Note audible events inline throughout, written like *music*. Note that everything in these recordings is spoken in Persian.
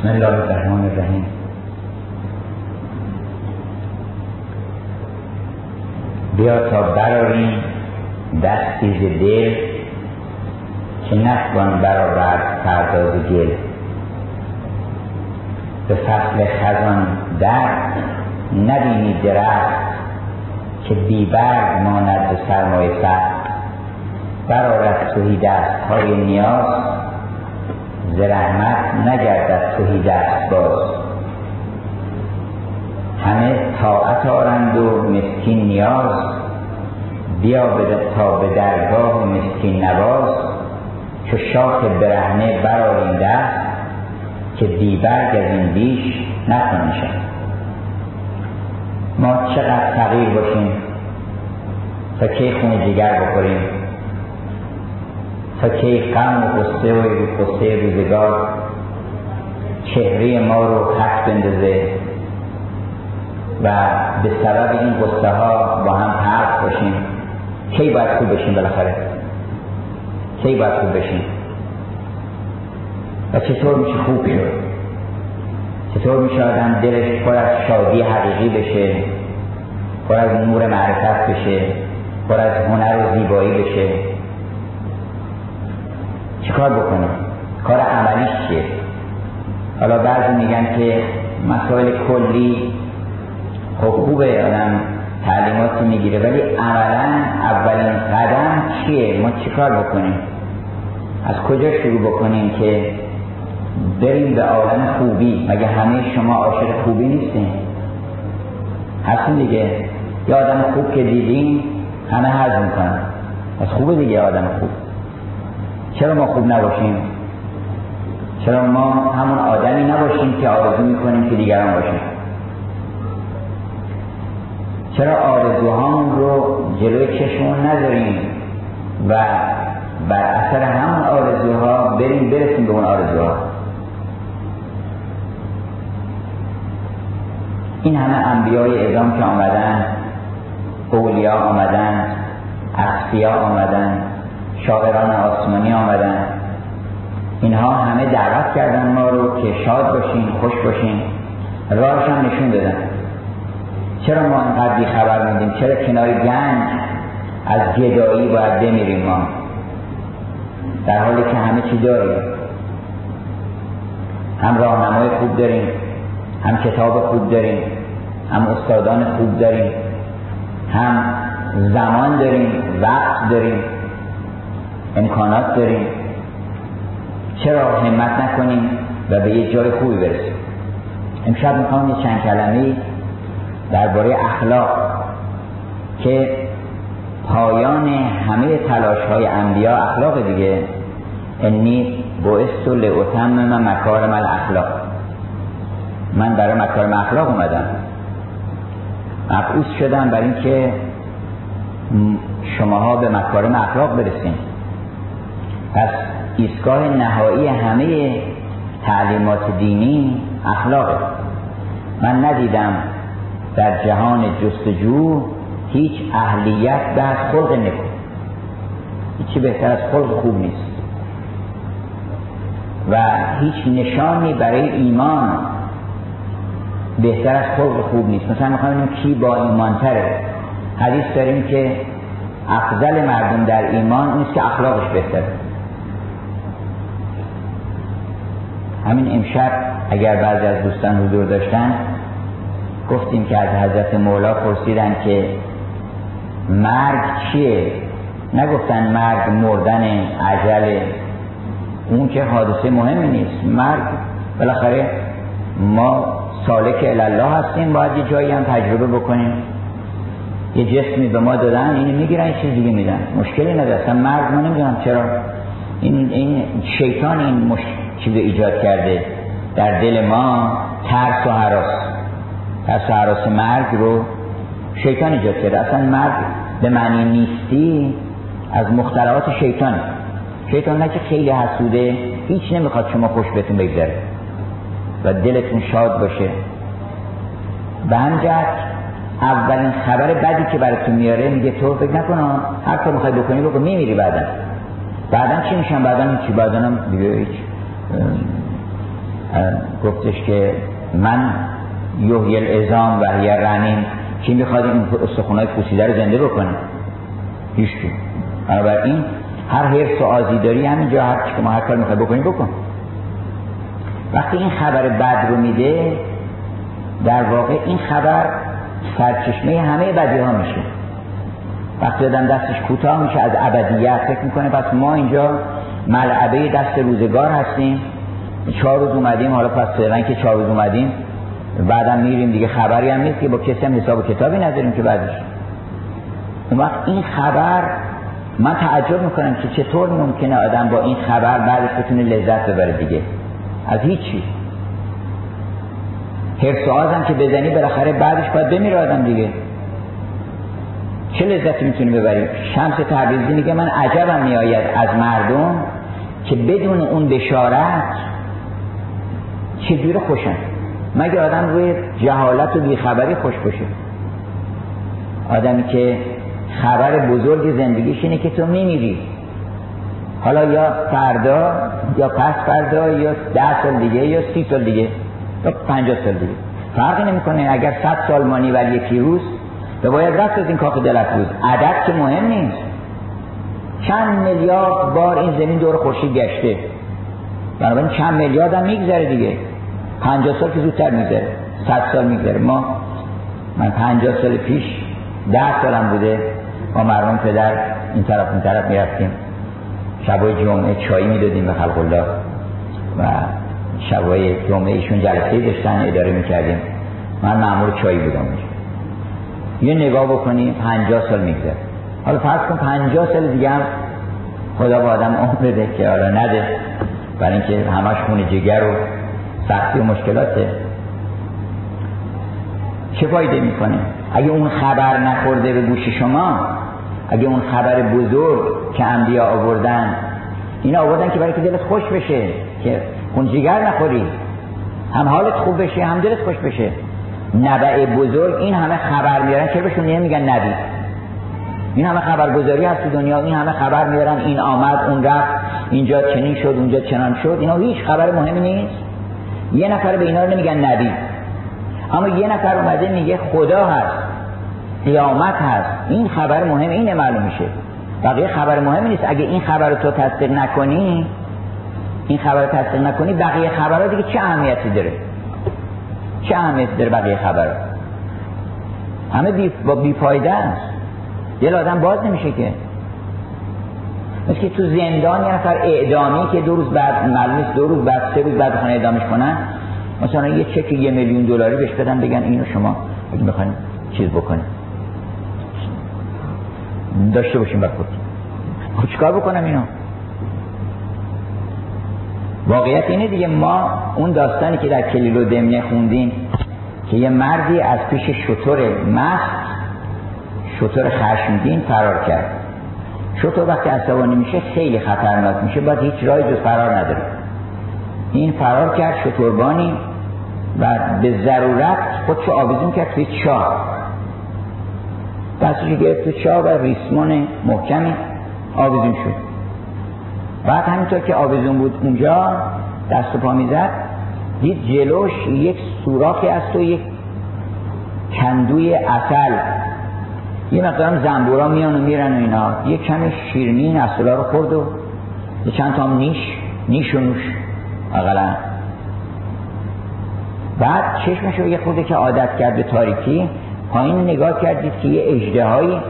بسم الله الرحمن الرحیم. بیا تا براریم دستی ز دل که نتوان برآورد پرداز گل. به فصل خزان در نبینی درخت که بیبرگ ماند به سرمایه سخت. برآرد تهی دستهای نیاز ز رحمت نگردد تهی دست باز. همه طاعت آرند و مسکین نیاز. بیا تا به درگاه مسکین نواز. چو شاخ برهنه برآریم دست که بیبرگ از این بیش نکنشد ما چقدر فقیر باشیم تا کی خون جگر بخوریم؟ کی غم و قصه و قصه روزگار چهره ما رو خط بندازه و به سبب این قصه ها با هم حرف باشیم کی باید خوب بشیم بالاخره کی باید خوب بشیم و چطور میشه خوب شد چطور میشه آدم دلش پر از شادی حقیقی بشه پر از نور معرفت بشه پر از هنر و زیبایی بشه چیکار بکنه؟ کار عملیش چیه؟ حالا بعضی میگن که مسائل کلی خب خوبه آدم تعلیماتی می‌گیره ولی عملا اولین قدم چیه؟ ما چیکار بکنیم؟ از کجا شروع بکنیم که بریم به عالم خوبی؟ مگه همه شما عاشق خوبی نیستین؟ هستین دیگه. یه آدم خوب که دیدیم همه حض می‌کنن. از خوبه دیگه آدم خوب. چرا ما خوب نباشیم؟ چرا ما همون آدمی نباشیم که آرزو می‌کنیم که دیگران باشیم چرا آرزوهامون رو جلوی چشمون نذاریم و بر اثر همون آرزوها بریم برسیم به اون آرزوها؟ این همه انبیای اعظام که آمدن اولیا آمدن اصفیا آمدن شاعران آسمانی آمدن. اینها همه دعوت کردن ما رو که شاد باشیم خوش باشیم راهش هم نشون دادن. چرا ما انقدر بی خبر موندیم؟ چرا کنار گنج از گدایی باید بمیریم ما؟ در حالی که همه چی داریم. هم راهنمای خوب داریم هم کتاب خوب داریم هم استادان خوب داریم هم زمان داریم وقت داریم. امکانات داریم. چرا همت نکنیم و به یه جای خوبی برسیم؟ امشب می‌خوام یه چند کلمه درباره اخلاق که پایان همه تلاش های انبیا اخلاق دیگه. انی بعثت لاتمم مکارم الاخلاق. من برای مکارم اخلاق اومدم. مبعوث شدم برای اینکه شماها به مکارم اخلاق برسیم. پس ایستگاه نهایی همه تعلیمات دینی اخلاقه. من ندیدم در جهان جستجو هیچ اهلیت در خلق نکن. هیچی بهتر از خلق خوب نیست. و هیچ نشانی برای ایمان بهتر از خلق خوب نیست. مثلا می‌خوایم کی با ایمان تره. حدیث داریم که افضل مردم در ایمان نیست که اخلاقش بهتره. همین امشب اگر بعضی از دوستان حضور داشتن گفتیم که از حضرت مولا پرسیدن که مرگ چیه؟ نگفتن مرگ مردن عجل اون که حادثه مهمی نیست. مرگ بالاخره ما سالک الله هستیم باید یه جایی هم تجربه بکنیم. یه جسمی به ما دادن اینو می‌گیرن یه چیز دیگه میدن. مشکلی نداره. اصلا مرگ ما نمی‌دونم چرا. این, این شیطان این مش... چیز ایجاد کرده در دل ما ترس و حراس. ترس و حراس مرگ رو شیطان ایجاد کرده. اصلا مرگ به معنی نیستی از مخترعات شیطان. شیطان نه که خیلی حسوده هیچ نمی‌خواد شما خوش بهتون بگذره و دلتون شاد باشه. به همجهت اولین خبر بدی که براتون میاره میگه تو فکر نکنه هر کار می‌خوای بکنی بکن میمیری بعدا. بعدا چی میشن؟ بعدا چی؟ بعدا هم دیگه هیچ. گفتش که من یحیی الازام و هی رنین کی می‌خواد این استخونای پوسیده رو زنده بکنه؟ هیچ کی. بنابراین هر حرس و آزیداری همینجا هر چی که ما هر کار می‌خوای بکنی بکن. وقتی این خبر بد رو میده در واقع این خبر سرچشمه همه بدی ها میشه. وقتی آدم دستش کوتاه میشه از ابدیت فکر می‌کنه پس ما اینجا ملعبه دست روزگار هستیم. چهار روز اومدیم حالا پس فعلا که چهار روز اومدیم بعدم میریم دیگه. خبری هم نیست که با کسی هم حساب و کتابی نداریم که بعدش. اون وقت این خبر من تعجب می‌کنم که چطور ممکنه آدم با این خبر بعدش بتونه لذت ببره دیگه. از هیچی. حرس آزم که بزنی بالاخره بعدش باید بمیره آدم دیگه. چه لذتی می‌تونی ببری؟ شمس تبریزی میگه من عجبم میآید از مردم که بدون اون بشارت چجور خوشن مگه آدم روی جهالت و بیخبری خوش باشه؟ آدمی که خبر بزرگ زندگیش اینه که تو میمیری. حالا یا فردا یا پس فردا یا ده سال دیگه یا سی سال دیگه یا پنجاه سال دیگه. فرقی نمی‌کنه اگر صد سال مانی ولی یکی روز به باید رفت از این کاخ دلفروز عدد که مهم نیست. چند میلیارد بار این زمین دور خورشید گشته. بنابراین چند میلیارد هم میگذره دیگه. پنجاه سال که زودتر میگذره. صد سال میگذره. ما من پنجاه سال پیش ده سالم بوده با مرمون پدر این طرف این طرف می‌رفتیم. شبای جمعه چایی می‌دادیم به خلق الله و شبای جمعه ایشون جلسه داشتن اداره می‌کردیم. من معمول چایی بودم. یه نگاه بکنیم پنجاه سال میگذره. حالا فرض کن پنجاه سال دیگه هم خدا با آدم عمر بده که حالا نده. برای اینکه همش خون جگر و سختی و مشکلاته. چه فایده می‌کنه؟ اگه اون خبر نخورده به گوش شما اگه اون خبر بزرگ که انبیا آوردن اینا آوردن که برای که دلت خوش بشه که خون جگر نخوری. هم حالت خوب بشه هم دلت خوش بشه. نبع بزرگ این همه خبر میارن چرا بهشون نمیگن نبی. این همه خبرگزاری هست تو دنیا این همه خبر میارن این آمد اون رفت اینجا چنین شد اونجا چنان شد اینا هیچ خبر مهمی نیست. یه نفر به اینا رو نمیگن نبی. اما یه نفر اومده میگه خدا هست قیامت هست. این خبر مهم اینه معلوم میشه. بقیه خبر مهم نیست. اگه این خبر رو تو تصدیق نکنی این خبر رو تصدیق نکنی بقیه خبرها دیگه چه اهمیتی داره؟ چه اهمیتی داره بقیه خبر همه بی... با بیفایده است دل آدم باز نمیشه که. مثل که تو زندان یه نفر اعدامی که دو روز بعد معلوم دو روز بعد سه روز بعد خانه اعدامش کنن مثلا یه چک یه میلیون دلاری بهش بدن بگن اینو شما اگه می‌خواین چیز بکنید داشته باشیم بعد خب چیکار بکنم اینو؟ واقعیت اینه دیگه ما اون داستانی که در کلیل و دمنه خوندیم که یه مردی از پیش شطور مست شطور خشمگین فرار کرد. شطور وقتی عصبانی میشه خیلی خطرناک میشه. باید هیچ رای جز فرار نداره. این فرار کرد شطوربانی و به ضرورت خودشو آویزون کرد توی چاه. دستشو گرفت تو چاه و ریسمان محکمی آویزون شد. بعد همینطور که آویزون بود اونجا دست و پا می‌زد دید جلوش یک سوراخی است و یک کندوی اصل یه مقدارم زنبورا میان و میرن و اینا. یه کمی شیرنی این اصلا رو خورد و یه چند تا نیش نیش و نوش اقلا. بعد چشمش رو یه خورده که عادت کرد به تاریکی پایین نگاه کردید که یه اجده هایی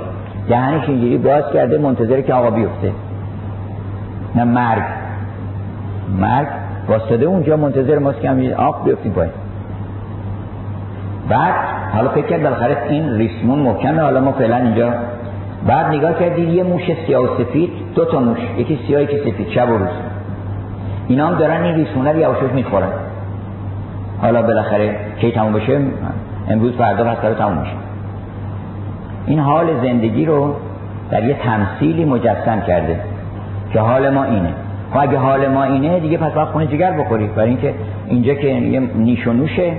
دهنش اینجوری باز کرده منتظر که آقا بیفته. نه مرگ. مرگ واسطه اونجا منتظر ماست که آق بیفتیم پایین. بعد حالا فکر کرد بالاخره این ریسمون محکمه حالا ما فعلا اینجا بعد نگاه کردید یه موش سیاه و سفید دو تا موش یکی سیاه یکی سفید شب و روز. اینا هم دارن این ریسمونه رو یواشوش می‌خورن. حالا بالاخره کی تموم بشه؟ امروز فردا پس تموم میشه. این حال زندگی رو در یه تمثیلی مجسم کرده که حال ما اینه. خب اگه حال ما اینه دیگه پس باید خونه جگر بخوری. برای اینکه اینجا که یه نیش و نوشه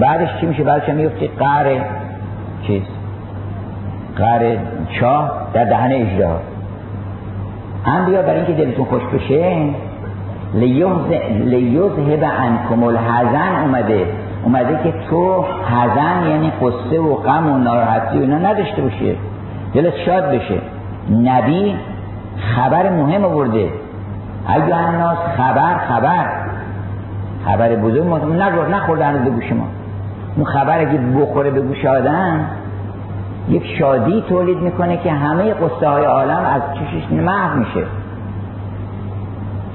بعدش چی میشه؟ بعدش میفتی قهر چیز؟ قهر چاه در دهن اجده هم بیا برای اینکه دلتون خوش بشه لیوزهب انکم الحزن اومده. اومده که تو حزن یعنی قصه و غم و ناراحتی و اینا نداشته باشه دلت شاد بشه. نبی خبر مهم آورده. اگه الناس خبر خبر. خبر بزرگ ما نخورده هنوز به گوش ما. اون خبر اگه بخوره به گوش آدم یک شادی تولید می‌کنه که همه قصه های عالم از چشش محو میشه.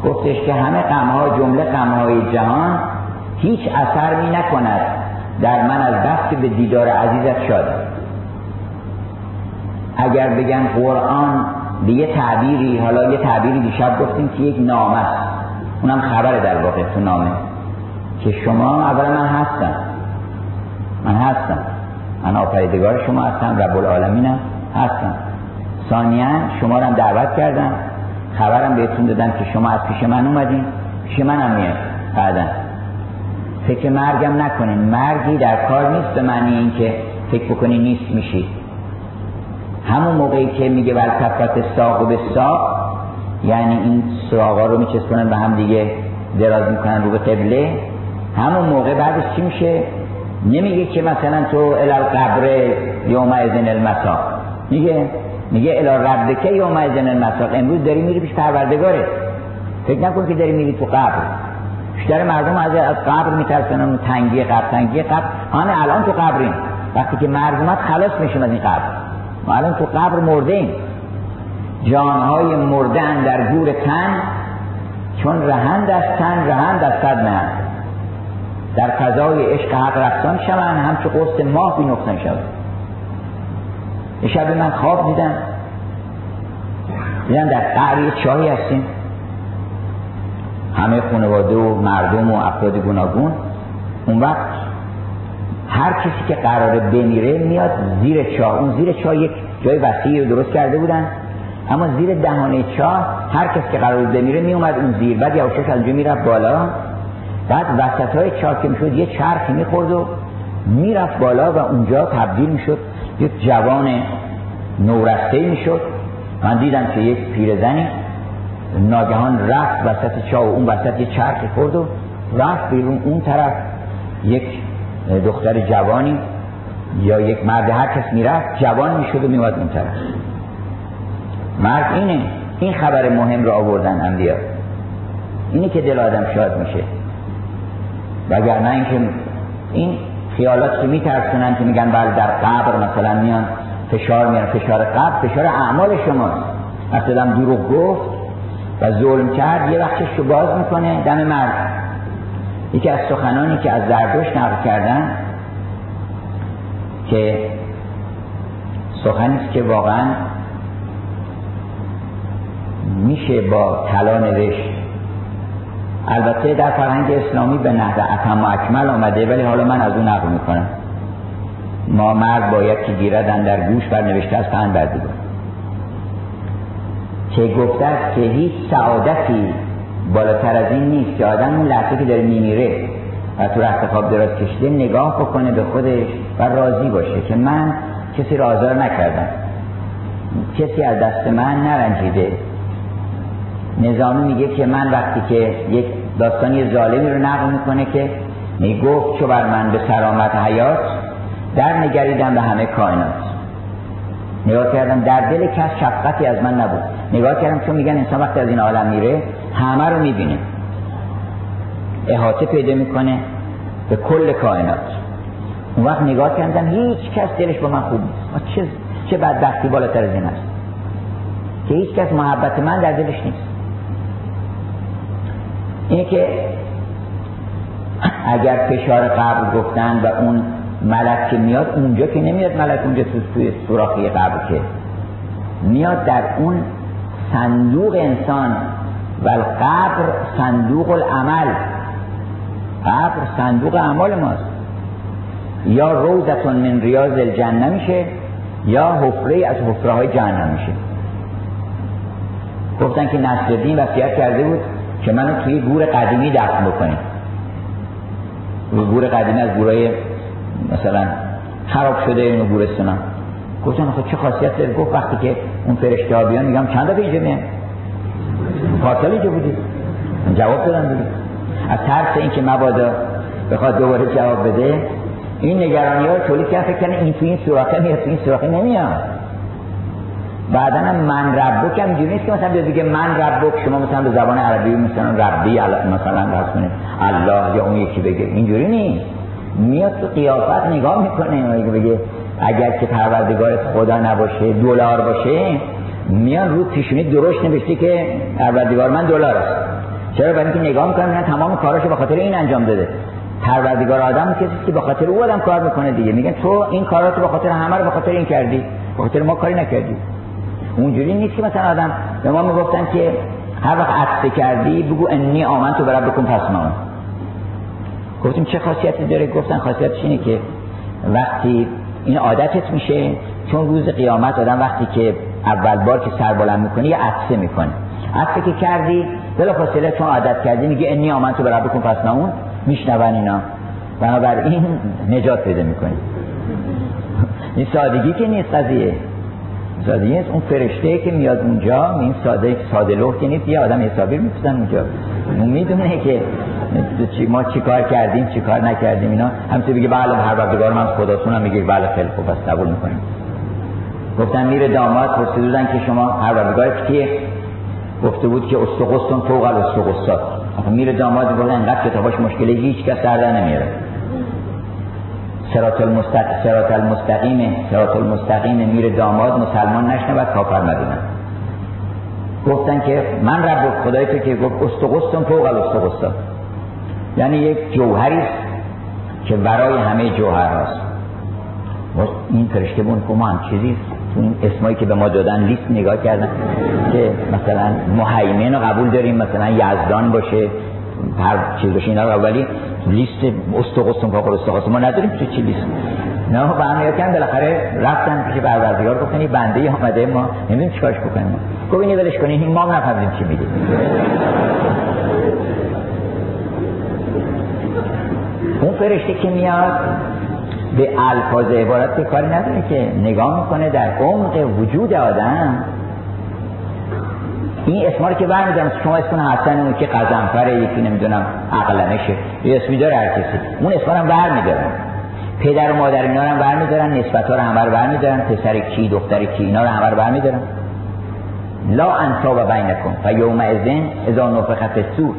گفتش که همه غمها جمله غمهای جهان هیچ اثر می نکند. در من از دست به دیدار عزیزت شاد. اگر بگن قرآن به یه تعبیری حالا یه تعبیری دیشب گفتیم که یک نامه است. اونم خبر در واقع تو نامه. که شما اولا من هستم. من هستم. من آفریدگار شما هستم رب العالمینم هستم. ثانیا شما رو دعوت کردم. خبرم بهتون دادم که شما از پیش من اومدین. پیش منم میاد. بعدا. فکر مرگم نکنین. مرگی در کار نیست به معنی اینکه فکر بکنی نیست میشی. همون موقعی که میگه ول کفت ساق به ساق یعنی این سراغا رو میچسبونن به هم دیگه دراز می‌کنن رو به قبله. همون موقع بعدش چی میشه؟ نمیگه که مثلا تو الال قبر یوم ازن المساق میگه میگه الا ربک یوم ازن المساق امروز داری میری پیش پروردگاره. فکر نکن که داری میری تو قبر. بیشتر مردم از از قبر میترسن اون تنگی قبر. تنگی قبر. همه الان تو قبریم. وقتی که مرگ خلاص میشیم از این قبر. ما الان تو قبر مرده ایم جانهای مرده در گور تن چون رهند از تن رهند از صد مهند در فضای عشق حق رفتان شوند همچه قسط ماه بی نقصان شود شب من خواب دیدم. دیدم در قعر چاهی هستیم. همه خانواده و مردم و افراد گوناگون. اون وقت هر کسی که قراره بمیره میاد زیر چاه. اون زیر چاه یک جای وسیعی رو درست کرده بودن. اما زیر دهانه چاه هر کسی که قرار بمیره می اومد اون زیر. بعد یواشاش از اونجا می‌رفت بالا. بعد وسط های چاه که می‌شد یه چرخی می‌خورد و می‌رفت بالا و اونجا تبدیل می‌شد. یک جوان نورسته می‌شد. من دیدم که یک پیرزنی ناگهان رفت وسط چاه و اون وسط یه چرخی خورد و رفت بیرون. اون طرف یک دختر جوانی یا یک مرد هر کس می‌رفت جوان می‌شد و میواد اون طرف. مرد اینه. این خبر مهم رو آوردن انبیا. اینه که دل آدم شاد میشه. وگرنه اینکه این خیالات که میترسونن که میگن بله در قبر مثلا میان فشار میان فشار قبر فشار اعمال شماست مثلا دروغ گفت و ظلم کرد یه وقتش رو باز می‌کنه دم مرد یکی از سخنانی که از زردوش نقل کردن که سخنیست که واقعا میشه با طلا نوشت. البته در فرهنگ اسلامی به نحو اتم و اکمل آمده ولی حالا من از اون نقل می‌کنم. ما مرد باید که گیردن در گوش بر نوشته از پهن بردگاه که گفته است که هیچ سعادتی بالاتر از این نیست که آدم اون لحظه که داره میمیره و تو رخت خواب دراز کشیده نگاه بکنه به خودش و راضی باشه که من کسی را آزار نکردم. کسی از دست من نرنجیده. نظامی میگه که من وقتی که یک داستانی ظالمی رو نقل می‌کنه که می‌گفت چو بر من به سلامت حیات در نگریدم به همه کائنات. نگاه کردم در دل کس شفقتی از من نبود. نگاه کردم چون میگن انسان وقتی از این عالم میره همه رو می‌بینه. احاطه پیدا می‌کنه به کل کائنات. اون وقت نگاه کردم هیچ کس دلش با من خوب نیست. چه چه بدبختی بالاتر از این است. که هیچ کس محبت من در دلش نیست. اینه که اگر فشار قبر گفتن و اون ملک که میاد اونجا که نمیاد ملک اونجا تو توی سوراخی قبر که میاد در اون صندوق انسان. و القبر صندوق العمل. قبر صندوق اعمال ماست. یا روزتون من ریاض الجنه میشه یا حفره از حفره های جهنم میشه. گفتن که نصر وصیت کرده بود که منو توی گور قدیمی دفن بکنید گور قدیمی از گورای مثلا خراب شده اینو گورستان گفتن خب چه خاصیت داره؟ گفت وقتی که اون فرشته ها بیان میگم چند دفعه اینجا میان پارسال اینجا بودید جواب دادم دیگه. از ترس اینکه مبادا بخواد دوباره جواب بده این نگرانی ها تولید فکر این تو این سوراخه میاد تو این سوراخه نمیاد. بعدا هم من ربک هم اینجوری نیست که مثلا بگه من ربک شما مثلا به زبان عربی مثلا ربی مثلا درس کنید الله یا اون یکی بگه. اینجوری نیست. میاد تو قیافت نگاه می‌کنه بگه اگر که پروردگار خدا نباشه دلار باشه میان رو پیشونی درشت نوشته که پروردگار من دلار است. چرا؟ برای اینکه نگاه می‌کنن تمام کاراشو به خاطر این انجام داده. پروردگار آدم کسی که به خاطر او آدم کار می‌کنه دیگه. میگن تو این کاراتو به خاطر همه رو به خاطر این کردی. به خاطر ما کاری نکردی. اونجوری نیست که مثلا آدم به ما می‌گفتن که هر وقت عطسه کردی بگو انی آمن تو برب بکن پس ما. گفتیم چه خاصیتی داره؟ گفتن خاصیتش اینه که وقتی این عادتت میشه چون روز قیامت آدم وقتی که اول بار که سر بلند می‌کنه یه عطسه می‌کنه. عطسه که کردی بلا فاصله چون عادت کردی میگه انی آمن تو برب بکن پس نمون میشنون اینا. بنابراین نجات پیدا می‌کنی این سادگی که نیست قضیه. سادگی نیست اون فرشته که میاد اونجا این ساده ساده لوح که نیست یه آدم حسابی میفتن اونجا. اون می‌دونه که ما چی کار کردیم چی کار نکردیم اینا. همچه بگه بله هر بردگار من خداتونم میگه بله خیلی خوب است قبول می‌کنیم. گفتن میره داماد پرسیدن که شما هر بردگار کیه گفته بود که استقستون فوق الاستقستات میره داماد بود انقدر کتاباش مشکلی هیچ کس در نمیاره. سرات المستقیم سرات المستقیم سرات المستقیم میره داماد مسلمان و کافر مدونه گفتن که من رب خدای تو که گفت استقستون فوق الاستقستا یعنی یک جوهری که برای همه جوهر هست این فرشته بون که ما هم چیزی این اسمایی که به ما دادن لیست نگاه کردن که مثلا محیمن رو قبول داریم مثلا یزدان باشه هر چیز باشه اینا رو ولی لیست استقستون فاقر استقستون ما نداریم تو چی لیست نه با هم کردن بالاخره رفتن پیش پروردگار گفتن این بنده آمده ما نمی‌دونیم چیکارش بکنیم. گفت اینو ولش کنین این ما هم چی میگه. اون فرشته که میاد به الفاظ عبارت که کاری نداره که نگاه می‌کنه در عمق وجود آدم این اسما رو که برمیدارم شما اسم حسن اون که قزنفره یکی نمی‌دونم عقلمشه یه اسمی داره هر کسی. اون اسما رو برمیدارن پدر و مادر اینا رو برمیدارن نسبت ها رو همه رو برمیدارن پسر کی دختر کی اینا رو همه رو برمیدارن. لا انصاب بینکم فیومئذ اذا نفخت السور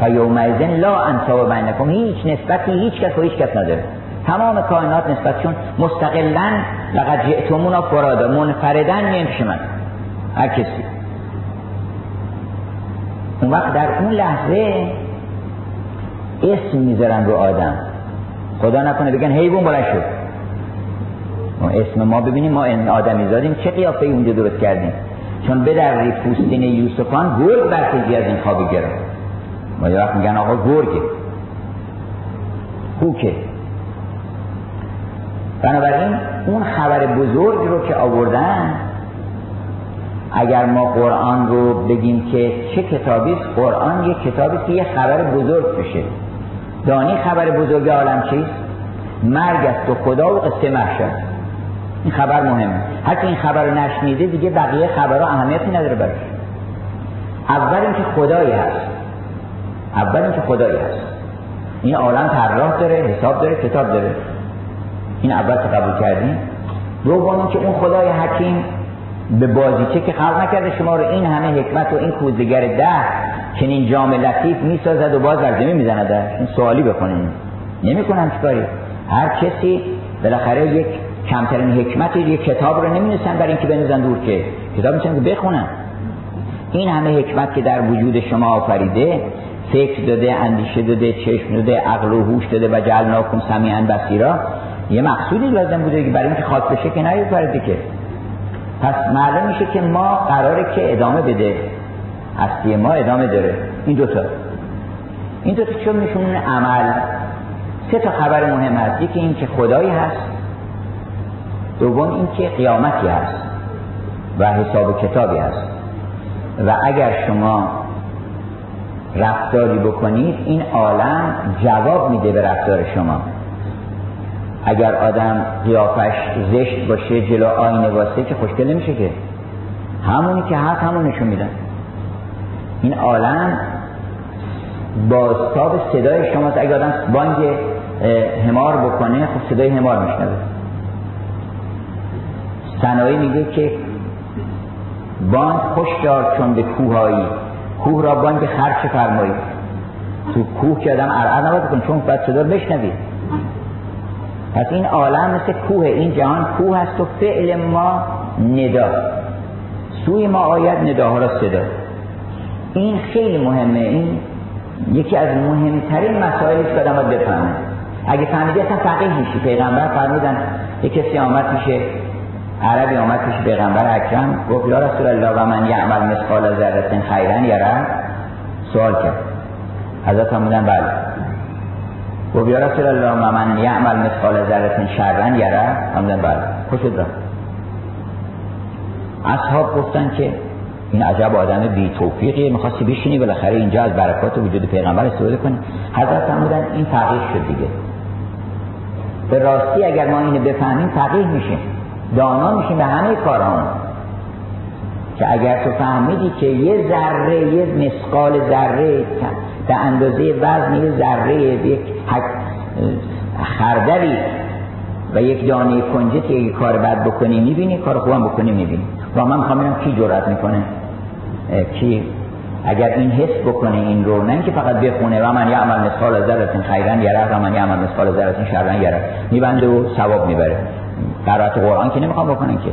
فیومئذ لا انصاب بینکم هیچ نسبتی هیچ کس و هیچ کس نداره. تمام کائنات نسبتشون مستقلا لقد جئتمونا فرادا منفردن میان پیش من هر کسی. اون وقت در اون لحظه اسم می‌ذارن رو آدم. خدا نکنه بگن حیوان بلند شد ما اسم ما ببینیم ما این آدمی زادیم. چه قیافه اونجا درست کردیم؟ چون به در پوستین یوسفان گرگ برخیزی از این خوابی گرفت. ما یه وقت میگن آقا گرگه. خوکه بنابراین اون خبر بزرگ رو که آوردن اگر ما قرآن رو بگیم که چه کتابی است قرآن یه کتابی که یه خبر بزرگ بشه. دانی خبر بزرگ عالم چیست؟ مرگ است و خدا و قصه محشر این خبر مهمه. هر این خبر رو نشنیده دیگه بقیه خبرها اهمیتی نداره براش. اول اینکه خدایی هست. اول اینکه خدایی هست. این عالم طراح داره حساب داره کتاب داره. این اول که قبول کردیم. دوم که اون خدای حکیم به بازیچه که خلق نکرده. شما رو این همه حکمت و این کودگر ده چنین جام لطیف می‌سازد و باز زمین می‌زند. این سوالی بکنین نمی‌کنم چیکاری؟ هر کسی بالاخره یک کمترین حکمتی یک کتاب رو نمی‌نویسن برای اینکه بنویسن دور که. کتاب میسن که بخونن. این همه حکمت که در وجود شما آفریده فکر داده اندیشه داده چشم داده عقل و هوش داده و جعلناکم سمیعا بصیرا یه مقصودی لازم بوده که برای اینکه خاص بشه که نیوفرده که. پس معلوم میشه که ما قراره که ادامه بده. هستی ما ادامه داره. این دوتا این دوتا چون میشون عمل. سه تا خبر مهم هست. یکی این که خدایی هست. دوم این که قیامتی هست و حساب کتابی هست. و اگر شما رفتاری بکنید این عالم جواب میده به رفتار شما. اگر آدم قیافش زشت باشه جلو آینه واسه که خوشگل نمیشه که؟ همونی که هست همون نشون میدن. این عالم بازتاب صدای شماست. اگه آدم بانگ همار بکنه خب صدای همار میشنوه. سنایی میگه که بانگ خوش دار چون به کوهایی کوه را بانگ خرچ فرمایی. تو کوه که آدم ارعر نباید کن چون باید صدا بشنوید پس این عالم مثل کوه این جهان کوه هست و فعل ما ندا. سوی ما آید نداها را صدا. این خیلی مهمه. این یکی از مهمترین مسائلی که آدم باید بفهمه. اگه فهمیدی اصلا فقیه میشی. پیغمبر فرمودن یک کسی آمد میشه عربی آمد پیش پیغمبر اکرم گفت یا رسول الله و من یعمل مثقال ذره خیرا یرا؟ سوال کرد. حضرت فرمودن بله. گفت یا رسول الله و من یعمل مثقال ذره شرا یرا؟ فرمودن بله. خوشت را اصحاب گفتن که این عجب آدم بی توفیقیه می‌خواستی بشینی بالاخره اینجا از برکات وجود پیغمبر استفاده کنی. حضرت فرمودن این فقیه شد دیگه. به راستی اگر ما اینو بفهمیم فقیه میشیم دانا میشیم به همه کاران. که اگر تو فهمیدی که یه ذره یه مسقال ذره به اندازه وزن یه ذره یک خردلی و یک دانه کنجه که یک کار بد بکنی می‌بینی کار خوبم بکنی می‌بینی. و من می‌خوام کی جرأت می‌کنه؟ کی؟ اگر این حس بکنه این رو نه که فقط بخونه و من یعمل مثقال ذره خیرا یره و من یعمل مثقال ذره شرا یره. میبنده و ثواب می‌بره. قرائت قرآن که نمی‌خوام بکنن که.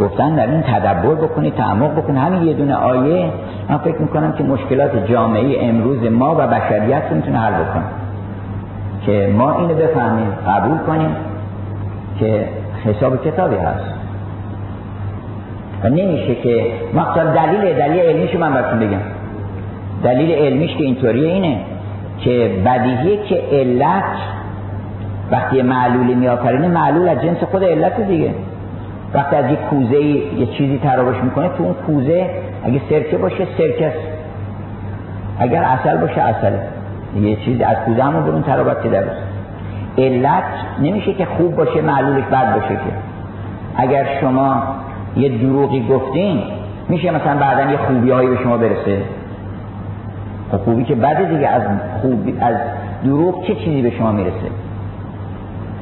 گفتن در این تدبر بکنی تعمق بکنی. همین یه دونه آیه من فکر می‌کنم که مشکلات جامعه امروز ما و بشریت رو می‌تونه حل بکنه. که ما اینو بفهمیم قبول کنیم که حساب کتابی هست. و نمیشه که مقصد دلیل دلیل علمیشو من براتون بگم. دلیل علمیش که اینطوریه اینه که بدیهیه که علت وقتی معلولی میآفرینه معلول از جنس خود علت دیگه. وقتی از یک کوزه یه چیزی تراوش می‌کنه تو اون کوزه اگه سرکه باشه سرکه است. اگر اصل باشه اصل یه چیزی از کوزه همون برون تراوت که علت نمیشه که خوب باشه معلولش بد باشه که. اگر شما یه دروغی گفتین میشه مثلا بعدا یه خوبی هایی به شما برسه. خب خوبی که بده دیگه از خوبی از دروغ چه چیزی به شما می‌رسه؟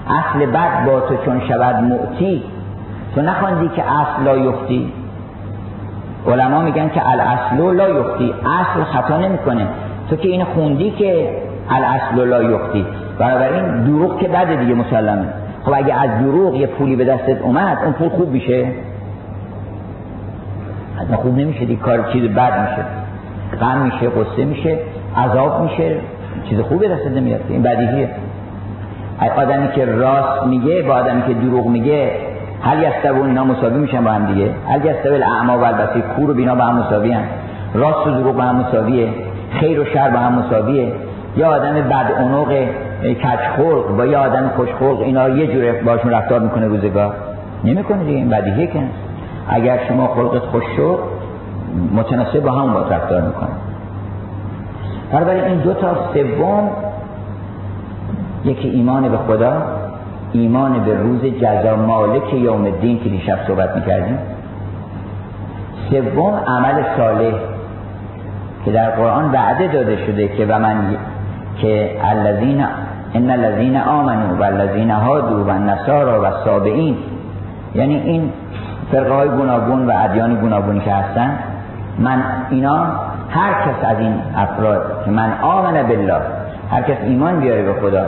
اصل بد با تو چون شود معتی تو نخواندی که اصل لا یختی علما میگن که الاصل لا یختی اصل خطا نمی‌کنه. تو که این خوندی که الاصل لا یختی این دروغ که بده دیگه مسلمه. خب اگه از دروغ یه پولی به دستت اومد اون پول خوب میشه؟ حتما خوب نمیشه دیگه. کار چیز بد میشه. غم میشه قصه میشه عذاب میشه. چیز خوبی دستت نمیاد. این بدیهیه. آدمی که راست میگه با آدمی که دروغ میگه هل یستوون اینا مساوی میشن با هم دیگه. هل یستوی الاعما و البصیر کور و بینا با هم مساوی هم. راست و دروغ با هم مساویه. خیر و شر با هم مساویه. یا آدم بد اونوق کچ خلق با یا آدم خوش خلق اینا یه جوره باشون رفتار می‌کنه روزگار. نمی‌کنه دیگه این بدیهیه که. اگر شما خلقت خوش شد متناسب با هم با رفتار می‌کنه. این دو تا سوم یکی ایمان به خدا ایمان به روز جزا مالک یوم الدین که دیشب صحبت می‌کردیم. سوم عمل صالح که در قرآن وعده داده شده که و من که الذین ان الذین آمنوا و الذین هادوا و النصارى و سابعین یعنی این فرقه های گوناگون و ادیان گوناگونی که هستن من اینا هر کس از این افراد که من آمن بالله هر کس ایمان بیاره به خدا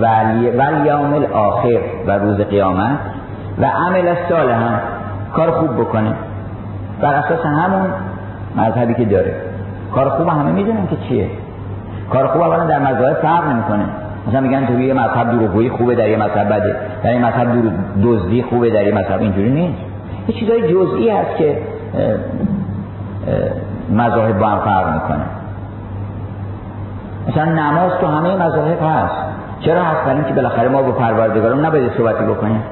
و یوم آخر و روز قیامت و عمل هم کار خوب بکنه. بر اساس همون مذهبی که داره. کار خوب همه می‌دونن که چیه. کار خوب اولا در مذاهب فرق نمی‌کنه. مثلا میگن تو یه مذهب دروغگویی خوبه در یه مذهب بده. در یه مذهب دزدی خوبه در یه مذهب اینجوری نیست. یه چیزای جزئی هست که مذاهب با هم فرق می‌کنه. مثلا نماز تو همه مذاهب هست. چرا هست برای که بالاخره ما با پروردگارم نباید صحبتی بکنیم؟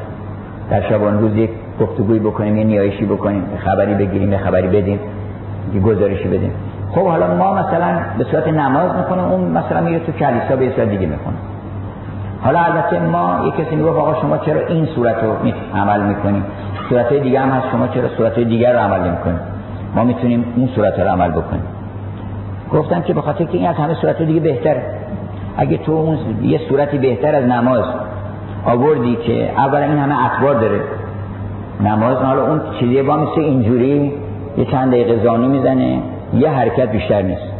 در شبان روز یک گفتگوی بکنیم یه نیایشی بکنیم خبری بگیریم یه خبری بدیم یه گزارشی بدیم. خب حالا ما مثلا به صورت نماز می‌کنیم اون مثلا میره تو کلیسا به صورت دیگه می‌کنه حالا البته ما یه کسی میگه آقا شما چرا این صورت رو عمل می‌کنیم صورت دیگه هم هست شما چرا صورت دیگر رو عمل نمی‌کنیم ما می‌تونیم اون صورت رو عمل بکنیم. گفتم که به خاطر که این از همه صورت دیگه بهتره. اگه تو اون یه صورتی بهتر از نماز آوردی که اولا این همه اطوار داره. نماز حالا اون چیزی با مثل اینجوری یه چند دقیقه زانو می‌زنه یه حرکت بیشتر نیست.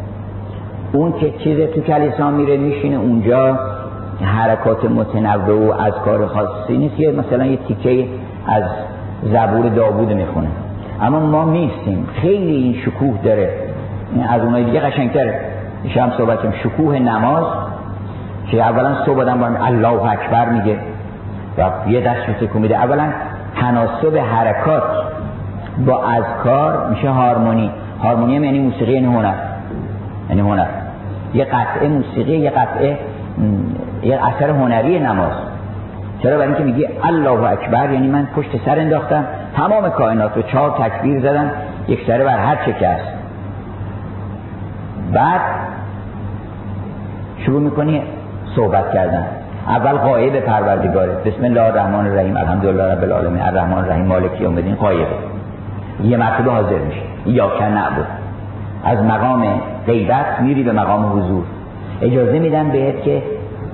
اون که چیز تو کلیسا میره میشینه اونجا حرکات متنوع و از کار خاصی نیست. یه مثلا یه تیکه از زبور داوود می‌خونه. اما ما نیستیم. خیلی این شکوه داره. از اونای دیگه قشنگتره شام صحبتیم شکوه نماز که اولا صبح آدم با الله اکبر میگه و یه دست رو تکون میده. اولا تناسب حرکات با اذکار میشه هارمونی. هارمونی یعنی موسیقی یعنی هنر. یعنی هنر. یه قطعه موسیقی یه قطعه یه اثر هنری نماز. چرا؟ برای اینکه میگی الله اکبر یعنی من پشت سر انداختم تمام کائنات رو چهار تکبیر زدم یک سره بر هر چه که هست. بعد شروع می‌کنی صحبت کردن. اول قایب پروردگاره. بسم الله الرحمن الرحیم. الحمدلله رب العالمین. الرحمن الرحیم. مالک یوم الدین. قایبه یه مرتبه حاضر میشه. یا نعبد از مقام غیبت میری به مقام حضور. اجازه میدن بهت که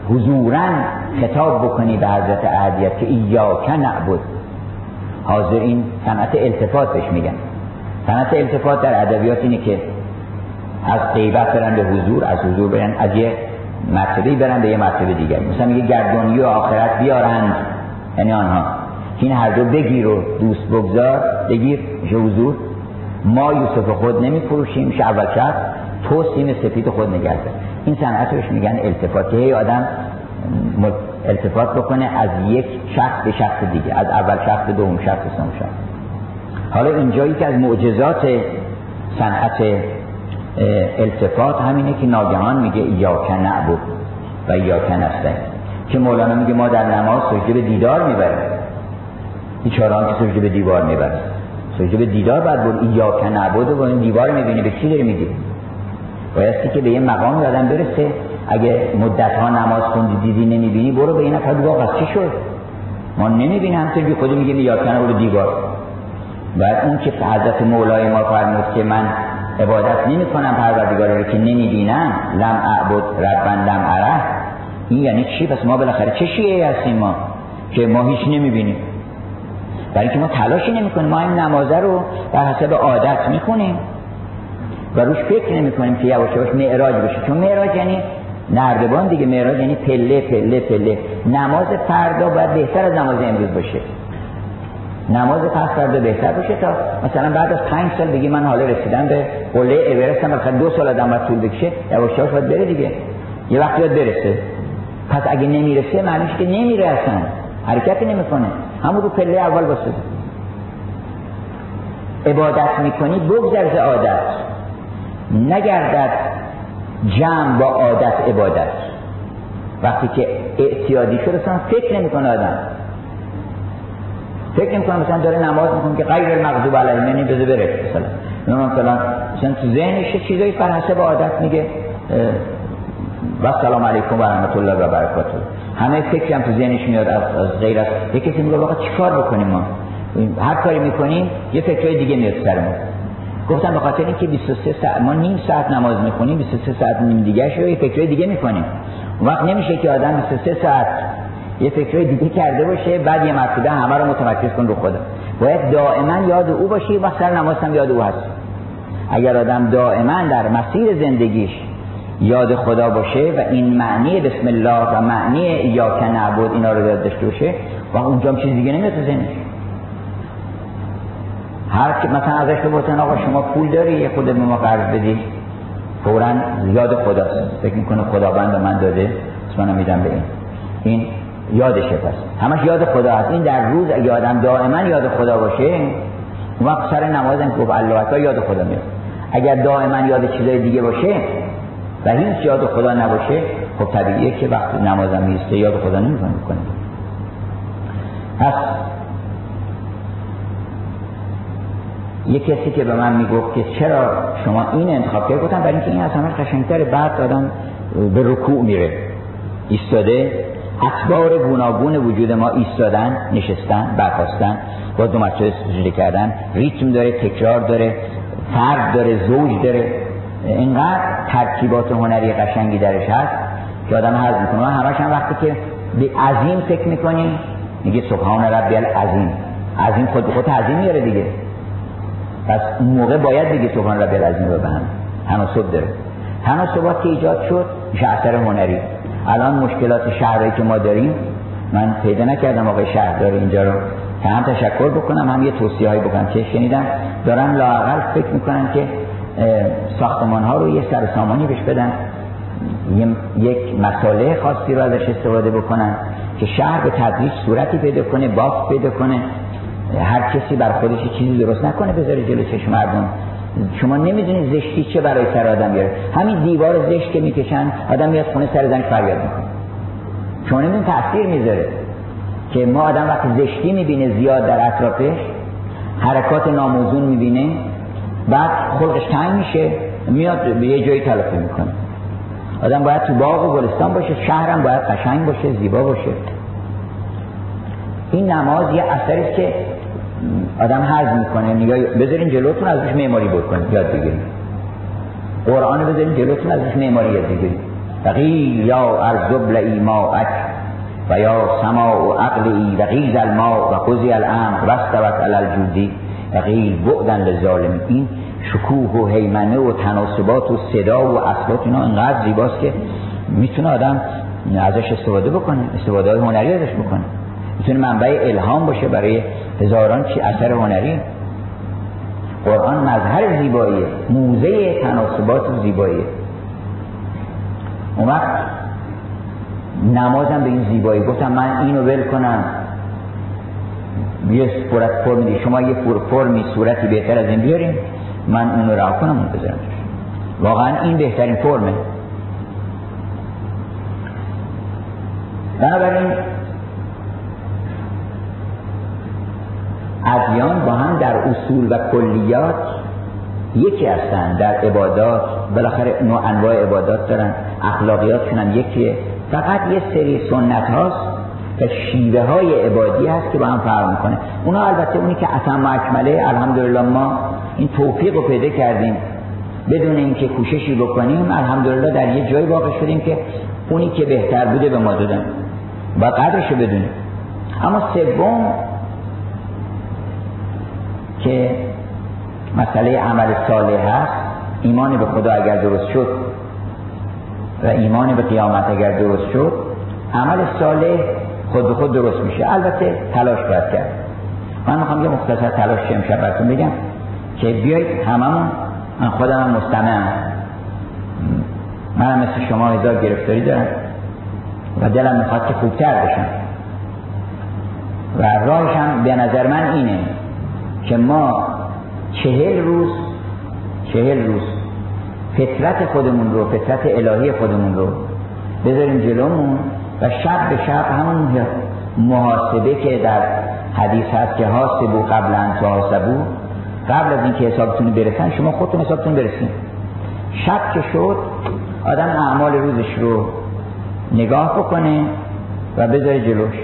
حضورا خطاب بکنی به حضرت اهدیت که ایاک نعبد حاضر این صنعت التفات بهش میگن. صنعت التفات در ادبیات اینه که از غیبت برن به حضور از حضور برن. از یه مرتبه برن به یه مرتبه دیگر مثلا میگه گردانی و آخرت بیارند یعنی آنها. این هر دو بگیر و دوست بگذار. بگیر. حضور. ما یوسف خود نمی فروشیم شب. تو سیم سفید خود نگرده این صنعت میگن التفات. که آدم التفات بکنه از یک شخص به شخص دیگه. از اول شخص به دوم شخص به سوم شخص. حالا اینجایی که از معجزات صنعت التفات همینه که ناگهان میگه یا نعبد و یا نستعین. که مولانا میگه ما در نماز سجده به دیدار می‌بریم. بیچاران که سجده به دیوار می‌بریم سجده به دیدار بعد بود یا نعبد و این دیوار می‌بینی به چی داری میگی؟ بایستی که به یه مقام دادن برسه. اگه مدت ها نماز خوندی دیدی نمی‌بینی برو به این نفر پس چی شد؟ ما نمی‌بینیم. بی خودی میگه یا کنه برو دیوار. بعد اون که حضرت مولای ما فرمود که من عبادت نمی کنم پروردگار رو که نمی‌بینم. لم اعبد ربن لم اره این یعنی چی؟ پس ما بالاخره چه شیعه هستیم ما که ما هیچ نمی‌بینیم؟ برای که ما تلاشی نمی کنیم ما این نمازه رو بر حسب عادت می‌خونیم و روش فکر نمی کنیم که یواش یواش معراج بشه. چون معراج یعنی نردبان دیگه. معراج یعنی پله پله پله. نماز فردا باید بهتر از نماز امروز باشه. نماز پس فردا بهتر باشه تا مثلا بعد از پنج سال بگی من حالا رسیدم به قله اورست هم دو سال آدم باید طول بکشه یواش باید بره دیگه. یه وقتی باید برسه. پس اگه نمی‌رسه معنیش که نمیره اصلا. حرکتی نمی‌کنه. همون رو پله اول باسه عبادت می‌کنی بگذر عادت. نگردد جمع با عادت عبادت. وقتی که اعتیادی شده اصلا فکر نمی‌کنه آدم. فکر نمی‌کنه مثلا داره نماز می‌کنه که غیر المغضوب علیهم یعنی بده بره مثلا. مثلا مثلا تو ذهنش چیزایی بر حسب عادت میگه و سلام علیکم و رحمت الله و برکاته. همه فکر هم تو ذهنش میاد از, غیر از یه کسی میگه واقعا چیکار بکنیم ما؟ هر کاری می‌کنیم یه فکرای دیگه میاد سرمون گفتم به خاطر اینکه 23 ساعت ما نیم ساعت نماز می‌خونیم 23 ساعت نیم دیگه شو یه فکرای دیگه می‌کنیم. وقت نمیشه که آدم 23 ساعت یه فکرای دیگه کرده باشه بعد یه مرتبه همه رو متمرکز کن رو خدا باید دائما یاد او باشی و سر نماز هم یاد او هست. اگر آدم دائما در مسیر زندگیش یاد خدا باشه و این معنی بسم الله و معنی یا که نعبد اینا رو یاد داشته باشه و اونجا چیز دیگه نمیاد هر که مثلا ازش بپرسن آقا شما پول داری؟ یه خود به ما قرض بدی. فورا یاد خداست. فکر می‌کنه خداوند به من داده. پس منم میدم به این. این یادشه پس همش یاد خدا هست. این در روز اگه آدم دائما یاد خدا باشه اون وقت سر نماز هم گفت الله یاد خدا میاد. اگر دائما یاد چیزای دیگه باشه و هیچ یاد خدا نباشه خب طبیعیه که وقتی نمازم میسته یاد خدا نمی‌کنه. پس یه کسی که به من می‌گفت که چرا شما این انتخاب کرد گفتم برای اینکه این از همه قشنگتر بعد آدم به رکوع میره. ایستاده اخبار گوناگون وجود ما ایستادن نشستن برخواستن با دو مرتبه سجده کردن ریتم داره تکرار داره فرد داره زوج داره. اینقدر ترکیبات هنری قشنگی درش هست که آدم حض می‌کنه. همش هم وقتی که به عظیم فکر می‌کنیم میگه سبحان ربی العظیم. عظیم خود خود عظیم میاره دیگه. پس اون موقع باید بگه سبحان ربی العظیم رو به هم. تناسب داره. تناسبات که ایجاد شد میشه اثر هنری. الان مشکلات شهرهایی که ما داریم من پیدا نکردم آقای شهردار اینجا رو. که هم تشکر بکنم هم یه توصیه هایی بکنم. که شنیدم؟ دارن لاقل فکر می‌کنن که ساختمان ها رو یه سر سامانی بهش بدن. یک مساله خاصی رو ازش استفاده بکنن که شهر به تدریج صورتی پیدا کنه باف پیدا کنه. هر کسی بر خودش چیزی درست نکنه بذاره جلو چشم مردم. شما نمی‌دونید زشتی چه برای سر آدم بیاره همین دیوار زشت که می‌کشن آدم میاد خونه سر زنش فریاد می‌کنه شما نمی‌دونید تاثیر می‌ذاره که ما آدم وقتی زشتی می‌بینه زیاد در اطرافش حرکات ناموزون می‌بینه بعد خلقش تنگ میشه میاد به یه جایی تلافی می‌کنه. آدم باید تو باغ و گلستان باشه شهرم باید قشنگ باشه زیبا باشه. این نماز یه اثری که آدم حض می‌کنه نگاه بذارین جلوتون ازش معماری بکنید یاد بگیرید. قرآن بذارین جلوتون ازش معماری یاد بگیرید. فقیل یا ارزبل ایماعک و یا سما و عقلی و غیز الماء و خزی الامر و استوت علی الجودی. و قیل بعدن لظالم این شکوه و حیمنه و تناسبات و صدا و اصوات اینا انقدر زیباست که می‌تونه آدم ازش استفاده بکنه استفاده های هنری ازش بکنه. می‌تونه منبع الهام باشه برای هزاران چی اثر هنری. قرآن مظهر زیباییه موزه تناسبات و زیباییه اون وقت نمازم به این زیبایی گفتم من اینو ول کنم. یه صورت فرم شما یه فرمی صورتی بهتر از این بیاریم من اونو رها کنم اون بذارم واقعا این بهترین فرمه. بنابراین ادیان با هم در اصول و کلیات یکی هستن در عبادات بالاخره نوع انواع عبادات دارن اخلاقیاتشون هم یکیه. فقط یه سری سنت هاست و شیوه های عبادی هست که با هم فرق می‌کنه. اونا البته اونی که اتم اکمله الحمدلله ما این توفیق رو پیدا کردیم. بدون اینکه کوششی بکنیم الحمدلله در یه جای واقع شدیم که اونی که بهتر بوده به ما دادن. با قدرش رو بدونیم. اما سوم که مسئله عمل صالح هست ایمان به خدا اگر درست شد و ایمان به قیامت اگر درست شد عمل صالح خود به خود درست میشه. البته تلاش باید کرد. من می‌خوام یه مختصر تلاش امشب براتون بگم که بیایید هممون من خودم هم مستمعم. منم مثل شما هزار گرفتاری دارم و دلم می‌خواد که خوبتر بشم. و راهش هم به نظر من اینه که ما چهل روز چهل روز فطرت خودمون رو فطرت الهی خودمون رو بذاریم جلومون و شب به شب همون محاسبه که در حدیث هست که حاسبو قبل ان حاسبو قبل از اینکه حسابتون برسن شما خودتون حسابتون برسین. شب که شد آدم اعمال روزش رو نگاه بکنه و بذاره جلوش.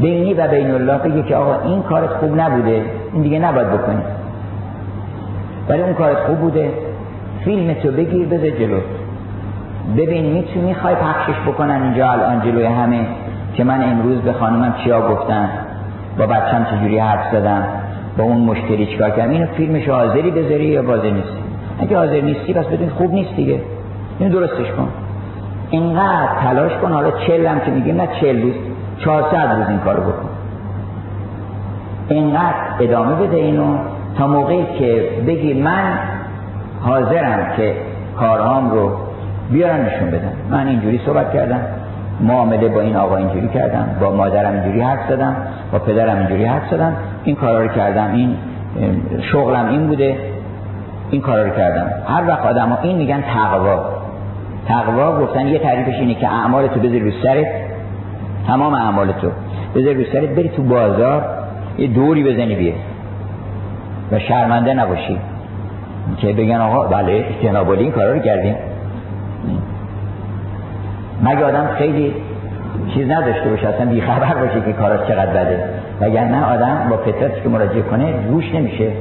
بینی و بین الله بگه که آقا این کارت خوب نبوده این دیگه نباید بکنی. ولی اون کارت خوب بوده. فیلم تو بگیر بذار جلو. ببین می‌تونی می‌خوای پخشش بکنن اینجا الان جلوی همه که من امروز به خانمم چیا گفتم با بچم چجوری حرف زدم با اون مشتری چیکار کردم. اینو فیلمش حاضری بذاری یا بازه نیستی؟ اگه حاضر نیستی پس بدون خوب نیست دیگه. اینو درستش کن. اینقدر تلاش کن. حالا چل هم که میگیم نه چل روز چهارصد روز این کارو بکن. اینقدر ادامه بده اینو تا موقعی که بگی من حاضرم که کارهام رو بیارم نشون بدم من اینجوری صحبت کردم معامله با این آقا اینجوری کردم با مادرم اینجوری حرف زدم با پدرم اینجوری حرف زدم. این کارا رو کردم این شغلم این بوده این کارا رو کردم. هر وقت آدم ها این میگن تقوا. تقوا گفتن یه تعریفش اینه که اعمال تو بذاری رو سرت تمام اعمال تو. بذاری رو سرت بری تو بازار یه دوری بزنی بیه. و شرمنده نباشی. که بگن آقا بله جناب این کارا رو کردیم. مگه آدم خیلی چیز نداشته باشه اصلا بیخبر باشه که کاراش چقدر بده. نه آدم با فطرتش که مراجعه کنه گوش نمیشه.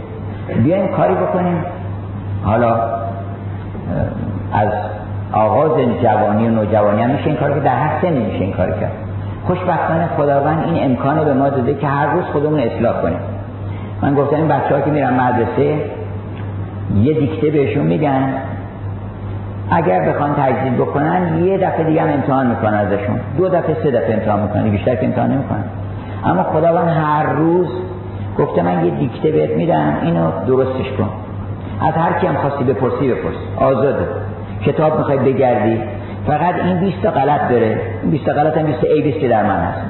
بیایم کاری بکنیم. حالا از آغاز جوانی و نوجوانی هم میشه این کار که در هر سنی میشه این کار کرد. خوشبختانه خداوند این امکان به ما داده که هر روز خودمون اصلاح کنیم. من گفتم این بچه ها که میرن مدرسه یه دیکته بهشون میگن. اگر بخوان تجدید بکنن یه دفعه دیگه هم امتحان می‌کنن ازشون. دو دفعه سه دفعه امتحان می‌کنن. بیشتر که امتحان نمی‌کنن. اما خداوند هر روز گفته من یه دیکته بهت میدم اینو درستش کن. از هر کی هم خواستی بپرسی بپرس. آزاده. کتاب می‌خوای بگردی. فقط این 20 تا غلط داره. این 20 تا غلط هم 20 ای 20 در من هست.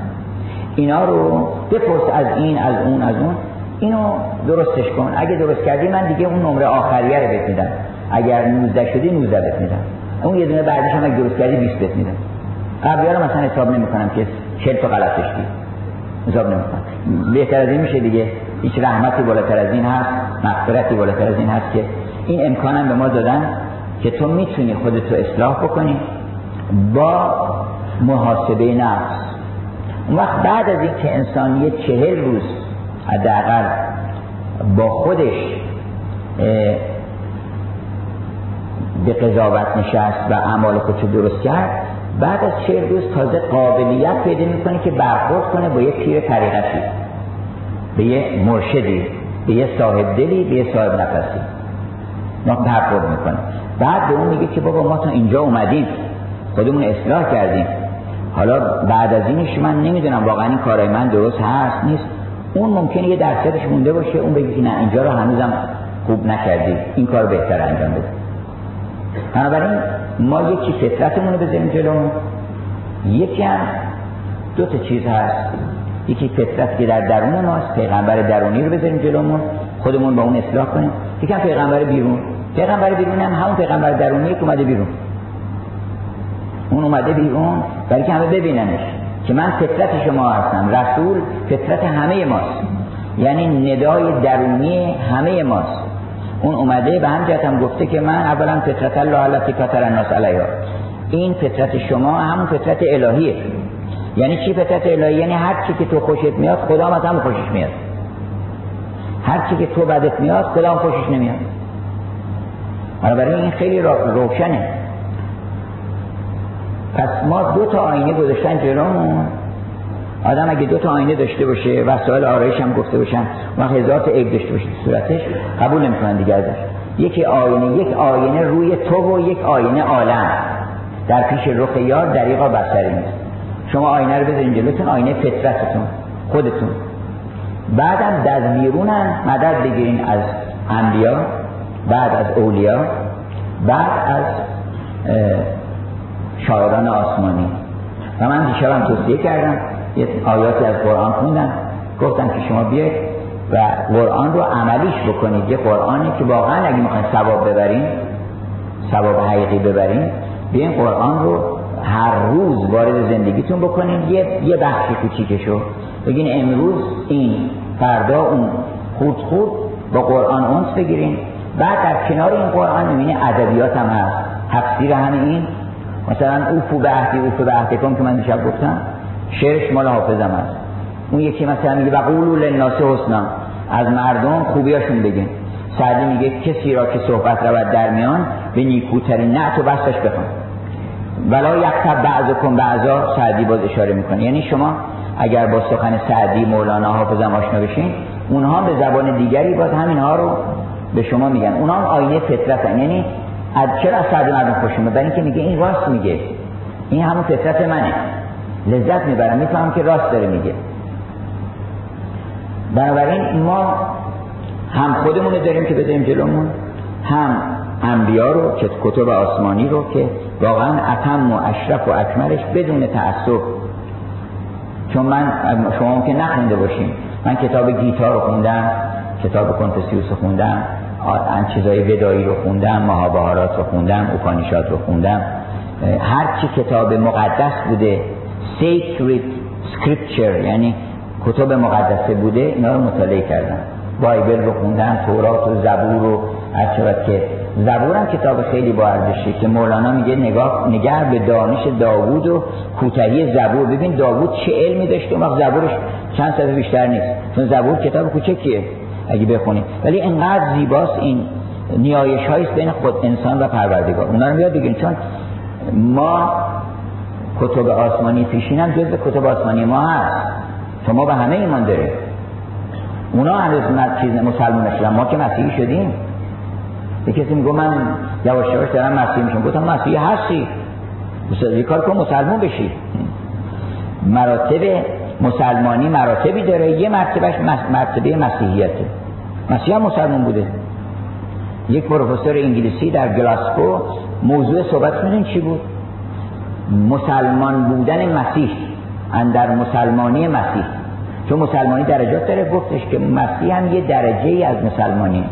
اینا رو بپرس از این از اون از اون. اینو درستش کن. اگه درست کردی من دیگه اون نمره آخریه رو بهت میدم. اگر 19 شدی 19 بهت میدم. اون یه دونه بعدش هم اگه درست کردی 20 بهت میدم. قبلی رو مثلا حساب نمی‌کنم که 40 تا غلط داشتی حساب نمی‌کنم. بهتر از این میشه دیگه. هیچ رحمتی بالاتر از این هست. مغفرتی بالاتر از این هست که این امکانم به ما دادن که تو می‌تونی خودتو اصلاح بکنی. با محاسبه نفس. اون وقت بعد از اینکه انسان یه چهل روز حداقل با خودش به قضاوت نشست و اعمال خودشو درست کرد بعد از چهل روز تازه قابلیت پیدا می‌کنه که برخورد کنه با یه پیر طریقتی به یه مرشدی به یه صاحب دلی به یه صاحب نفسی. ما برخورد می‌کنه بعد به اون میگه که بابا ما تا اینجا اومدیم. خودمون اصلاح کردیم. حالا بعد از اینش من نمی‌دونم واقعا این کارای من درست هست نیست. اون ممکنه یه درصدش مونده باشه اون بگه نه اینجا رو هنوزم خوب نکردی این کار بهتر انجام بده. بنابراین ما یکی فطرتمون رو بذاریم جلو یکی هم دو تا چیز هست. یکی فطرت که در درون ماست پیغمبر درونی رو بذاریم جلومون. خودمون با اون اصلاح کنیم. یکی پیغمبر بیرون. پیغمبر بیرون هم همون پیغمبر درونی که اومده بیرون. اون اومده بیرون برای که همه ببیننش که من فطرت شما هستم رسول فطرت همه ماست. یعنی ندای درونی همه ماست. اون اومده به همجهت هم گفته که من اولا فطرت الله التي فطر الناس علیها این فطرت شما همون فطرت الهیه. یعنی چی فطرت الهی یعنی هر چی که تو خوشت میاد خدا هم از هم خوشش میاد. هر چی که تو بدت میاد خدا هم خوشش نمیاد. برای این خیلی روشنه. پس ما دو تا آینه گذاشتن جلومون. آدم اگه دو تا آینه داشته باشه وسایل آرایش هم گفته باشن و هزار تا عیب داشته باشه صورتش قبول نمی‌کنن دیگه ازش. یکی آینه یک آینه روی تو و یک آینه عالم. در پیش رخ یار دریقا بسری نیست. شما آینه رو بذارین جلوتون آینه فطرتتون خودتون. بعدم در بیرون هم مدد بگیرین از انبیا بعد از اولیا بعد از شاعران آسمانی. و من دیشبم توصیه کردم یه آیاتی از قرآن خوندم. گفتم که شما بیاید و قرآن رو عملیش بکنید. یه قرآنی که واقعا اگه می‌خواین ثواب ببرین ثواب حقیقی ببرین بیاین قرآن رو هر روز وارد زندگیتون بکنین. یه یه بخش کوچیکشو. بگین امروز این فردا اون خود خود با قرآن اونس بگیرین. بعد در کنار این قرآن می‌بینی ادبیات هم هست. تفسیر همه این مثلا اوفو به عهدی اوفو به عهدی کن که من دیشب گفتم. شعرش مال حافظم هست. اون یکی مثلا میگه و قولو للناس حسنا. از مردم خوبیاشون بگین سعدی میگه کسی را که صحبت رود در میان به نیکوترین نعت و بستش بخوان. ولا یکتب بعض کن بعضا سعدی باز اشاره می‌کنه. یعنی شما اگر با سخن سعدی مولانا حافظم آشنا بشین اونها به زبان دیگری باز همینها رو به شما میگن. اونها آینه فطرتن. یعنی از چرا از سعدی مردم خوشونه برای اینکه میگه این راست میگه. این همون فطرت منه. لذت می‌برم. میفهم که راست داره میگه. بنابراین ما هم خودمون داریم که بذاریم جلومون هم انبیا رو که کتب آسمانی رو که واقعا اتم و اشرف و اکملش بدون تعصب. چون من شما که نخونده باشیم من کتاب گیتا رو خوندم کتاب کنفسیوس رو خوندم. آن چیزای ودایی رو خوندم مهابهارات رو خوندم اوپانیشات رو خوندم هر چی کتاب مقدس بوده sacred scripture یعنی کتب مقدسه بوده اینا رو مطالعه کردم. بایبل رو خوندم تورات و زبور رو هر که زبور هم کتاب خیلی با ارزشه که مولانا میگه نگاه نگه به دانش داوود و کوتاهی زبور. ببین داوود چه علمی داشته اون زبورش چند صفحه بیشتر نیست. چون زبور کتاب کوچکیه. اگه بخونید ولی انقدر زیباست این نیایش هاییست بین خود انسان و پروردگار. اونا رو یاد بگیریم چون ما کتب آسمانی پیشین هم جز کتب آسمانی ما هست. شما به همه ایمان داره اونا هنوز چیز مسلمان نشدن ما که مسیحی شدیم. یه کسی میگو من یواش یواش دارم مسیحی میشم. گفتم مسیحی هستی. یه کار کن مسلمان بشی. مراتب مسلمانی مراتبی داره یه مرتبهش مرتبه مسیحیته. مسیح هم مسلمان بوده. یک پروفسور انگلیسی در گلاسکو موضوع صحبت میدون چی بود؟ مسلمان بودن مسیح اندر مسلمانی مسیح. چون مسلمانی درجات داره گفتش که مسیح هم یه درجه ای از مسلمانی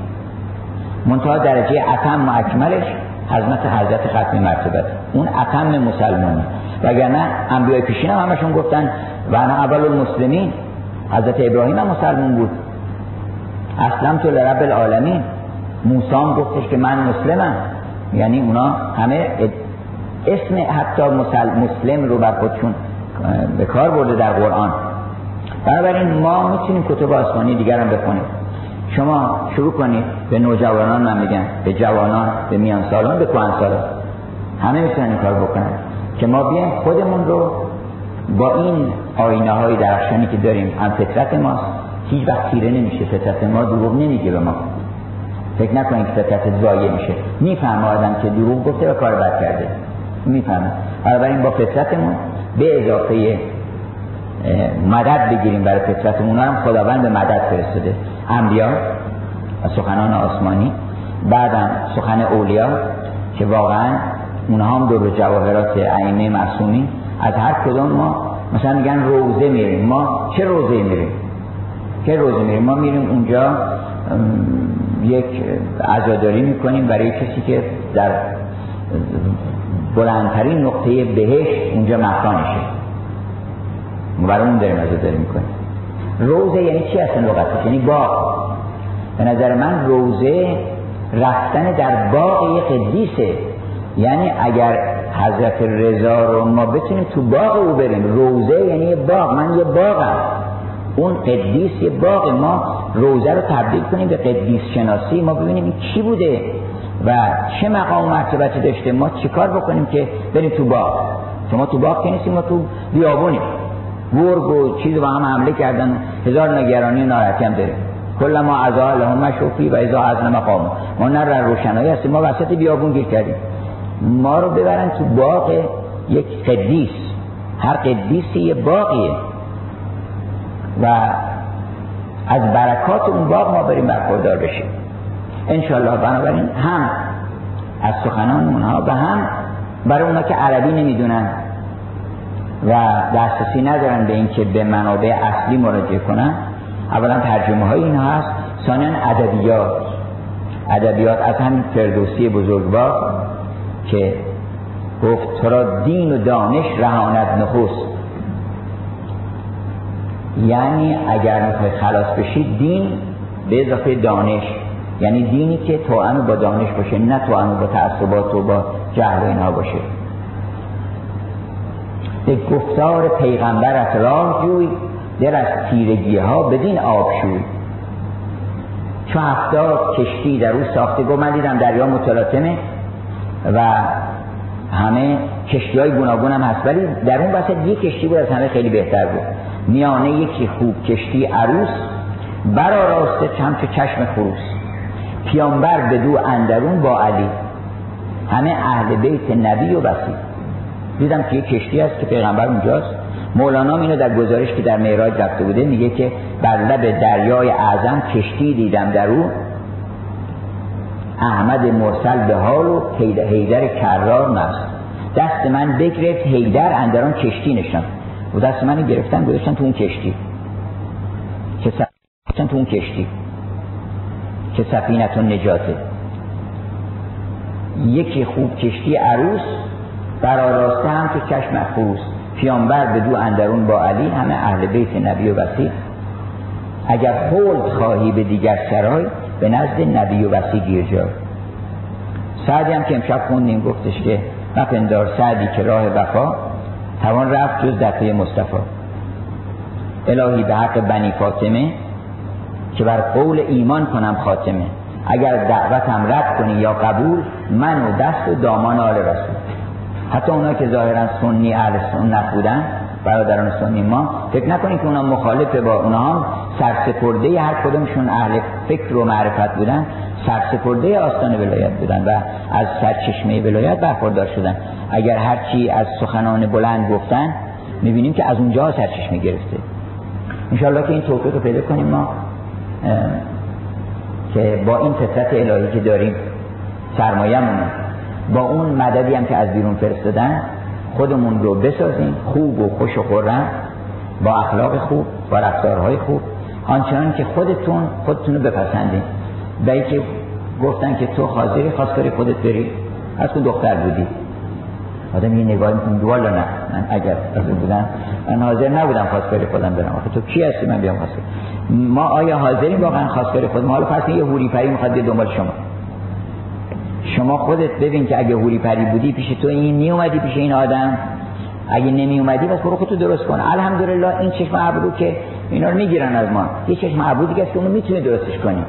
منتها درجه اتم و اکملش حضرت حضرت ختم مرتبت اون اتم مسلمانی وگرنه انبیای پیشین هم همشون گفتن و انا اول المسلمین. حضرت ابراهیم هم مسلمون بود. اسلم تو لرب العالمین. موسی هم گفتش که من مسلمم. یعنی اونا همه اسم حتی مسلم رو بر خودشون به کار برده در قرآن. بنابراین ما می‌تونیم کتب آسمانی دیگر هم بخونیم. شما شروع کنید. به نوجوانان من میگم. به جوانان به میان سالان به کوهن سالان همه می‌تونن این کار بکنن. که ما بیایم خودمون رو با این آینه های درخشانی که داریم هم فطرت ماست. هیچ وقت تیره نمیشه فطرت ما دروغ نمیگه به ما. فکر نکنید که فطرت زایه میشه. می‌فهمه آدم که دروغ گفته و کار بد کرده. می‌فهمه. این با فطرتمون به اضافه مدد بگیریم برای فطرتمون. هم خداوند به مدد فرستاده. انبیا و سخنان آسمانی. بعدم سخن اولیا که واقعا اونها هم دور جواهرات ائمه معصومی. از هر کدوم ما مثلا میگن روزه میریم. ما چه روزه میریم؟ چه روزه میریم؟ ما میریم اونجا یک عزاداری می‌کنیم برای کسی که در بلندترین نقطه بهش اونجا مکانشه برای اون داریم عزاداری می‌کنیم. روزه یعنی چی اصلا لغتش؟ یعنی باغ. به نظر من روزه رفتن در باغ قدیسه. یعنی اگر حضرت رضا رو ما بتونیم تو باغ او بریم. روزه یعنی باغ. من یه باغم. اون قدیس یه باغ. ما روزه رو تبدیل کنیم به قدیس شناسی. ما ببینیم این چی بوده و چه مقام مرتبتی داشته. ما چیکار بکنیم که بریم تو باغ؟ شما تو باغ که نیستیم ما تو بیابونیم. گرگ و چیز با هم حمله کردن. هزار نگرانی و ناراحتی هم داره کل ما از لهم مشوفی و ازا از مقام. ما نه در روشنایی هستیم. ما وسط بیابون گیر کردیم. ما رو ببرن تو باغ یک قدیس. هر قدیسی یه باقیه و از برکات اون باغ ما بریم برخوردار بشیم. انشالله بنابراین هم از سخنان اونها به هم برای اونا که عربی نمی‌دونن و دسترسی ندارن به اینکه به منابع اصلی مراجعه کنن. اولا ترجمه های اینها هست. ثانیا ادبیات. ادبیات از همین فردوسی بزرگوار که گفت تو را دین و دانش رهاند نخست. یعنی اگر می‌خوای خلاص بشید دین به اضافه دانش. یعنی دینی که توأم با دانش باشه نه توأم با تعصبات و با جهل و اینها باشه. به گفتار پیغمبرت راه جوی دل از تیرگی ها بدین آب شوی. چون هفتاد کشتی در او ساخته گو من دیدم دریا متلاطمه و همه کشتی های گوناگون هم هست. ولی در اون وسط یک کشتی بود از همه خیلی بهتر بود. میانه یکی خوب کشتی عروس برا راسته چمچه چشم خروس. پیانبر به دو اندرون با علی. همه اهل بیت نبی و بسی دیدم که یک کشتی هست که پیغمبر اونجاست. مولانا اینو در گزارش که در معراج رفته بوده میگه که بر لب دریای اعظم کشتی دیدم در او. احمد مرسل به حال و حیدر کرار نست دست من بگرفت حیدر اندران کشتی نشان. و دست من گرفتن گذاشتن تو اون کشتی. که تو اون کشتی. که سفینتون نجاته. یکی خوب کشتی عروس براراسته هم که چشم خروس پیانبر به دو اندرون با علی همه اهل بیت نبی و وسیع. اگر خلد خواهی به دیگر سرای به نزد نبی و وسیع گیر جای سعدی هم که امشب خوندیم گفتش که مپندار سعدی که راه وفا توان رفت جز دفعه مصطفی. الهی به حق بنی فاطمه که بر قول ایمان کنم خاتمه. اگر دعوتم رد کنی یا قبول من و دست و دامان آل رسول. حتی اونا که ظاهرا سنی اهل سنت بودن برادران سنی ما فکر نکنید که اونا مخالف با اونا سرسپرده هر کدومشون اهل فکر و معرفت بودن سرسپرده آستان ولایت بودن و از سرچشمه ولایت برخوردار شدن. اگر هرچی از سخنان بلند گفتن می‌بینیم که از اونجا سرچشمه گرفته. انشاءالله که این توفیق رو پیدا کنیم ما که با این فطرت الهی که داریم سرمایه‌مون با اون مددی هم که از بیرون فرستادن خودمون رو بسازیم خوب و خوش و خورم با اخلاق خوب با رفتارهای خوب. آنچنان که خودتون خودتون رو بپسندین. به که گفتن که تو حاضری خواستاری خودت بری. از تو دختر بودی. آدم یه نگاه می‌کنه والا نه. من اگر از اون بودم من حاضر نبودم خواستگاری خودم برم. آخه تو کی هستی؟ من بیام خواستگاری ما آیا حاضریم واقعا خواستگاری خودم؟ حالا فرض یه هوری پری می‌خواد دنبال شما. شما خودت ببین که اگه هوری پری بودی پیش تو این می اومدی پیش این آدم. اگه نمی اومدی بس برو خودتو درست کن. الحمدلله این چشم ابرو که اینا رو می‌گیرن از ما. یه چشم ابرو دیگه که اونو می‌تونه درستش کنی.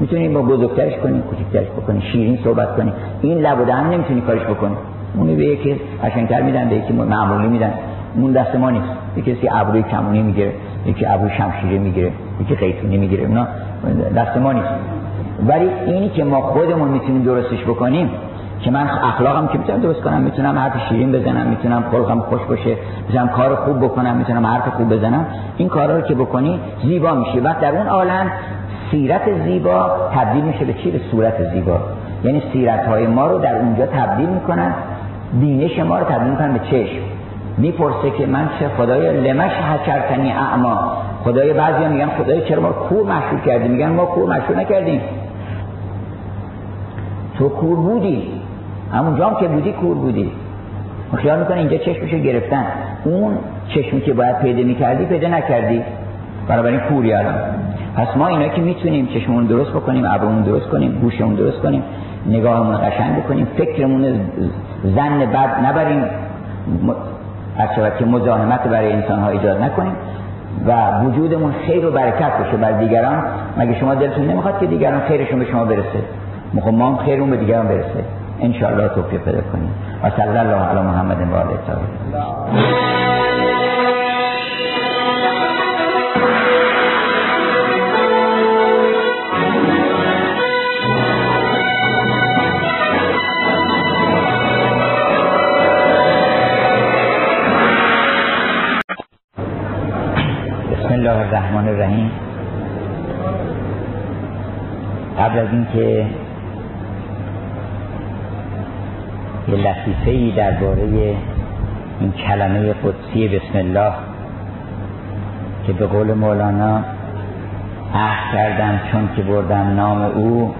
می‌تونی با بزرگترش کنی کوچکترش بکنی شیرین صحبت کنی. این لب و دهن نمی‌تونی کارش بکنی. اونو به یکی قشنگتر میدن به یکی معمولی میدن. اون دست ما نیست. یکی کسی ابروی کمونی می‌گیره یکی ابروی شمشیره می‌گیره یکی قیتونی می‌گیره. اونا دست ما نیست. ولی اینی که ما خودمون می‌تونیم درستش بکنیم که من اخلاقم که می‌تونم درست کنم می‌تونم حرف شیرین بزنم می‌تونم خلقم خوش باشه می‌تونم کار خوب بکنم می‌تونم حرف خوب بزنم این کارا رو که بکنی زیبا میشه وقت در اون عالم سیرت زیبا تبدیل میشه به چی؟ به صورت زیبا. یعنی سیرت های ما رو در اونجا تبدیل می‌کنن بینش ما رو تبدیل می‌کنن به چشم. می‌پرسه که من چه خدای لمش حکرتنی اعما. خدای بعضی میگن خدای چرا ما کور مشهور کردیم میگن ما کور مشهور نکردیم. تو کور بودی. همونجا هم که بودی کور بودی. خیال می‌کنه اینجا چشمشو گرفتن. اون چشمی که باید پیدا می‌کردی پیدا نکردی. این کوری الان. پس ما اینا که می‌تونیم چشممون درست بکنیم ابرمون درست کنیم گوشمون درست کنیم نگاهمون قشنگ بکنیم فکرمون زن بد نبریم از که مزاحمت برای انسان ها ایجاد نکنیم و وجودمون خیر و برکت بشه بر دیگران. مگه شما دلتون نمی‌خواد که دیگران خیرشون به شما برسه؟ ما هم خیرون به دیگران برسه. انشاءالله توفیق پیدا کنیم. و صلی الله علی محمد و آله الله الرحمن الرحیم. قبل از اینکه یه لطیفه ای درباره این کلمه قدسی بسم الله که به قول مولانا عهد کردم چون که بردم نام او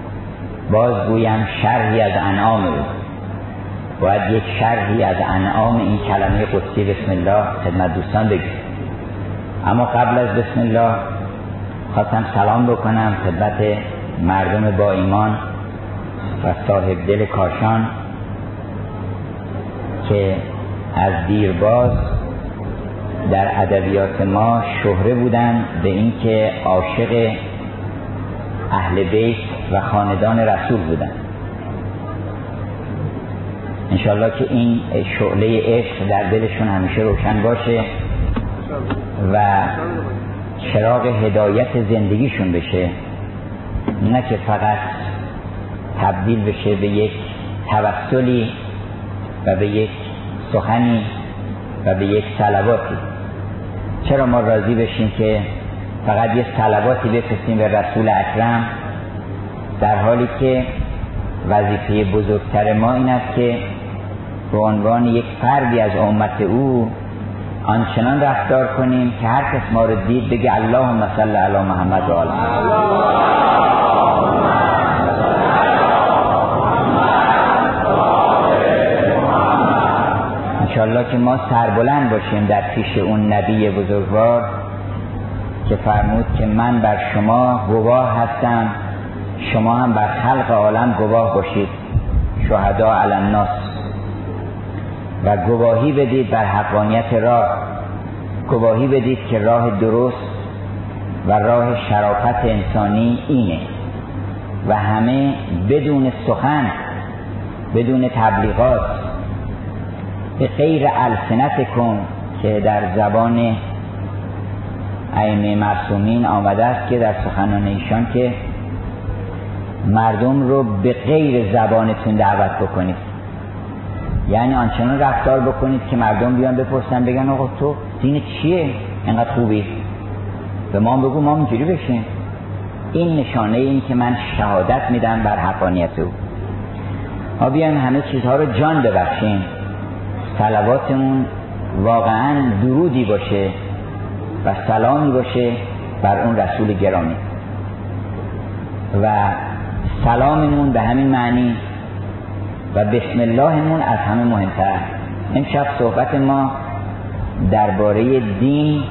باز گویم شرحی از انعام او. باید یک شرحی از انعام این کلمه قدسی بسم الله خدمت دوستان بگیم. اما قبل از بسم الله خواستم سلام بکنم خدمت مردم با ایمان و صاحب دل کاشان. که از دیرباز در ادبیات ما شهره بودن به اینکه عاشق اهل بیت و خاندان رسول بودن. انشالله که این شعله عشق در دلشون همیشه روشن باشه و چراغ هدایت زندگیشون بشه. نه که فقط تبدیل بشه به یک توسلی و به یک سخنی و به یک سلواتی چرا ما راضی بشیم که فقط یک سلواتی بفرستیم به رسول اکرم؟ در حالی که وظیفه بزرگتر ما این است که به عنوان یک فردی از امت او آنچنان رفتار کنیم که هر کس ما رو دید بگه اللهم صل علی محمد و آل انشالله که ما سربلند باشیم در پیش اون نبی بزرگوار که فرمود که من بر شما گواه هستم شما هم بر خلق عالم گواه باشید شهدا علی الناس. و گواهی بدید بر حقانیت راه گواهی بدید که راه درست و راه شرافت انسانی اینه. و همه بدون سخن بدون تبلیغات به غیر السنت کن که در زبان ائمه معصومین آمده است که در سخنان ایشان که مردم رو به غیر زبانتون دعوت بکنید. یعنی آنچنان رفتار بکنید که مردم بیان بپرسن بگن آقا تو دین چیه؟ اینقدر خوبی؟ به ما بگو ما اینجوری بشیم. این نشانه این که من شهادت میدم بر حقانیت او. ما بیایم همه چیزها رو جان ببخشیم. صلواتمون واقعا درودی باشه و سلامی باشه بر اون رسول گرامی. و سلاممون به همین معنی و بسم اللهمون از همه مهمتر. امشب صحبت ما درباره دین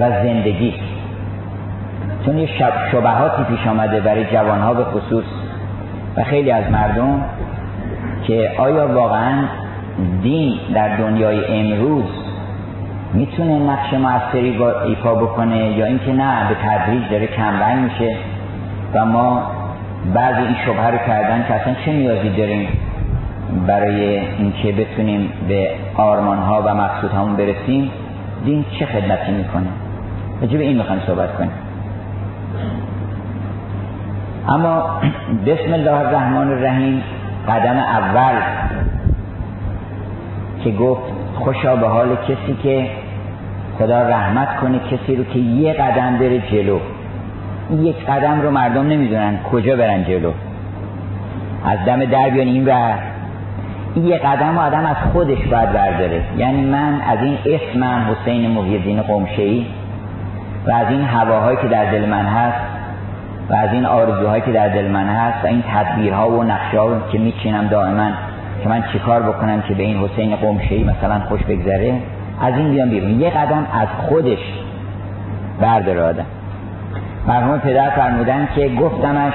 و زندگی. چون یه شب شبهاتی پیش آمده برای جوانها به خصوص و خیلی از مردم که آیا واقعا دین در دنیای امروز می‌تونه نقش موثری ایفا بکنه یا اینکه نه به تدریج داره کمرنگ میشه و ما بعضی این شبه رو کردن که اصلا چه نیازی داریم برای اینکه بتونیم به آرمان ها و مقصود همون برسیم؟ دین چه خدمتی می‌کنه؟ به این می‌خوایم صحبت کنیم. اما *clears throat* بسم الله الرحمن الرحیم قدم اول که گفت خوشا به حال کسی که خدا رحمت کنه کسی رو که یه قدم بره جلو. یک قدم رو مردم نمی‌دونن کجا برن جلو. از دم در بیان این ور. این یه قدم آدم از خودش باید برداره. یعنی من از این اسمم حسین محیدین قمشهی و از این هواهایی که در دل من هست و از این آرزوهایی که در دل من هست و این تدبیرها و نقشه که میچینم دائما که من چیکار بکنم که به این حسین قمشهی مثلا خوش بگذره از این بیام بیرون. یه قدم از خودش برداره آدم. مرحوم پدر فرمودن که گفتمش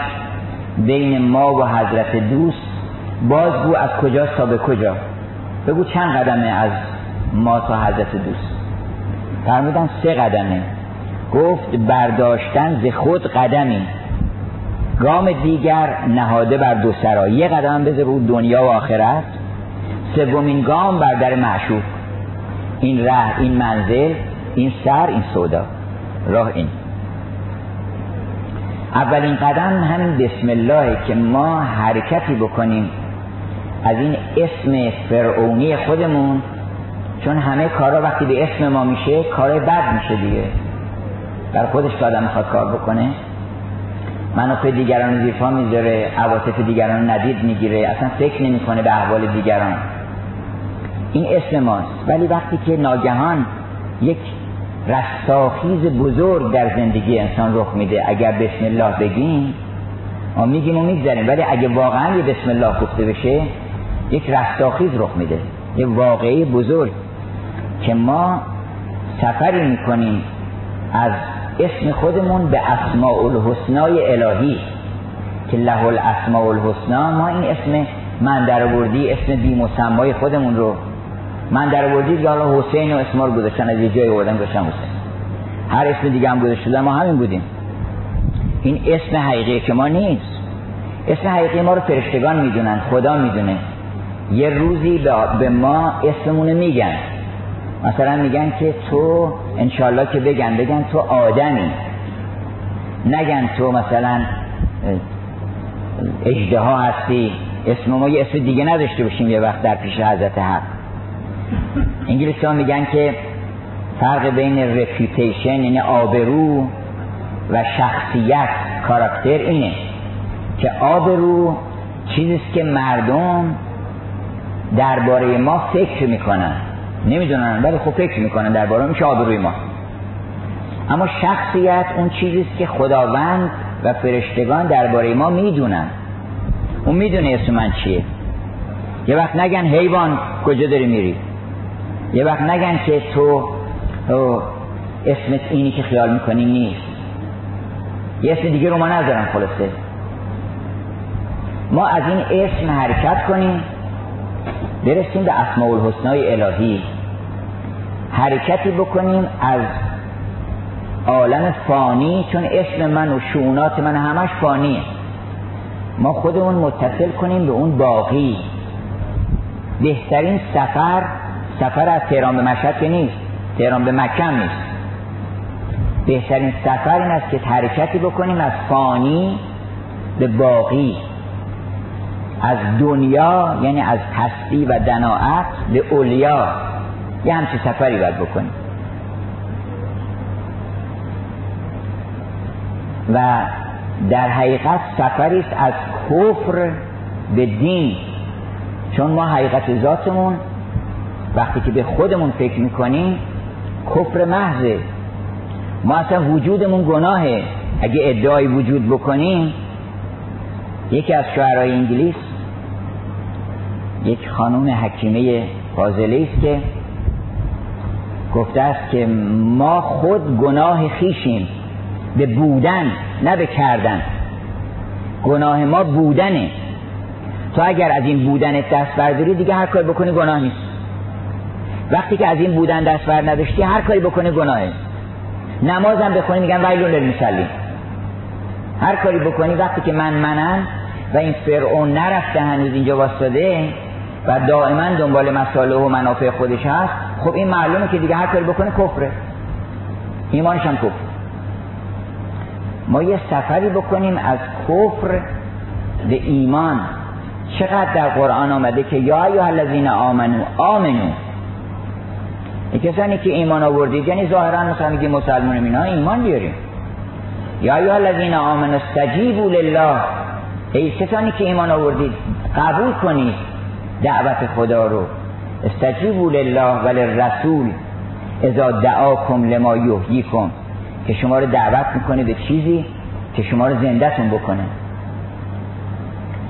بین ما و حضرت دوست بازگو از کجا تا به کجا. بگو چند قدمه از ما تا حضرت دوست. فرمودن سه قدمه. گفت برداشتن ز خود قدمی گام دیگر نهاده بر دو سرا یه قدم بذار رو دنیا و آخرت. سومین گام بر در معشوق. این ره این منزل این سر این صدا راه این. اولین قدم همین بسم الله که ما حرکتی بکنیم از این اسم فرعونی خودمون چون همه کارا وقتی به اسم ما میشه کار بد میشه دیگه. در خودش که آدم می‌خواد کار بکنه. منافع دیگران زیر پا می‌ذاره عواطف دیگران ندید می‌گیره اصلا فکر نمی‌کنه به احوال دیگران. این اسم ماست. ولی وقتی که ناگهان یک رستاخیز بزرگ در زندگی انسان رخ میده اگر بسم الله بگیم ما میگیم و می‌گذاریم ولی اگه واقعا یه بسم الله گفته بشه یک رستاخیز رخ میده. یه واقعی بزرگ که ما سفری می‌کنیم از اسم خودمون به اسماء الحسنای الهی که له الاسماء الحسنا ما این اسم من در اسم بی مسمای خودمون رو من در که حالا حسین و اسما رو گذاشتن از یه جای آوردن گذاشتن حسین. هر اسم دیگه هم گذاشته ما همین بودیم. این اسم حقیقی که ما نیست. اسم حقیقی ما رو فرشتگان می‌دونن خدا می‌دونه. یه روزی به ما اسممونه میگن. مثلا میگن که تو انشالله که بگن بگن تو آدمی. نگن تو مثلا اجده هستی. اسم ما یه اسم دیگه نداشته باشیم یه وقت در پیش حضرت حق. انگلیسی ها میگن که فرق بین رپیوتیشن یعنی آبرو و شخصیت کاراکتر اینه که آبرو چیزیست که مردم درباره ما فکر می‌کنن. نمی‌دونن ولی خب فکر می‌کنن درباره میشه آبروی ما. اما شخصیت اون چیزیست که خداوند و فرشتگان درباره ما می‌دونن. اون می‌دونه اسم من چیه. یه وقت نگن حیوان کجا داری میری. یه وقت نگن که تو, اسمت اینی که خیال می‌کنی نیست. یه اسم دیگه رو ما ندارم خلاصه. ما از این اسم حرکت کنیم برسیم به اسماء الحسنای الهی. حرکتی بکنیم از عالم فانی چون اسم من و شونات من همش فانیه ما خودمون متصل کنیم به اون باقی. بهترین سفر سفر از تهران به مشهد که نیست تهران به مکه نیست. بهترین سفر این است که حرکتی بکنیم از فانی به باقی. از دنیا یعنی از هستی و دناعت به اولیا. یه همچه سفری باید بکنیم و در حقیقت سفری است از کفر به دین. چون ما حقیقت ذاتمون وقتی که به خودمون فکر می‌کنیم کفر محضه. ما اصلا وجودمون گناهه. اگه ادعای وجود بکنیم یکی از شعرهای انگلیس یک خانوم حکیمه فاضله است که گفته است که ما خود گناه خیشیم به بودن نه به کردن. گناه ما بودنه. تو اگر از این بودن دست برداری دیگه هر کاری بکنی گناه نیست. وقتی که از این بودن دست بر نداشتی هر کاری بکنی گناهه. نمازم بخونی میگن ویلون للمصلین هر کاری بکنی وقتی که من منن و این فرعون نرفته هنوز اینجا واسطاده و دائما دنبال مساله و منافع خودش هست. خب این معلومه که دیگه هر کاری بکنه کفره. ایمانش هم کفر. ما یه سفری بکنیم از کفر به ایمان. چقدر در قرآن آمده که یا ایها الذین آمنو آمنو کسانی که ایمان آوردید یعنی ظاهرا مثلا میگه مسلمان اینا ایمان بیاریم. یا ایها الذین آمنو استجیبوا لله. ای کسانی که ایمان آوردید قبول کنید. دعوت خدا رو. استجیبوا لله و للرسول اذا دعاکم لما یحییکم. که شما رو دعوت می‌کنه به چیزی که شما رو زندهتون بکنه.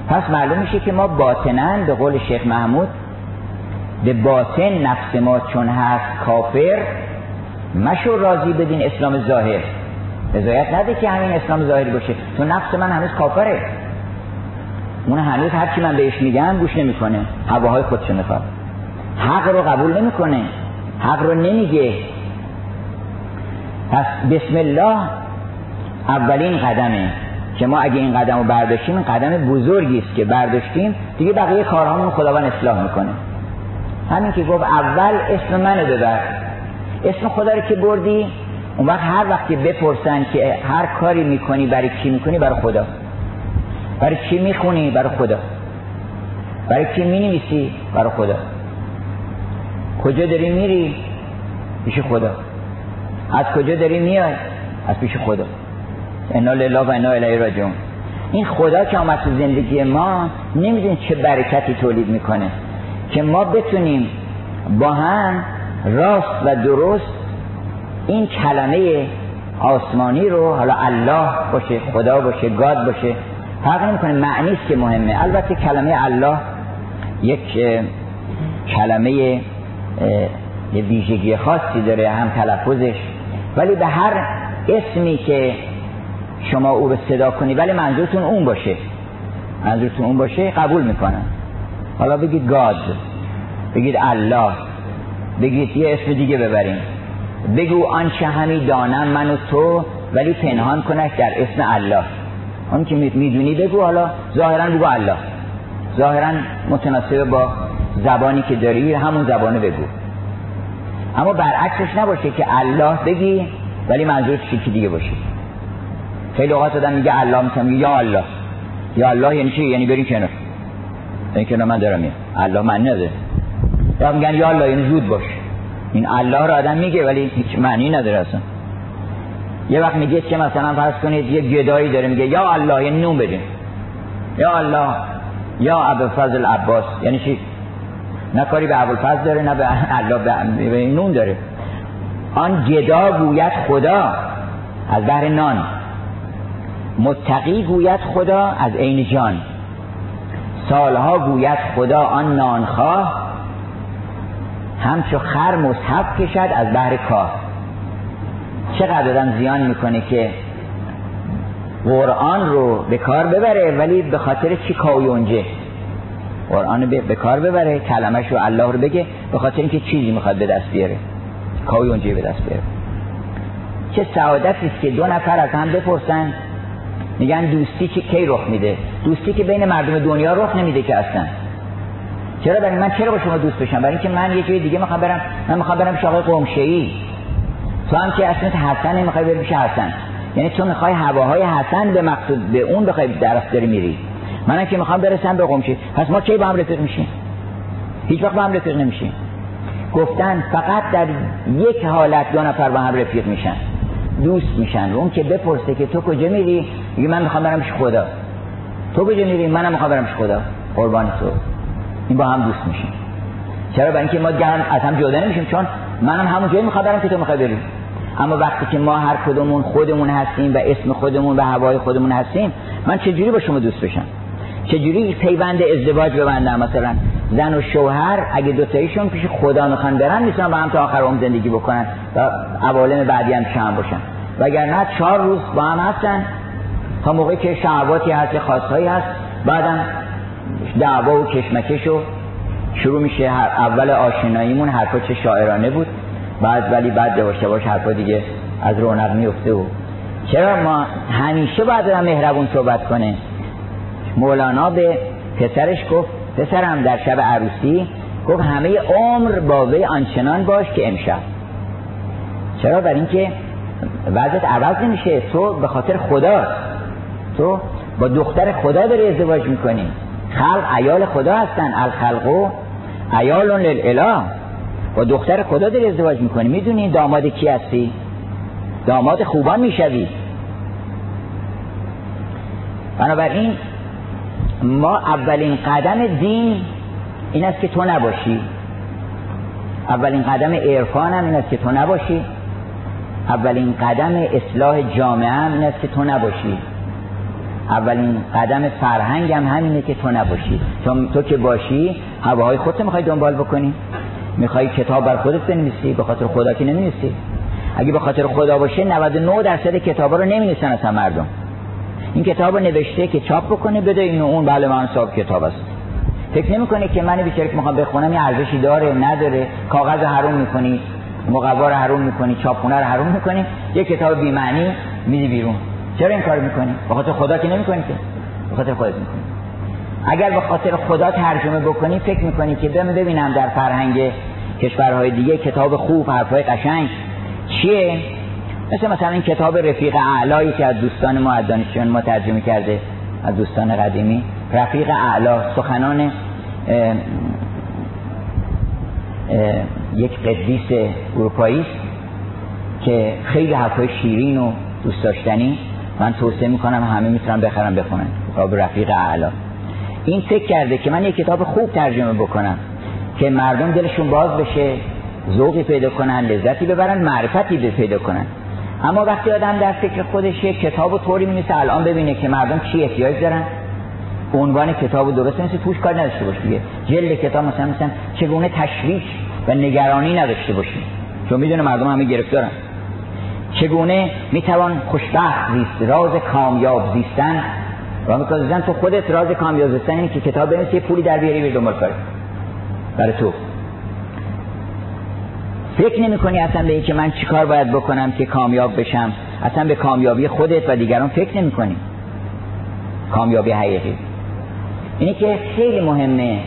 پس معلوم میشه که ما باطنن به قول شیخ محمود به باطن نفس ما چون هست کافر مشو راضی بدین اسلام ظاهر. رضایت نده که همین اسلام ظاهری باشه. تو نفس من هنوز کافره. اون هنوز هرچی من بهش میگم گوش نمی‌کنه. هواهای خودشو می‌خواد. حق رو قبول نمی‌کنه. حق رو نمیگه. پس بسم الله اولین قدمه که ما اگه این قدم رو برداشتیم قدم بزرگی است که برداشتیم. دیگه بقیه کارهامون خداوند اصلاح می‌کنه. همین که گفت اول اسم منو ببر. اسم خدا رو که بردی اون وقت هر وقتی بپرسن که هر کاری می‌کنی برای کی می‌کنی؟ برای خدا. برای چی می‌خونی؟ برای خدا. برای چی می‌نویسی؟ برای خدا. کجا داری میری؟ پیش خدا. از کجا داری میای؟ از پیش خدا. انا لله و انا الیه راجعون. این خدا که آمد تو زندگی ما نمی‌دونی چه برکتی تولید می‌کنه. که ما بتونیم با هم راست و درست این کلمه آسمانی رو حالا الله باشه خدا باشه گاد باشه فرق نمی‌کنه معنی است که مهمه. البته کلمه الله یک کلمه یه ویژگی خاصی داره هم تلفظش. ولی به هر اسمی که شما او رو صدا کنی ولی منظورتون اون باشه. منظورتون اون باشه قبول می‌کنن حالا بگید گاد بگید الله بگید یه اسم دیگه ببریم. بگو آنچه همی دانم من و تو ولی پنهان کنش در اسم الله. اون که می‌دونی بگو. حالا ظاهرا بگو الله. ظاهرا متناسب با زبانی که داری همون زبانه بگو. اما برعکسش نباشه که الله بگی ولی منظورش چیزی دیگه باشه. خیلی اوقات آدم میگه الله میگه یا الله. یا الله یعنی چی؟ یعنی بریم کنار. این کنار من دارم میگم الله من نده یا میگن یا الله یعنی زود باش. این الله رو آدم میگه ولی هیچ معنی نداره اصلا. یه وقت میگه که مثلا فرض کنید یه گدایی داره میگه یا الله یعنی نون بدین. یا الله یا فضل عباس یعنی چی؟ نه کاری به ابوالفضل داره نه به الله به نون داره. آن گدا گوید خدا از بحر نان. متقی گوید خدا از عین جان. سالها گوید خدا آن نانخواه. همچو خر مصحف کشد از بحر کاه. چقدر آدم زیان می‌کنه که قرآن رو به کار ببره ولی به خاطر چی کاویونجه قرآن به کار ببره کلمش رو الله رو بگه به خاطر اینکه چیزی می‌خواد به دست بیاره. کاویونجه به دست بیاره. چه سعادتی است که دو نفر از هم بپرسن میگن دوستی که کی رخ میده؟ دوستی که بین مردم دنیا رخ نمیده که اصلا. چرا برای من چرا با شما دوست بشم؟ برای اینکه من یه جای دیگه می‌خوام برم من می‌خوام برم شاقه قمشه ای تو هم که اسمت حسن می‌خوای بری پیش حسن. یعنی تو می‌خوای هواهای حسن به مقصود به اون بخوای درست داری میری. منم که می‌خوام برسم به قمشه پس ما کی با هم رفیق میشیم؟ هیچ وقت با هم رفیق نمیشیم. گفتن فقط در یک حالت دو نفر با هم رفیق میشن. دوست میشن. اون که بپرسه که تو کجا میری؟ میگه من می‌خوام برم خدا. تو کجا میری؟ منم می‌خوام برم خدا. قربان تو. این با هم دوست میشیم. چرا؟ برای اینکه ما از هم جدا نمیشیم. چون منم همون جایی می‌خوام برم که تو می‌خوای بری. اما وقتی که ما هر کدومون خودمون هستیم و اسم خودمون و هوای خودمون هستیم من چجوری با شما دوست بشم؟ چجوری پیوند ازدواج ببندم؟ مثلا زن و شوهر اگه دوتایشون پیش خدا می‌خوان برن می‌تونن با هم تا آخر عمر زندگی بکنن و عوالم بعدی هم شام باشن. وگرنه چهار روز با هم هستن. تا موقعی که شهواتی هست خاصهایی هست. بعدم دعوا و کشمکش و شروع میشه. هر اول آشناییمون حرفا چه شاعرانه بود. بعد ولی بعد یواش یواش حرفا دیگه از رونق میفته و چرا ما همیشه باید مهربون صحبت کنه؟ مولانا به پسرش گفت پسرم در شب عروسی گفت همه عمر با وی آنچنان باش که امشب. چرا؟ بر اینکه وضعت عوض نمیشه. تو به خاطر خدا تو با دختر خدا داری ازدواج می‌کنی. خلق ایال خدا هستن الخلقو ایال للاله. با دختر خدا داری ازدواج می‌کنی. می‌دونی داماد کی هستی؟ داماد خوبان می‌شوی. بنابراین ما اولین قدم دین این است که تو نباشی. اولین قدم عرفان هم این است که تو نباشی. اولین قدم اصلاح جامعه هم این است که تو نباشی. اولین قدم فرهنگ هم همینه که تو نباشی. تو, تو که باشی هواهای خودت می‌خوای دنبال بکنی. می‌خوای کتاب بر خودت بنویسی به خاطر خدا که نمی‌نویسی. اگه به خاطر خدا باشه 99 درصد کتابا رو نمی‌نویسن اصلا مردم. این کتاب رو نوشته که چاپ بکنه بده اینو اون بله من صاحب کتاب است. فکر نمی‌کنه که من بیچاره می‌خوام بخونم یه ارزشی داره نداره. کاغذ حروم می‌کنی مقوا رو حروم می‌کنی چاپخونه رو حروم می‌کنی یه کتاب بی معنی میدی بیرون. چرا این کار می‌کنی؟ به خاطر خدا که نمی‌کنی که. به خاطر خودت می‌کنی. اگر به خاطر خدا ترجمه بکنی فکر می‌کنی که ببینم در فرهنگ کشورهای دیگه کتاب خوب حرفای قشنگ. چیه؟ مثل مثلا این کتاب رفیق اعلایی که از دوستان ما از دانشجویان ما ترجمه کرده از دوستان قدیمی. رفیق اعلا سخنان یک قدیس اروپایی که خیلی حرفای شیرین و دوست داشتنی. من توصیه می‌کنم همه می‌تونن بخرن بخونن. کتاب رفیق اعلا. این فکر کرده که من یک کتاب خوب ترجمه بکنم. که مردم دلشون باز بشه ذوقی پیدا کنن لذتی ببرن معرفتی پیدا کنن. اما وقتی آدم در فکر خودش یک کتاب و طوری الان ببینه که مردم چی احتیاج دارن. عنوان کتاب درست نیست توش کار نداشته باشه دیگه. جلد کتاب مثلا مثلا چگونه تشویش و نگرانی نداشته باشی؟ چون می‌دونه مردم همه گرفتارن. چگونه می‌توان خوشبخت زیست راز کامیاب زیستن؟ و می‌کنه تو خودت راز کامیاب زیستن اینه که کتاب بنویسی پولی در بیاری به دنبال کاری. برای تو. فکر نمی کنی اصلا به که من چیکار باید بکنم که کامیاب بشم؟ اصلا به کامیابی خودت و دیگران فکر نمی کنی کامیابی حقیقی. اینه که خیلی مهمه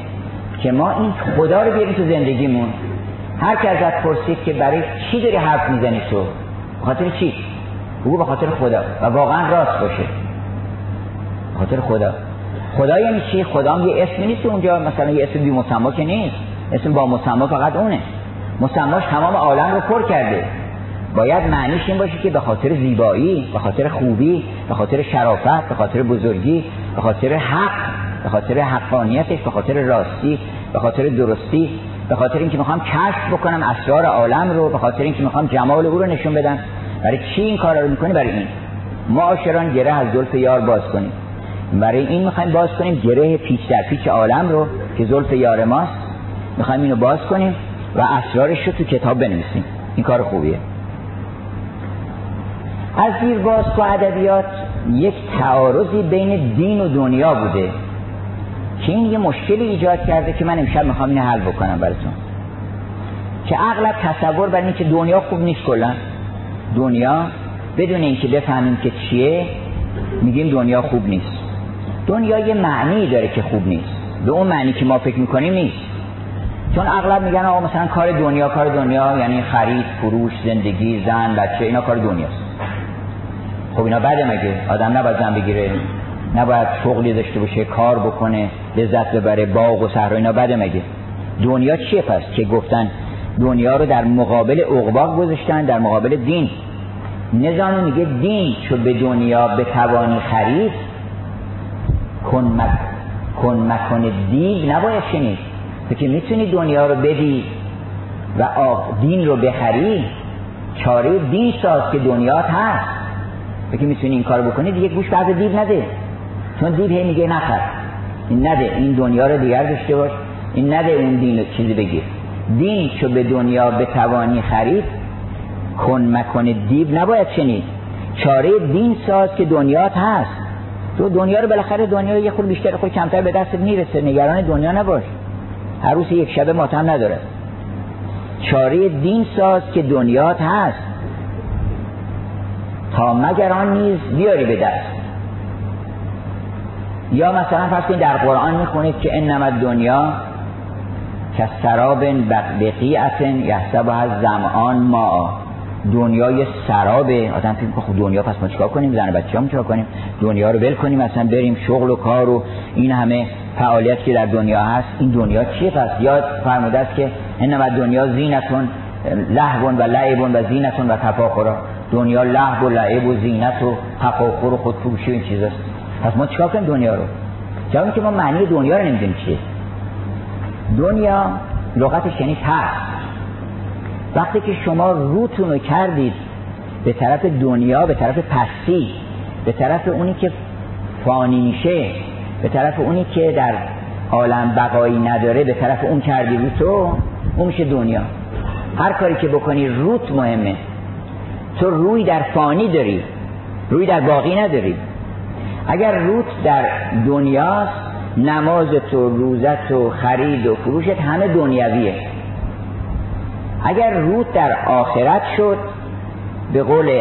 که ما این خدا رو بیاریم تو زندگیمون. هر که ازت پرسید که برای چی داری حرف می‌زنی تو؟ خاطر چی؟ بگو به خاطر خدا. و واقعا راست باشه. خاطر خدا. خدا یعنی چی خدا یه اسمی نیست اونجا مثلا یه اسم بی مسما که نیست اسم با مسما فقط اونه مسماش تمام عالم رو پر کرده باید معنیش این باشه که به خاطر زیبایی به خاطر خوبی به خاطر شرافت به خاطر بزرگی به خاطر حق به خاطر حقانیتش به خاطر راستی به خاطر درستی به خاطر اینکه می‌خوام کشف بکنم اسرار عالم رو به خاطر اینکه می‌خوام جمال او رو نشون بدم برای چی این کارا رو می‌کنی برای این ما گره از زلف یار باز کنیم برای این می‌خوایم باز کنیم گره پیچ در پیچ عالم رو که زلف یار ماست. می‌خوایم اینو باز کنیم و اسرارش رو تو کتاب بنویسیم. این کار خوبیه. از زیر باز تو ادبیات یک تعارضی بین دین و دنیا بوده که این یه مشکلی ایجاد کرده که من امشب می‌خوام اینو حل بکنم براتون. که اغلب تصور بر اینه که دنیا خوب نیست کلا. دنیا بدون اینکه بفهمیم که چیه میگیم دنیا خوب نیست. دنیا یه معنی داره که خوب نیست. به اون معنی که ما فکر می‌کنیم نیست. چون اغلب میگن آقا مثلا کار دنیا کار دنیا یعنی خرید فروش زندگی زن بچه اینا کار دنیاست. خب اینا بده مگه؟ آدم نباید زن بگیره. نباید شغلی داشته باشه کار بکنه لذت ببره باغ و صحرا اینا بده مگه؟ دنیا چیه پس که گفتن دنیا رو در مقابل عقبا گذاشتن در مقابل دین؟ نظام میگه دین چو به دنیا به توانی خرید کن, مک... کن مکن دیگ نباید شنید. تو که می‌تونی دنیا رو بدی و دین رو بخری چاره دین ساز که دنیات هست. تو که می‌تونی این کار بکنی دیگه گوش بعد دیو نده. چون دیو هی میگه نخر. این نده این دنیا رو دیگر داشته باش. این نده اون دین رو چیزی بگیر. دین چو به دنیا به توانی خرید کن مکن دیو نباید شنید. چاره دین ساز که دنیات هست. تو دنیا رو بالاخره دنیا رو یه خود بیشتر خود کمتر به دست می‌رسه. نگران دنیا نباش. عروس یک شبه ماتم نداره. چاره دین ساز که دنیات هست. تا مگر آن نیز بیاری به دست. یا مثلا فرض کنید در قرآن می‌خونید که انما دنیا که سراب بقیعت یحسب از زمان ما دنیای سرابه. آدم فکر خب دنیا پس ما چیکار کنیم؟ زن بچه هم چیکار کنیم؟ دنیا رو ول کنیم مثلا بریم شغل و کار و این همه فعالیت که در دنیا هست. این دنیا چیه؟ پس یاد فرموده است که انما دنیا زینتون لهو و لعب و زینتون و تفاخر. دنیا لهو و لعب و زینت و تفاخر و خودفروشی و این چیزاست پس ما چیکار کنیم دنیا رو؟ جوابی که ما معنی دنیا رو نمی‌دونیم چیه. دنیا لغتش یعنی هست وقتی که شما روتون رو کردید به طرف دنیا به طرف پستی به طرف اونی که فانی میشه به طرف اونی که در عالم بقایی نداره به طرف اون کردی رو تو اون میشه دنیا. هر کاری که بکنی روت مهمه. تو روی در فانی داری روی در باقی نداری. اگر روت در دنیاست نماز تو روزت و خرید و فروشت همه دنیاویه اگر روت در آخرت شد به قول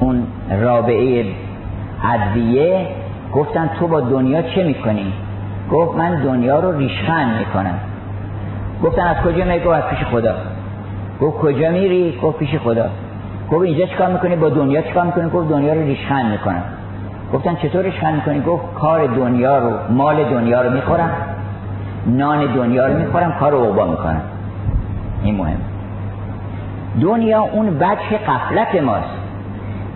اون رابعه ادویه گفتن تو با دنیا چه می‌کنی؟ گفت من دنیا رو ریشخند می‌کنم. گفتن از کجا میگو از پیش خدا. گفت کجا میری؟ گفت پیش خدا. گفت اینجا چیکار می‌کنی؟ با دنیا چیکار می‌کنی؟ گفت دنیا رو ریشخند می‌کنم. گفتن چطور ریشخند می‌کنی؟ گفت کار دنیا رو مال دنیا رو می‌خورم. نان دنیا رو می‌خورم کار عقبا می‌کنم. این مهم. دنیا اون وجه قفلت ماست.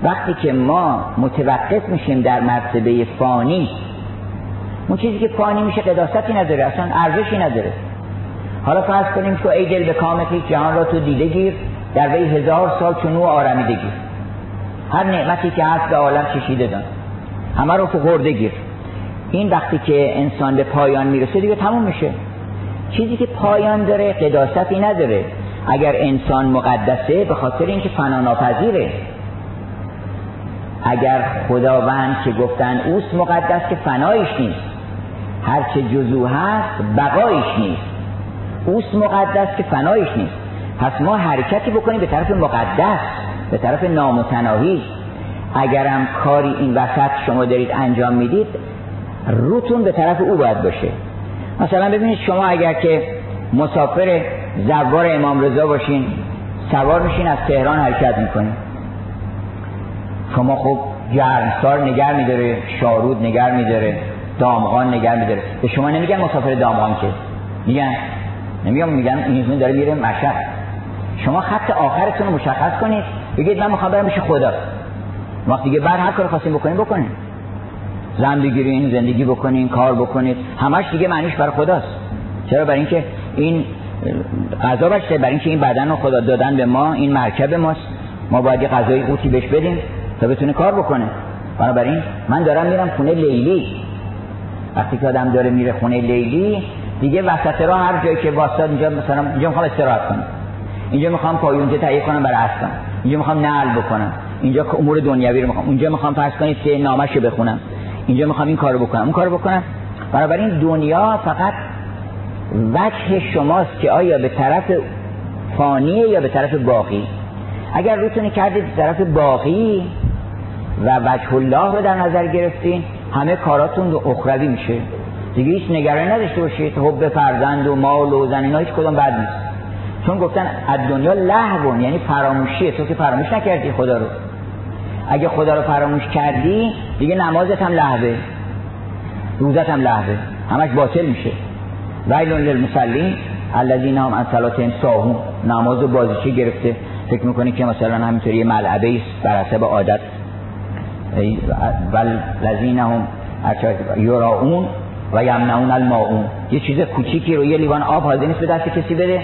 وقتی که ما متوقف میشیم در مرتبه فانی اون چیزی که فانی میشه قداستی نداره اصلا ارزشی نداره. حالا فرض کنیم تو ای دل به کامتی جهان را تو دیده گیر در وی هزار سال چونو آرمیده گیر. هر نعمتی که هست به عالم چشیده دان. همه رو فقرده گیر. این وقتی که انسان به پایان می‌رسه دیگه تموم میشه. چیزی که پایان داره قداستی نداره. اگر انسان مقدسه به خاطر اینکه فنا ناپذیره اگر خداوند که گفتن اوست مقدس که فنایش نیست. هرچه جزو هست بقایش نیست. اوست مقدس که فنایش نیست. پس ما حرکتی بکنیم به طرف مقدس به طرف نامتناهی. اگرم کاری این وسط شما دارید انجام می‌دید روتون به طرف او باید باشه. مثلا ببینید شما اگر که مسافر زوار امام رضا باشین سوار میشین از تهران حرکت می‌کنین. شما خب گرمسار نگر میداره شارود نگر میداره دامغان نگر میداره. به شما نمیگن مسافر دامغان که. میگن نمیگم میگن این داره میره مشهد. شما خط آخرتون رو مشخص کنید. بگید من می‌خوام برم بشه خدا. وقتی دیگه بعد هر کار خواستین بکنین بکنین. زن بگیرین زندگی بکنین کار بکنید. همش دیگه معنیش بر خداست. چرا؟ برای اینکه این غذا باشه برای اینکه این بدن رو خدا دادن به ما این مرکب ماست. ما باید یه غذای قوتی بهش بدیم تا بتونه کار بکنه. بنابراین من دارم میرم خونه لیلی. وقتی که آدم داره میره خونه لیلی دیگه وسط راه هر جایی که واسطاد اینجا مثلا اینجا می‌خوام استراحت کنم. اینجا می‌خوام پایونجه تهیه کنم برای اصلا اینجا می‌خوام نعل بکنم. اینجا امور دنیوی رو می‌خوام. اونجا می‌خوام فرض کنید که نامش بخونم. اینجا می‌خوام این کارو بکنم. اون کارو بکنم. بنابراین دنیا فقط وجه شماست که آیا به طرف فانیه یا به طرف باقی. اگر روتونی کردید به طرف باقی و وجه الله رو در نظر گرفتین همه کاراتون اخروی میشه. دیگه هیچ نگرانی نداشته باشید. حب فرزند و مال و زن اینا هیچ کدوم بد نیست. چون گفتن از دنیا لهون یعنی فراموشیه. تو که فراموش نکردی خدا رو. اگه خدا رو فراموش کردی دیگه نمازت هم لحوه. روزت هم لحوه. همش باطل میشه. ویل للمصلین الذین هم از صلاتهم ساهون. نماز و بازیچه گرفته. فکر می‌کنه که مثلا همینطوری یه ملعبه است بر حسب عادت. ول لذین هم یراؤون و یمنعون الماعون یه چیز کوچیکی رو یه لیوان آب حاضر نیست به دست کسی بده.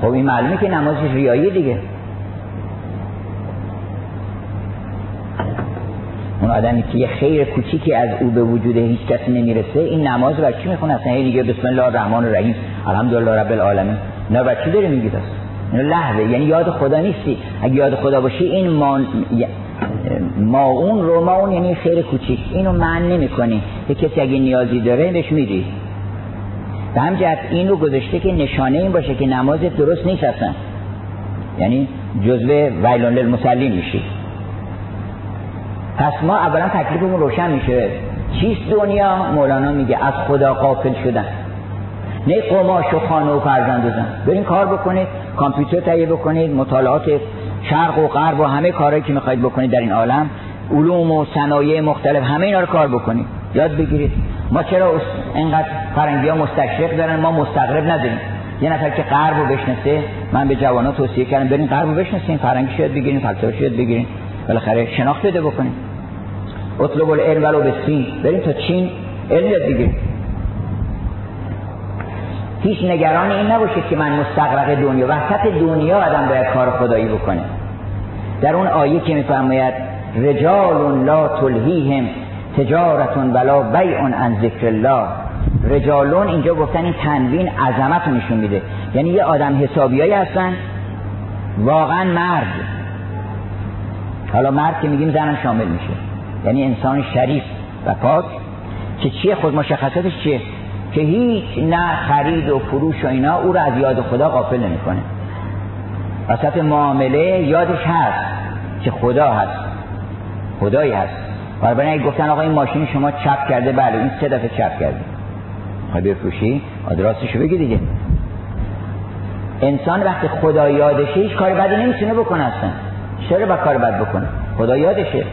خب این معلومه که نماز ریایی دیگه. اون آدمی که یه خیر کوچیکی از او به وجود هیچ کسی نمی‌رسه این نماز بر چی می‌خونه؟ اصلا دیگه بسم الله الرحمن الرحیم. الحمدلله رب العالمین. نه بر چی داره میگید اصلا لحظه. یعنی یاد خدا نیستی. اگه یاد خدا باشی این ما ماون رو ماون یعنی خیر کوچیک. اینو من نمی کنی یه کسی اگه نیازی داره بهش میدی. به همجهت این رو گذاشته که نشانه این باشه که نماز درست نیست اصلا. یعنی جزوه ویلان للمسلین میشی. پس ما اولا تکلیفمون روشن میشه. چیست دنیا؟ مولانا میگه از خدا قافل شدن. نه قماش و خانه و فرزند و زن. برین کار بکنید کامپیوتر تهیه بکنید مطالعات شرق و غرب و همه کارهایی که می‌خواید بکنید در این عالم علوم و صنایع مختلف همه اینا رو کار بکنید. یاد بگیرید. ما چرا اینقدر فرنگی ها مستشرق دارن؟ ما مستقرب نداریم. یه نفر که غرب رو بشناسه من به جوانان توصیه کردم برین غرب رو بشناسین فرنگی شاید بگیرین فلسفه شاید بگیرین. بالاخره شناخت بده بکنید اطلب العلم ولو به سین بریم تا چین. علم بگیریم. هیچ نگران این نباشید که من مستقرق دنیا وسط دنیا آدم باید کار خدایی بکنه. در اون آیه که میفرماید رجال لا تلهیهم تجارت ولا بیع عن ذکر الله. رجالون اینجا گفتن این تنوین عظمت رو نشون میده. یعنی یه آدم حسابیایی هستن. واقعا مرد. حالا مرد که میگیم زنم شامل میشه. یعنی انسان شریف و پاک که چیه؟ خود مشخصاتش چیه؟ که هیچ نه خرید و فروش و اینا او رو از یاد خدا غافل نمی‌کنه. وسط معامله یادش هست که خدا هست خدایی هست. برای گفتن آقا این ماشین شما چپ کرده بله این سه دفعه چپ کرده. خواهی بفروشی؟ آدراستشو بگی دیگه. انسان وقتی خدا یادشه هیچ کار بدی نمی‌تونه بکنه اصلا. چرا با کار بد بکنه؟ خدا یادشه.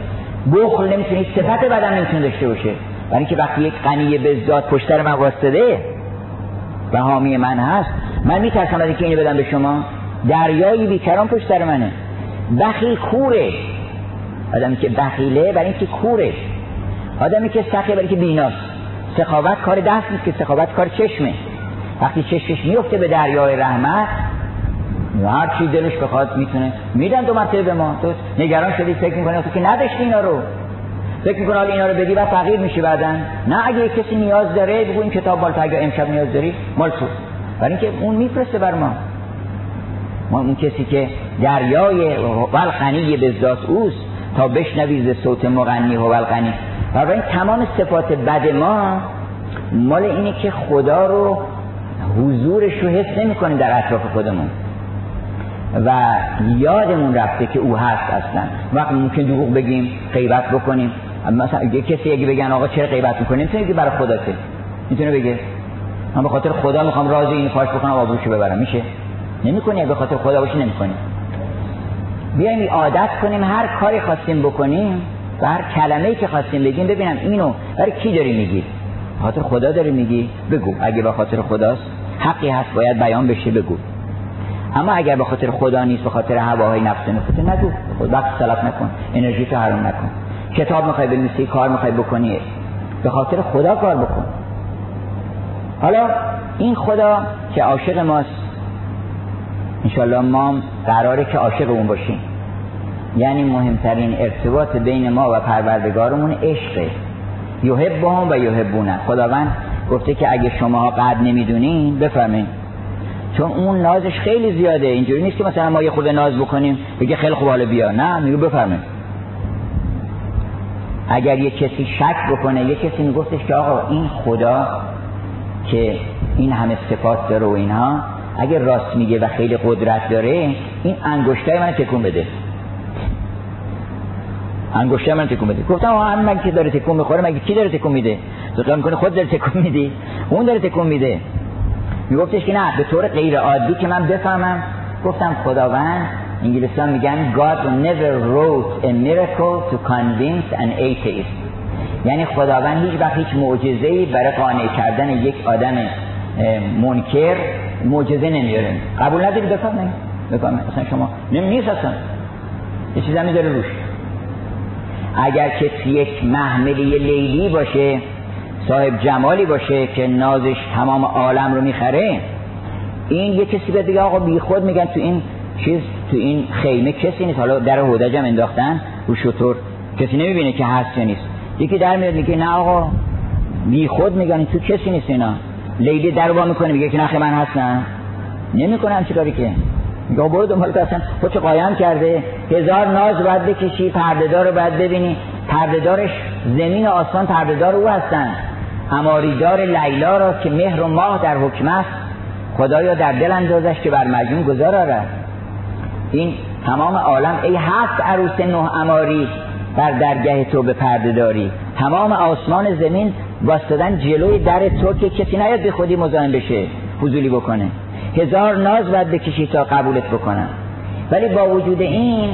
بخل نمی‌تونه صفت بدم نمی‌تونه داشته باشه. برای اینکه وقتی یک غنی به ذات پشتر من واسطه و حامی من هست من میترسم از اینکه اینو بدم به شما. دریایی بیکران پشتر منه. بخیل کوره. آدمی که بخیله برای اینکه کوره. آدمی که سخیه برای اینکه بیناست. سخاوت کار دست نیست که سخاوت کار چشمه. وقتی چشمش میفته به دریای رحمت هر چی دلش بخواد می‌تونه. میدن دو مرتبه به ما. تو نگران شدی فکر می‌کنی تو که نداشتی اینا رو؟ فکر می‌کنه حالا اینا رو بدی و فقیر میشی بعدا. نه اگه کسی نیاز داره بگو این کتاب مال اگه امشب نیاز داری مال تو. برای اینکه اون میفرسته بر ما. ما اون کسی که دریای ولغنی به ذات اوست تا بشنوی ز صوت مغنی و ولغنی برای تمام صفات بد ما مال اینه که خدا رو حضورش رو حس نمی در اطراف خودمون. و یادمون رفته که او هست اصلا. وقت ممکن دروغ بگیم غیبت بکنیم. مثلا یه کسی اگه بگن آقا چرا غیبت می‌کنیم؟ می‌تونه برای خداته می‌تونه بگه؟ من به خاطر خدا می‌خوام راز این فاش بکنم آبروشو ببرم. میشه؟ نمی‌کنی. به خاطر خدا باشی نمی‌کنی. بیایم عادت کنیم هر کاری خواستیم بکنیم و هر کلمه‌ای که خواستیم بگیم ببینم اینو برای کی داری میگی؟ خاطر خدا داری میگی؟ بگو. اگه به خاطر خداست حقی هست باید بیان بشه بگو. اما اگر به خاطر خدا نیست به خاطر هواهای نفس نفسه نگو. وقت سلف نکن. انرژی تو حرام نکن. کتاب می‌خوای بنویسی کار می‌خوای بکنی. به خاطر خدا کار بکن. حالا این خدا که عاشق ماست انشالله ما قراره که عاشق اون باشیم. یعنی مهمترین ارتباط بین ما و پروردگارمون عشقه یحبهم و یحبونه. خداوند گفته که اگه شما قد نمی‌دونین بفهمین چون اون نازش خیلی زیاده اینجوری نیست که مثلا ما یه خود ناز بکنیم بگه خیلی خوب حالا بیا. نه میگو بفرمایید. اگر یه کسی شک بکنه یه کسی میگفتش که آقا این خدا که این همه صفات داره و اینها اگر راست میگه و خیلی قدرت داره این انگشتای من تکون بده. انگشته من تکون بده. گفتم آه من که داره تکون می‌خوره؟ مگه کی داره تکون میده؟ تو می‌کنه خود داره تکون میدی؟ اون داره تکون میده. میگفتش که نه به طور غیر عادی که من بفهمم. گفتم خداوند انگلیسان میگن God never wrote a miracle to convince an atheist. یعنی خداوند هیچ وقت هیچ معجزه‌ای برای قانع کردن یک آدم منکر معجزه نمیاره. قبول نداری؟ بفرمایید. بفرمایید. اصلا شما نیست اصلا. یه چیز هم داره روش. اگر کسی یک محملی لیلی باشه صاحب جمالی باشه که نازش تمام عالم رو می‌خره. این یه کسی به دیگه آقا بی خود میگن تو این چیز تو این خیمه کسی نیست. حالا در هودجم انداختن رو شطور. کسی نمی‌بینه که هست یا نیست. یکی در میاد میگه نه آقا بی خود میگن تو کسی نیست اینا. لیلی در با می‌کنه میگه که نخه من هستم. نمی‌کنم چیکاری که. میگه برو دنبال اصلا چه قایم کرده؟ هزار ناز باید بکشی پردهدار رو باید ببینی. پردهدارش زمین و آسمان پردهدار او هستن. اماریدار لیلا را که مهر و ماه در حکم است خدایا در دل اندازش که بر مجنون گذار آرد. این تمام عالم ای هفت عروس نه اماری بر درگه تو به پرده داری. تمام آسمان زمین باستادن جلوی در تو که کسی نیاد به خودی مزاحم بشه فضولی بکنه. هزار ناز باید بکشی تا قبولت بکنن ولی با وجود این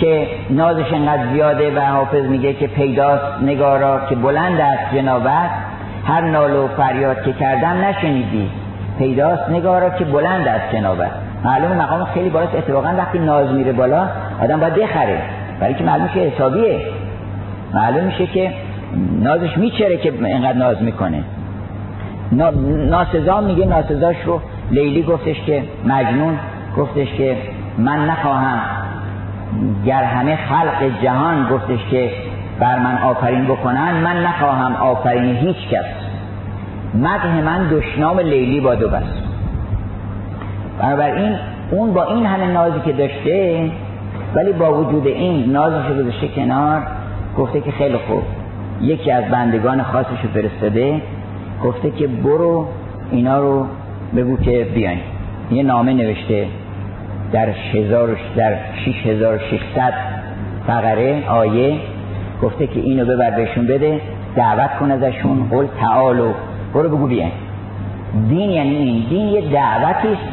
که نازش انقدر زیاده و حافظ میگه که پیداست نگارا که بلند است جنابت هر نال و فریاد که کردم نشنیدی. پیداست نگارا که بلند است جنابت معلوم مقام خیلی بالاست. اتفاقا وقتی ناز میره بالا آدم باید بخره. برای که معلوم میشه حسابیه. معلوم میشه که نازش میچره که اینقدر ناز می‌کنه. ناسزا میگه ناسزاش رو لیلی گفتش که مجنون گفتش که من نخواهم. گر همه خلق جهان گفتش که بر من آفرین بکنن من نخواهم آفرین هیچ کس. مده من دشنام لیلی با دو بس. بنابراین اون با این همه نازی که داشته ولی با وجود این نازش رو گذاشته کنار گفته که خیلی خوب. یکی از بندگان خاصش رو فرستاده گفته که برو اینا رو بگو که بیاین. یه نامه نوشته در در 6600 فقره آیه گفته که اینو ببر بهشون بده دعوت کن ازشون قول تعالو برو بگو بیاین. دین یعنی این دین یه دعوتی است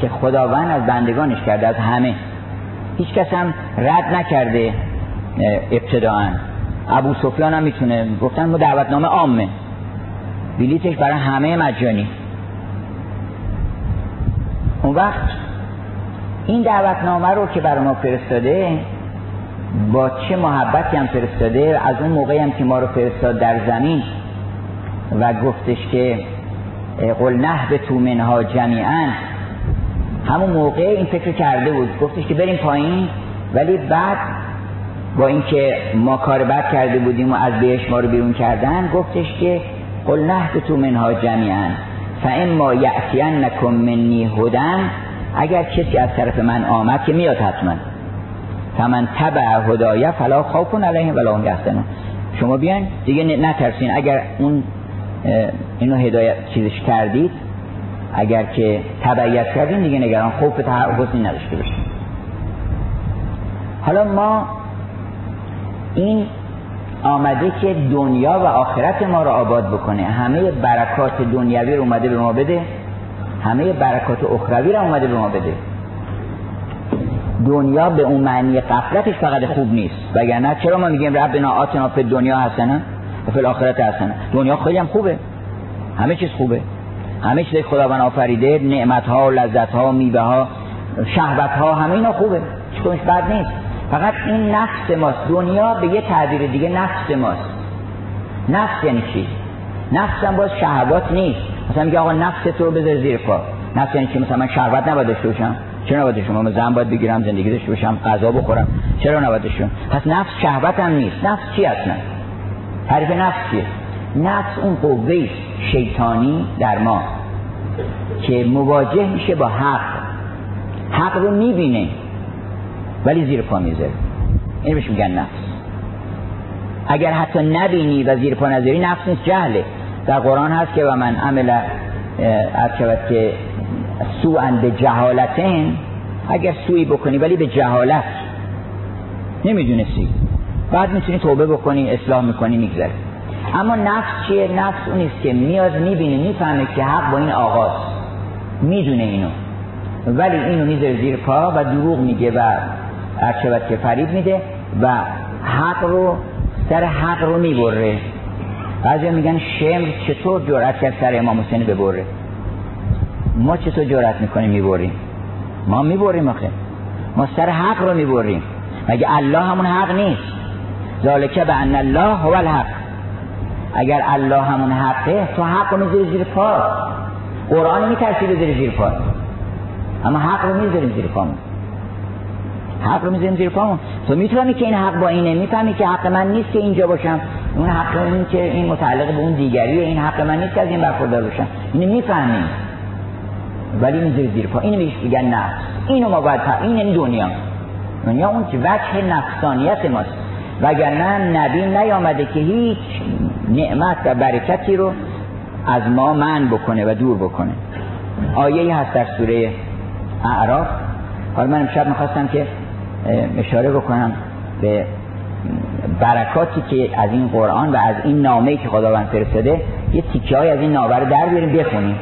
که خداوند از بندگانش کرده از همه. هیچ کس هم رد نکرده ابتداعا. ابو سفیان هم می‌تونه گفتن ما دعوتنامه عامه. بلیتش برای همه مجانی. اون وقت این دعوتنامه رو که برای ما فرستاده با چه محبتی هم فرستاده؟ از اون موقعی هم که ما رو فرستاد در زمین و گفتش که قل نه به تو منها جمیعا. همون موقع این فکر کرده بود. گفتش که بریم پایین ولی بعد با اینکه ما کار بد کرده بودیم و از بهش ما رو بیرون کردن گفتش که قل نه تو منها جمیعا. ما یعتین نکن منی هدن اگر کسی از طرف من آمد که میاد حتما. فمن تبع هدایه فلا خوف علیهم ولا هم یحزنون. شما بیان دیگه نترسین. اگر اون اینو هدایت چیزش کردید اگر که تبعیت کردیم دیگه نگران خوف تحفظی نداشته باشیم حالا ما این آمده که دنیا و آخرت ما رو آباد بکنه. همه برکات دنیاوی رو اومده به ما بده. همه برکات اخروی رو اومده به ما بده. دنیا به اون معنی قفلتش فقط خوب نیست. وگرنه چرا ما میگیم ربنا آتنا فی دنیا حسنه و فی الاخرت حسنه؟ دنیا خیلی هم خوبه. همه چیز خوبه. همه چیز خداوند آفریده نعمت ها لذت ها میوه ها شهوت ها همه اینا خوبه. چطورش بد نیست. فقط این نفس ماست. دنیا به یه تعبیر دیگه نفس ماست. نفس یعنی چی؟ نفس هم باز شهوات نیست. مثلا میگه آقا نفس تو رو بذار زیر پا. نفس یعنی چی؟ مثلا من شهوت نباید داشته باشم. چرا نباید داشته من زن باید بگیرم زندگی داشته باشم غذا بخورم. چرا نباید پس نفس شهوت هم نیست. نفس چی اصلا؟ تعریف نفس چیه؟ نفس اون قوه شیطانی در ما که مواجه میشه با حق. حق رو می‌بینه ولی زیر پا می‌ذاره. این بهش میگن نفس. اگر حتی نبینی و زیر پا نذاری نفس نیست جهله. در قرآن هست که و من عمل شود که سو به جهالتین. اگر سوی بکنی ولی به جهالت. نمی‌دونستی. بعد می‌تونی توبه بکنی اصلاح می‌کنی میگذره. اما نفس چیه؟ نفس اونیست که میاد می‌بینه می‌فهمه که حق با این آغاز. می‌دونه اینو. ولی اینو می‌ذاره زیر پا و دروغ میگه و ارشبت که فریب میده و حق رو سر حق رو می‌بره. بعضی میگن شمر چطور جرأت کرد سر امام حسین ببره؟ ما چطور جرأت می‌کنیم؟ می‌بریم. ما می‌بریم آخه. ما سر حق رو می‌بریم. مگه الله همون حق نیست؟ ذالکه به ان الله هو الحق. اگر الله همون حقه تو حق رو می‌ذاری زیر پا. قرآن میترسی بذاری زیر پا. اما حق رو می‌ذاریم زیر پامون. حق رو می‌ذاریم زیر پامون. تو می‌تونی که این حق با اینه؟ می‌فهمی که حق من نیست که اینجا باشم. اون حق این که این متعلق به اون دیگریه. این حق من نیست که از این برخوردار باشم. اینو می‌فهمی. ولی می‌ذاری زیر پا اینو میگن نه. اینو ما باید این این دنیا. دنیا اون که وجه نفسانیت ماست. وگرنه نبی نیامده که هیچ نعمت و برکتی رو از ما من بکنه و دور بکنه. آیه هست در سوره اعراف. حالا من امشب می‌خواستم که اشاره بکنم به برکاتی که از این قرآن و از این نامه که خداوند فرستاده یه تیکه های از این نامه رو در بیاریم بخونیم.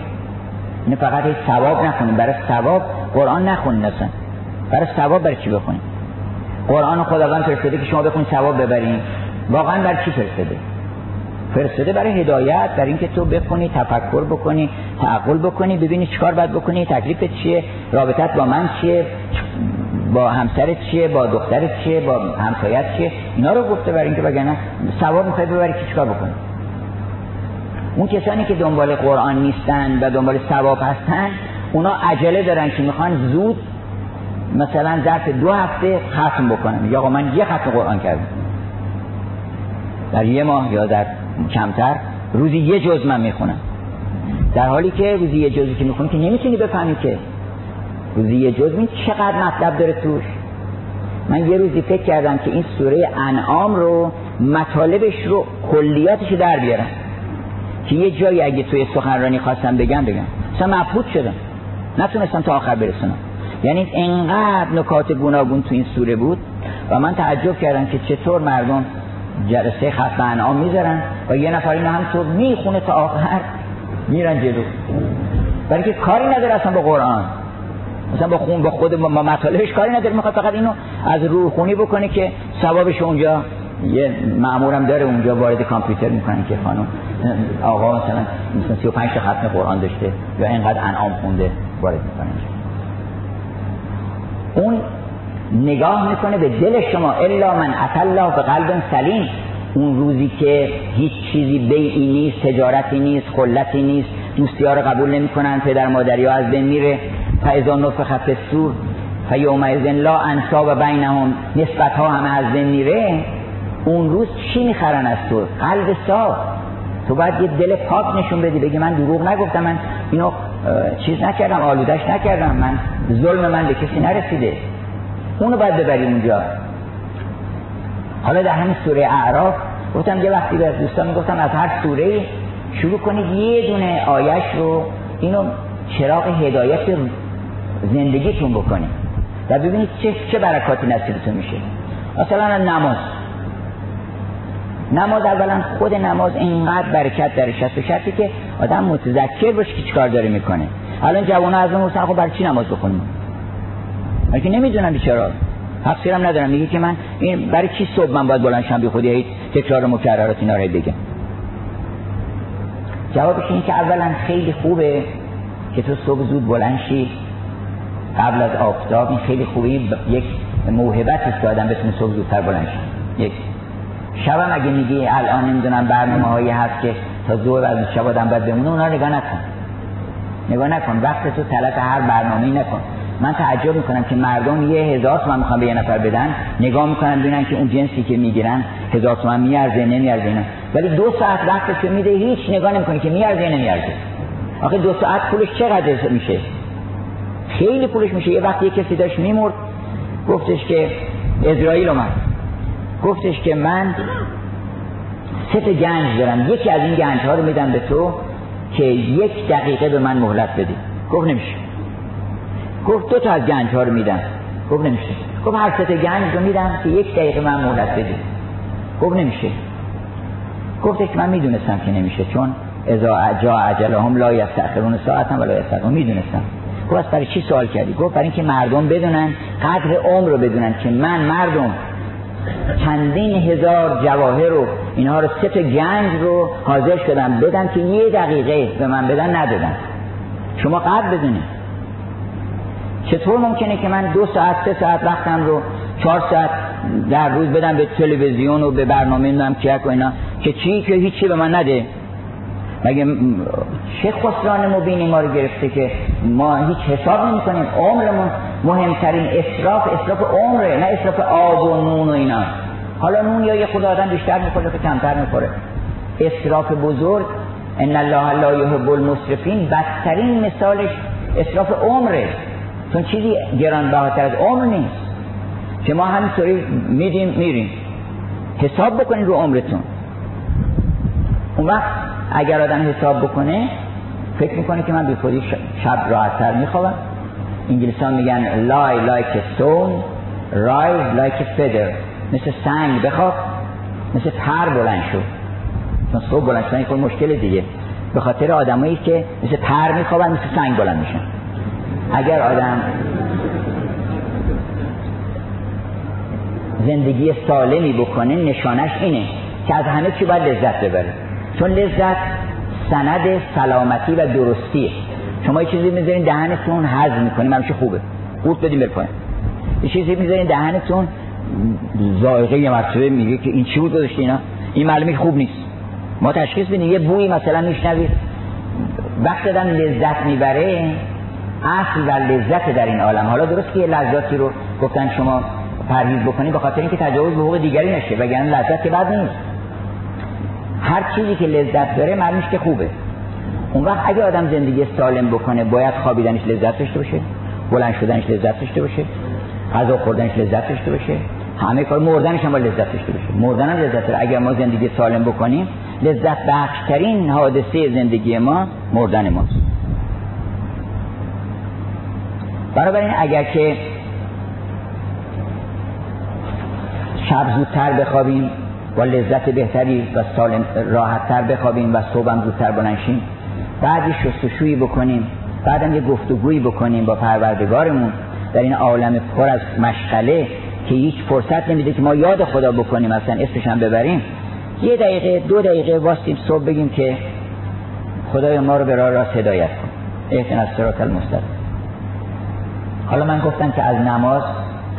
اینه فقط هیچ ثواب نخونیم. برای ثواب قرآن نخونیم اصلا برای ثواب برای چی بخونیم؟ قرآن خداوند فرستاده که شما بخونید ثواب ببرین. واقعا برای چی فرستاده؟ فرستاده برای هدایت برای اینکه تو بخونی تفکر بکنی تعقل بکنی ببینی چیکار باید بکنی تکلیفت چیه رابطت با من چیه با همسرت چیه با دخترت چیه با همسایت چیه؟ اینا رو گفته برای اینکه بگن ثواب می‌خوای ببری که چیکار بکنی؟ اون کسانی که دنبال قرآن نیستن و دنبال ثواب هستن اونا عجله دارن که می‌خوان زود مثلا ظرف دو هفته ختم بکنم یا من یه ختم قرآن کردم. در یه ماه یا در کمتر روزی یه جز من می‌خونم. در حالی که روزی یه جزی که می‌خونی که نمی‌تونی بفهمی که روزی یه جز این چقدر مطلب داره توش. من یه روزی فکر کردم که این سوره انعام رو مطالبش رو کلیاتش در بیارم. که یه جایی اگه توی سخنرانی خواستم بگم بگم. مثلا مبهوت شدم. نتونستم تا آخر برسونم. یعنی انقدر نکات گوناگون تو این سوره بود و من تعجب کردم که چطور مردم جلسه ختم انعام می‌ذارن و یه نفر اینو همطور می‌خونه تا آخر میرن جلو. برای که کاری نداره اصلا با قرآن. مثلا با خون با خود با مطالبش کاری نداره. می‌خواد فقط اینو از روح خونی بکنه که ثوابش اونجا یه معمورم داره اونجا وارد کامپیوتر می‌کنن که خانم آقا مثلا مثلا 35 تا ختم قرآن داشته یا اینقدر انعام خونده وارد می‌کنن اون نگاه می‌کنه به دل شما الا من الله به قلب سلیم. اون روزی که هیچ چیزی بیعی نیست تجارتی نیست خلتی نیست دوستی ها رو قبول نمی‌کنن پدر مادری ها از بین میره. فاذا نفخ فی الصور فیومئذ لا انساب بینهم نسبت ها همه از بین میره. اون روز چی می‌خرن از تو؟ قلب صاف. تو باید یه دل پاک نشون بدی بگی من دروغ نگفتم من اینو چیز نکردم آلودش نکردم من ظلم من به کسی نرسیده. اونو باید ببری اونجا. حالا در همین سوره اعراف گفتم یه وقتی به دوستان می‌گفتم از هر سوره شروع کنید یه دونه آیش رو اینو چراغ هدایت زندگیتون بکنید. و ببینید چه چه برکاتی نصیبتون میشه. مثلا نماز. نماز اولا خود نماز اینقدر برکت درش هست و شرطی که آدم متذکر باشه که چیکار داره می‌کنه. الان جوانها از اون خب برای چی نماز بخونیم؟ که نمی‌دونم بیچاره. تفسیرم ندارم. میگه که من این برای چی صبح من باید بلند شم؟ بی خودی تکرار مکررات اینا رو بگم. جوابش این که اولا خیلی خوبه که تو صبح زود بلند شی. قبل از آفتاب این خیلی خوبه. یک موهبت است که آدم بتونه صبح زودتر بلند شی یک. شبم اگه میگی الان نمی‌دونم برنامه هایی هست که تا دو از شب آدم باید بمونه اونا نگاه نکن. نگاه نکن. وقت تو تلف هر برنامه نکن. من تعجب می‌کنم که مردم یه هزار تومن می‌خوان به یه نفر بدن نگاه می‌کنن ببینن که اون جنسی که می‌گیرن هزار تومن میارزه نمیارزه اینا. ولی دو ساعت وقتش میده هیچ نگاه نمی‌کنه که میارزه نمیارزه. آخه دو ساعت پولش چقدر میشه؟ خیلی پولش میشه. یه وقت یه کسی داشت میمرد گفتش که اسرائیل اومد. گفتش که من سه گنج دارم. یکی از این گنج ها رو میدم به تو که یک دقیقه به من مهلت بدی. گفت نمیشه. گفت دو تا از گنج ها رو میدم. گفت نمیشه. گفت هر ست گنج رو میدم که یک دقیقه من مهلت بدید گفت نمیشه. گفتش من می‌دونستم که نمیشه چون اذا جا هم لا یستأخرون ساعتا ولا یستقدمون می‌دونستم. گفت برای چی سوال کردی؟ گفت برای اینکه مردم بدونن قدر عمر رو بدونن که من مردم چندین هزار جواهر رو اینها رو سه گنج رو حاضر شدم بدم که یه دقیقه به من بدن ندادن. شما قدر بدونید. چطور ممکنه که من دو ساعت سه ساعت وقتم رو چهار ساعت در روز بدم به تلویزیون و به برنامه نمی‌دونم چیک و اینا که چی که هیچی به من نده؟ مگه چه خسران مبینی ما رو گرفته که ما هیچ حساب نمی کنیم عمرمون مهمترین اصراف اصراف عمره نه اصراف آب و نون و اینا. حالا نون یا یه خود آدم بیشتر می‌خوره که کمتر می‌خوره. اصراف بزرگ ان الله لا یحب المسرفین بدترین مثالش اصراف عمره. چون چیزی گرانبهاتر از عمر نیست. که ما همینطوری میدیم میریم. حساب بکنید رو عمرتون. اون وقت اگر آدم حساب بکنه فکر می‌کنه که من بی خودی شب راحتتر میخوابم. انگلیسان میگن لای لایک stone like a feather. مثل سنگ بخواب مثل پر بلند شد چون صبح بلند شدن یک مشکل دیگه. به خاطر آدمایی که مثل پر میخوابن مثل سنگ بلند میشن. اگر آدم زندگی سالمی بکنه نشانش اینه که از همه چی باید لذت ببره. چون لذت سند سلامتی و درستیه. شما یه چیزی می‌ذارین دهنتون هضم می‌کنیم همیشه خوبه. قوت بدیم بر یه چیزی می‌ذارین دهنتون ذائقه یه مرتبه میگه که این چی بود گذاشتی اینا؟ این معلومه خوب نیست. ما تشخیص بدیم یه بویی مثلا میشنوید. وقت دادن لذت می‌بره اصل و لذت در این عالم. حالا درست که یه لذاتی رو گفتن شما پرهیز بکنید به خاطر اینکه تجاوز به حقوق دیگری نشه. وگرنه لذت که بد نیست. هر چیزی که لذت داره معنیش که خوبه. اون وقت اگه آدم زندگی سالم بکنه باید خوابیدنش لذت داشته باشه بلند شدنش لذت داشته باشه غذا خوردنش لذت داشته باشه همه کار مردنش هم لذت داشته باشه. مردن هم لذت داره. اگر ما زندگی سالم بکنیم لذت بخشترین حادثه زندگی ما مردن ماست. بنابراین اگر که شب زودتر بخوابیم با لذت بهتری و سالم راحتتر بخوابیم و صبحم زودتر بلنشیم بعدی شستشویی بکنیم. بعدم یه گفتگویی بکنیم با پروردگارمون. در این عالم پر از مشغله که هیچ فرصت نمیده که ما یاد خدا بکنیم اصلا اسمش هم ببریم. یه دقیقه دو دقیقه واستیم صبح بگیم که خدای ما رو به راه راست هدایت کن. اهدنا الصراط المستقیم. حالا من گفتم که از نماز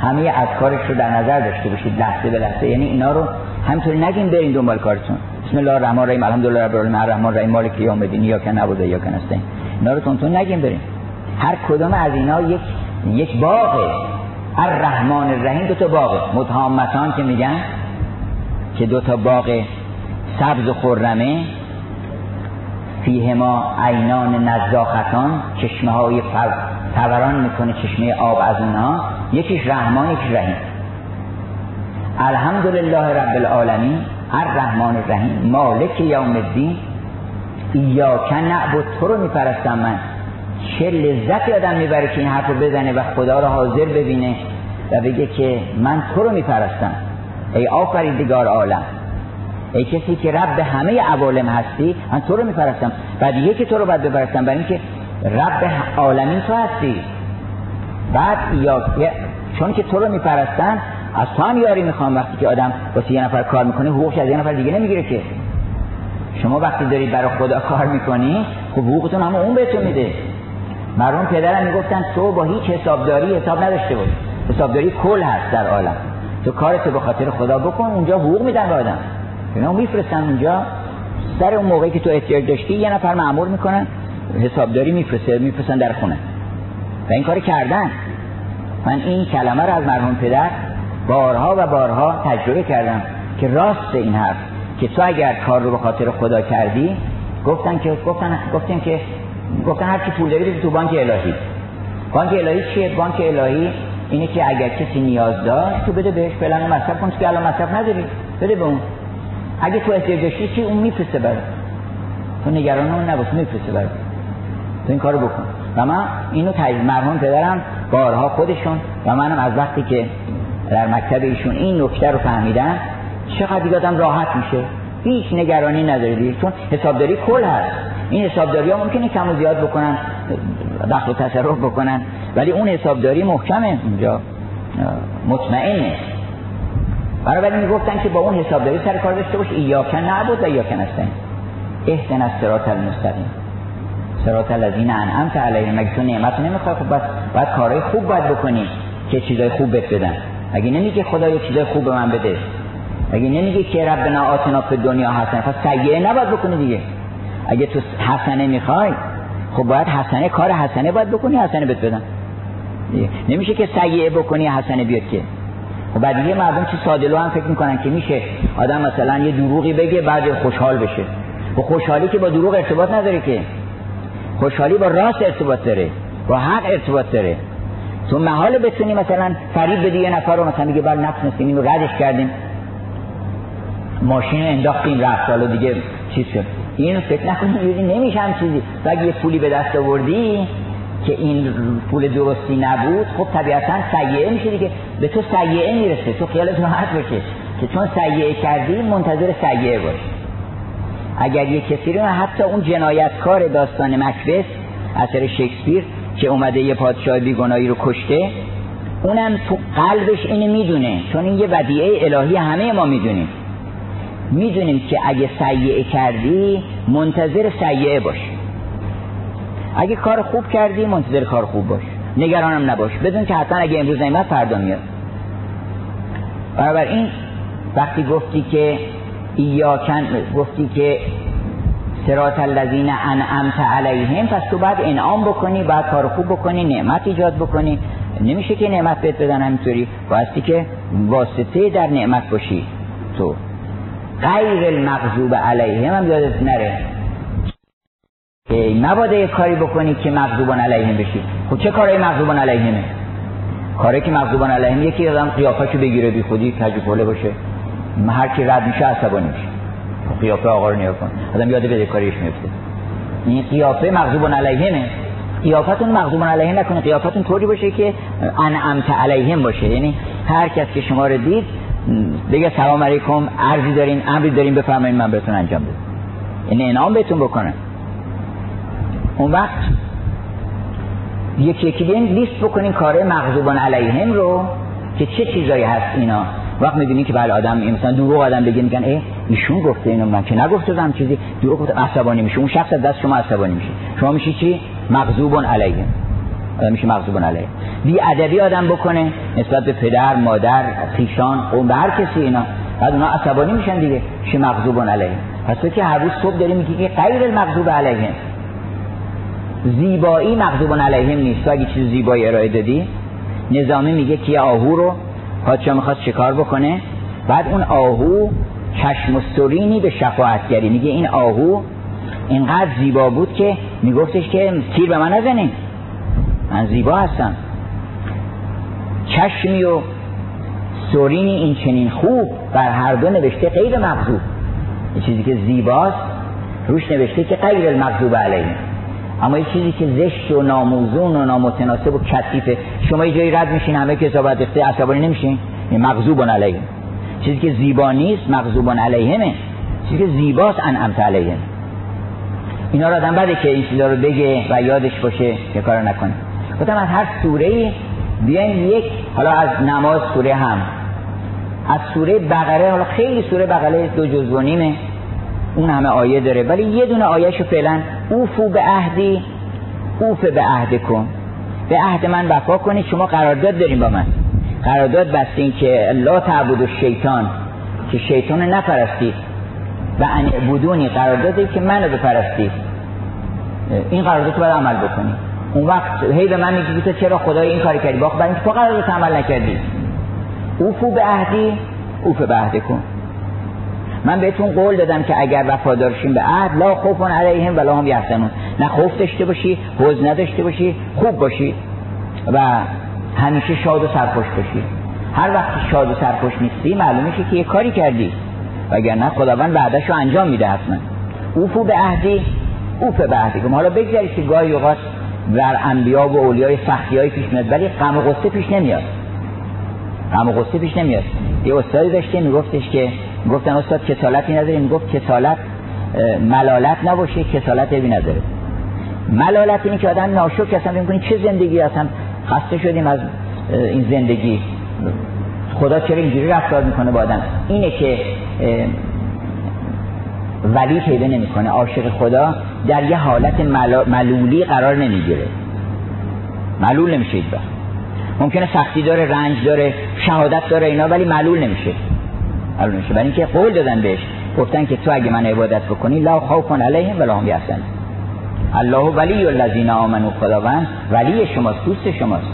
همه اذکارش رو در نظر داشته باشید لحظه به لحظه. یعنی اینا رو همینطوری نگیم برین دنبال کارتون. بسم الله الرحمن الرحیم. الحمدلله رب العالمین. الرحمن الرحیم مالک یوم الدین. یا که نبود یا که نستین اینا رو تونتون نگیم بریم هر کدوم از اینا یک یک باغه. الرحمن الرحیم دو تا باغه. متهامتان که میگن که دو تا باغ سبز و خرمه فیهما عینان نزاختان. چشمه های فوران می‌کنه چشمه آب از اونها. یکیش رحمان یکیش رحیم. الحمدلله رب العالمین الرحمن الرحیم مالک یوم الدین که نعبد تو رو میپرستم من چه لذتی آدم می‌بره که این حرف بزنه و خدا رو حاضر ببینه و بگه که من تو رو میپرستم ای آفریدگار عالم ای کسی که رب همه عوالم هستی من تو رو میپرستم بعد یکی تو رو باید بپرستم برای اینکه رب عالمین تو هستی بعد یا چون که تو رو میپرستن از تو هم یاری می‌خوام وقتی که آدم واسه یه نفر کار می‌کنه حقوقش از یه نفر دیگه نمی‌گیره که. شما وقتی دارید برای خدا کار می‌کنی خب حقوقتون هم اون بهتون میده. مرحوم پدرم می‌گفتن تو با هیچ حسابداری حساب نداشته باش حسابداری کل هست در عالم. تو کارت به خاطر خدا بکن اونجا حقوق میدن به آدم. اینا میفرستن اونجا. سر اون موقعی که تو احتیاج داشتی یه نفر مأمور می‌کنن حسابداری میفرسته میفرستن در خونه. و این کار کردن. من این کلمه رو از مرحوم پدر بارها و بارها تجربه کردم که راست این حرف که تو اگر کار رو به خاطر خدا کردی گفتن که گفتن گفتن که گفتن هر کی پول داری تو بانک الهی. بانک الهی چیه؟ بانک الهی اینه که اگر کسی نیاز داشت تو بده بهش فلان مصرف کن که الان مصرف نداری بده به اون. اگه تو احتیاج داشتی چی؟ اون میفرسته برات. تو نگران اون نباش میفرسته برات. تو این کارو بکن. و من اینو تجربه مرحوم پدرم بارها خودشون و منم از وقتی که در مکتب ایشون این نکته رو فهمیدم چقدر آدم راحت میشه. هیچ نگرانی نداره چون حسابداری کل هست. این حسابداری ها ممکنه کم و زیاد بکنن دخل و تصرف بکنن ولی اون حسابداری محکمه اونجا. مطمئنه. بنابراین می‌گفتن که با اون حسابداری سر کار داشته باش. ایاکن نعبد و ایاکن هستن اهدن از سرات المستقیم. سرات الذین انعمت علیهم. مگه تو نعمت نمی‌خوای؟ خب بس باید کارهای خوب باید بکنی که چیزای خوب بهت بدن. اگه نمیگه خدا یه چیزای خوب به من بده؟ اگه نمیگه که ربنا آتنا فی دنیا حسنه؟ پس سیئه نباید بکنی دیگه. اگه تو حسنه می‌خوای خب باید حسنه کار حسنه باید بکنی حسنه بهت بدن. نمیشه که سیئه بکنی حسنه بیاد که. خب بعد یه مردم چه سادلو هم فکر می‌کنن که میشه آدم مثلا یه دروغی بگه بعد خوشحال بشه. و خوشحالی که با دروغ ارتباط نداره که. خوشحالی با راست ارتباط داره با حق ارتباط داره. تو محال بتونی مثلا فریب بدی یه نفر رو مثلا میگه بر نفس نستیم اینو ردش کردیم. ماشین انداختیم رفت. حالا دیگه چیز شد. اینو فکر نکنی یعنی نمیشه هم چیزی. و اگه یه پولی به دست آوردی که این پول درستی نبود خب طبیعتا سیعه میشه دیگه. به تو سیعه می‌رسه. تو خیالت راحت باشه که چون سیعه کردی منتظر سیعه باش اگر یه کسی رو حتی اون جنایتکار داستان مکبس اثر شکسپیر که اومده یه پادشاه بیگناهی رو کشته اونم تو قلبش اینو می‌دونه چون این یه ودیعه الهی همه ما می‌دونیم. می‌دونیم که اگه سیعه کردی منتظر سیعه باش. اگه کار خوب کردی منتظر کار خوب باش. نگرانم نباش. بدون که حتما اگه امروز نیمت فردا میاد. این وقتی گفتی که ایاکن گفتی که سرات الذین انعمت علیهم پس تو بعد انعام بکنی بعد کار خوب بکنی نعمت ایجاد بکنی. نمیشه که نعمت بهت بدن همینطوری. بایستی که واسطه در نعمت باشی تو. غیر المغضوب علیهم هم یادت نره. نباده یه کاری بکنی که مغضوبان علیهم بشی. خب چه کارهای مغضوبان علیهمه؟ کاری که مغضوبان علیهم یکی آدم قیافشو بگیره بی خودی کجوله باشه. هر کی رد میشه عصبانی میشه. قیافه آقا رو نیا کن. آدم یاد بده کاریش میفته. این قیافه مغضوبان علیهمه. قیافتون مغضوبان علیهم نکنه. قیافتون طوری باشه که انعمت علیهم باشه. یعنی هر کس که شما رو دید بگه سلام علیکم عرضی دارین امری دارین بفرمایید من بهتون انجام بدم. این یعنی انعام بهتون بکنم اون وقت یکی یکی بیاین لیست بکنین کار مغضوبان علیهم رو که چه چیزایی هست اینا. وقت می‌بینی که بله آدم مثلا دروغ آدم بگه میگن ای ایشون گفته اینو من که نگفته چیزی. دروغ گفته عصبانی میشه اون شخص دست شما عصبانی میشه. شما میشی چی؟ مغضوبان علیه. آدم میشه مغضوبان علیه. بی ادبی آدم بکنه نسبت به پدر مادر خیشان اون به هر کسی اینا. بعد اونا عصبانی میشن دیگه. چه مغضوبان علیه. پس تو که هر روز صبح داری میگی که غیر المغضوب علیه. زیبایی مغضوبان علیهم نیست. تو اگه چیز زیبایی ارائه دادی نظامی میگه که آهو رو پادشاه می‌خواست شکار بکنه؟ بعد اون آهو چشم سرینی به شفاعتگری میگه این آهو اینقدر زیبا بود که میگفتش که تیر به من نزنین من زیبا هستم. چشمی و سرینی این چنین خوب بر هر دو نوشته غیر مغضوب چیزی که زیباست روش نوشته که غیر المغضوب علیه. اما یه چیزی که زشت و ناموزون و نامتناسب و کثیفه. شما یه جایی رد میشین همه که صحبت اخته عصبانی نمیشین؟ این مغضوبون علیه. چیزی که زیبا نیست مغضوبون علیهمه چیزی که زیباست انعمت علیهم اینا رو آدم بده که این چیزا رو بگه و یادش باشه که کار نکنه. گفتم از هر سوره بیاین یک حالا از نماز سوره هم. از سوره بقره حالا خیلی سوره بقره دو جزء و نیمه. اون همه آیه داره. ولی یه دونه آیهشو فعلا اوفو به عهدی اوف به عهد کن به عهد من وفا کنید شما قرارداد داریم با من. قرارداد بستین که لا تعبد و شیطان که شیطان نپرستید. و ان بودونی قراردادی که منو بپرستید. این قرارداد باید عمل بکنی اون وقت هی به من میگی تو چرا خدای این کاری کردی؟ باخت برای اینکه تو قرارداد عمل نکردی. اوفو به عهدی اوف به عهد کن من بهتون قول دادم که اگر وفادارشین به عهد لا خوف علیهم ولا هم یحزنون. نه خوف داشته باشی حوز نداشته باشی خوب باشی و همیشه شاد و سرخوش باشی. هر وقت شاد و سرخوش نیستی معلومه که یه کاری کردی. وگرنه خداوند وعدهشو انجام میده حتما. اوفو به عهدی اوف به عهدی. حالا بگذارید که گاهی اوقات بر انبیا و اولیای سختی های پیش میاد ولی غم و غصه پیش نمیاد. غم و غصه پیش نمیاد. یه استادی داشته میگفتش که گفتن استاد کسالتی نداره می‌گفت کسالت ملالت نباشه کسالت عیبی نداره. ملالت اینه که آدم ناشکر چه زندگی اصلا خسته شدیم از این زندگی. خدا چرا اینجوری رفتار می‌کنه با آدم؟ اینه که ولی پیدا نمی‌کنه. عاشق خدا در یه حالت ملولی قرار نمی‌گیره. ملول نمیشه وقت ممکنه سختی داره رنج داره شهادت داره اینا ولی ملول نمیشه. ملول نمیشه. برای اینکه قول دادن بهش. گفتن که تو اگه من عبادت بکنی لا خوف علیهم ولا هم یحزنون. الله ولی الذین آمنوا خداوند ولی شماست دوست شماست.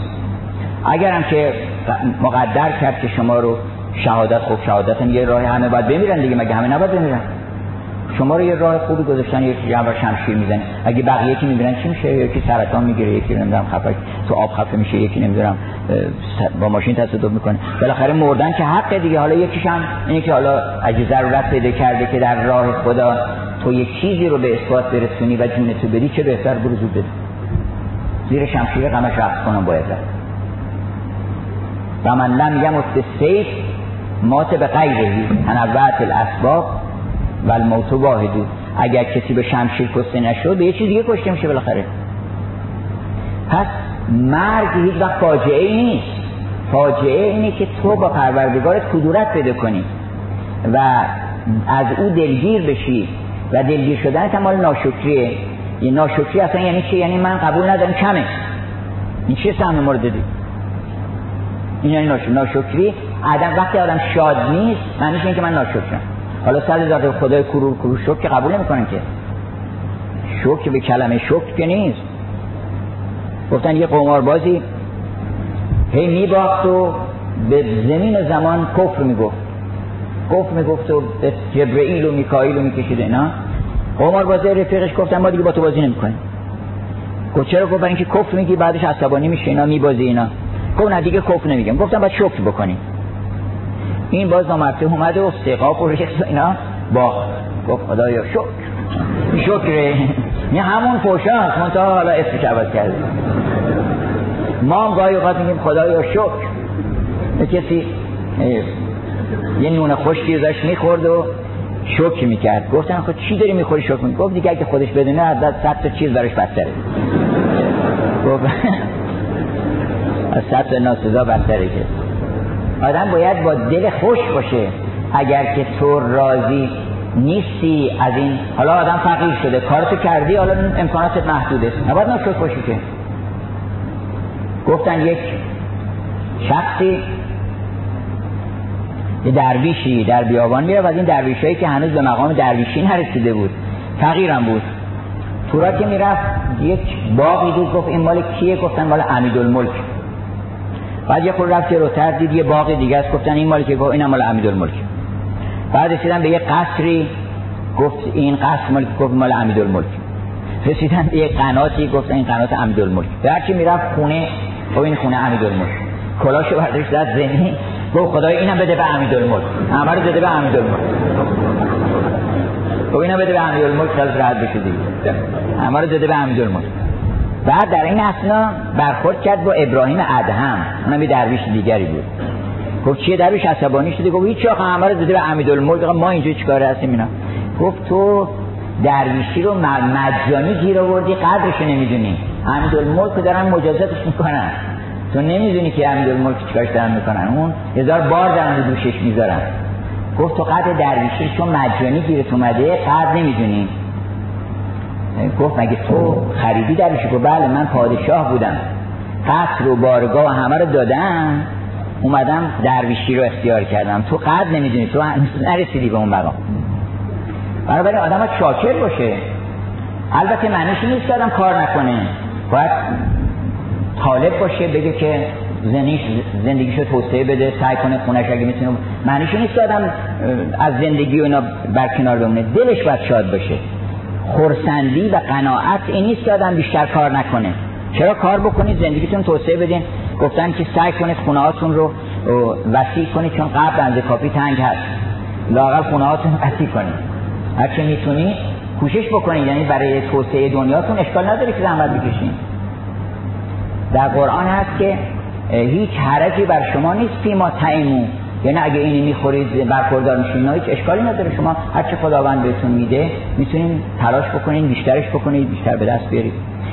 اگرم که مقدر کرد که شما رو شهادت خوب شهادت یه راه همه باید بمیرن دیگه مگه همه نباید بمیرن؟ شما رو یه راه خوبی گذاشتن یکی جنب شمشیر می‌زنه. اگه بقیه که می‌بینن چی میشه؟ یکی سرطان می‌گیره یکی نمی‌دونم خفه تو آب خفه میشه یکی نمی‌دونم با ماشین تصادف می‌کنه. بالاخره مردن که حق دیگه. حالا یکیش هم اینه که حالا اگه ضرورت پیدا کرده که در راه خدا تو یک چیزی رو به اثبات برسونی و جون تو بدی چه بهتر برو بده زیر شمشیر غمش رفت کنم باید و من لم یمت سیف مات به غیرهی تنوعت الاسباب و الموت واحدو اگر کسی به شمشیر کشته نشد به یه چیز دیگه کشته میشه بالاخره. پس مرگ هیچ وقت فاجعه ای نیست. فاجعه اینه که تو با پروردگارت کدورت پیدا کنی و از او دلگیر بشی و دلگیر شدن مال ناشکریه. یه ناشکری اصلا یعنی چی؟ یعنی من قبول ندارم کمه. این چیه سهم مورد دی این یعنی ناشکری. ناشکری آدم وقتی آدم شاد نیست معنیش اینه که من ناشکرم. حالا صد هزار خدای کرور کرور شکر که قبول نمی‌کنن که. شکر به کلمه شکر که نیست. گفتن یه قماربازی هی میباخت و به زمین زمان کفر می‌گفت. کفر می‌گفت و جبرئیل و میکائیل و می‌کشید اینا. قماربازی رفیقش گفتن ما دیگه با تو بازی نمی‌کنیم. گفت چرا؟ گفت اینکه کفر میگی بعدش عصبانی میشه اینا میبازی اینا. گفت نه دیگه کفر نمیگم. گفتم باید شکر بکنیم این باز نامرده اومده و استقاق و اینا با گفت خدایا شکر. شکره این همون پوشه هست منتها حالا اسمش عوض کرده ما هم گاهی اوقات میگیم خدایا شکر. کسی یه نون خشکی داشت می‌خورد و شکر می‌کرد. گفتن خود چی داری می‌خوری شکر می‌کرد گفت دیگه اگه خودش بدونه از صد تا چیز براش بدتره. گفت *laughs* از صد تا ناسزا بدتره که. آدم باید با دل خوش باشه. اگر که تو راضی نیستی از این حالا آدم فقیر شده. کارتو کردی حالا امکاناتت محدوده. نباید ناشکر باشی که. گفتن یک شخصی یه درویشی در بیابان میره و از این درویشایی که هنوز به مقام درویشی نرسیده بود. فقیرم بود. تو که می‌رفت یک باقی دید گفت این مال کیه؟ گفتن مال امیدالملک. بعد یه خود رفت جلوتر دید یه باغ دیگه است. گفتن این مالی که؟ گفت این مال امیدالملک. بعد رسیدن به یه قصری گفت این قصر مال گفت مال امیدالملک. رسیدن به یه قناتی گفت این قنات امیدالملک. هر چی می‌رفت خونه خب این خونه امیدالملک. کلاشو برداشت زد زمین گفت خدای اینم بده به امیدالملک. همه رو بده به امیدالملک. خب اینم بده به امیدالملک خیلی راحت بشه دیگه. همه رو داده به امیدالملک. بعد در این اصلا برخورد کرد با ابراهیم ادهم. اونم یه درویش دیگری بود. گفت چیه درویش عصبانی شده گفت هیچ آقا همه رو داده به امیدالملک ما اینجا چیکار هستیم اینا؟ گفت تو درویشی رو مجانی گیر آوردی قدرش نمی‌دونی. امیدالملک دارن مجازاتش می‌کنن. تو نمی‌دونی که امیدالملک چیکارش دارن می‌کنن. اون هزار بار دارن دوشش می‌ذارن. گفت تو قدر درویشی چون مجانی گیرت اومده قدر نمی‌دونی. گفت مگه تو خریدی درش گفت بله من پادشاه بودم. قصر و بارگاه و همه رو دادم. اومدم درویشی رو اختیار کردم. تو قد نمی‌دونی تو نرسیدی به اون مقام بنابراین آدم باید شاکر باشه. البته معنیش نیست که آدم کار نکنه. باید طالب باشه بگه که زندگیش زندگیشو توسعه بده سعی کنه خونش اگه می‌تونه معنیش نیست که آدم از زندگی و اینا برکنار بمونه. دلش باید شاد باشه. خورسندی و قناعت این نیست که آدم بیشتر کار نکنه. چرا کار بکنید زندگیتون توسعه بدین گفتن که سعی کنید خونه رو وسیع کنید چون قبل بنز کافی تنگ هست. لاقل خونه هاتون وسیع کنید. هرچه می‌تونید کوشش بکنید. یعنی برای توسعه دنیاتون اشکال نداره که زحمت بکشین. در قرآن هست که هیچ حرجی بر شما نیست فیما تعیمون یعنی اگه اینی می‌خورید برخوردار میشین. هیچ اشکالی نداره. شما هر چه خداوند بهتون میده می‌تونین تلاش بکنین بیشترش بکنید بیشتر به دست بیارید.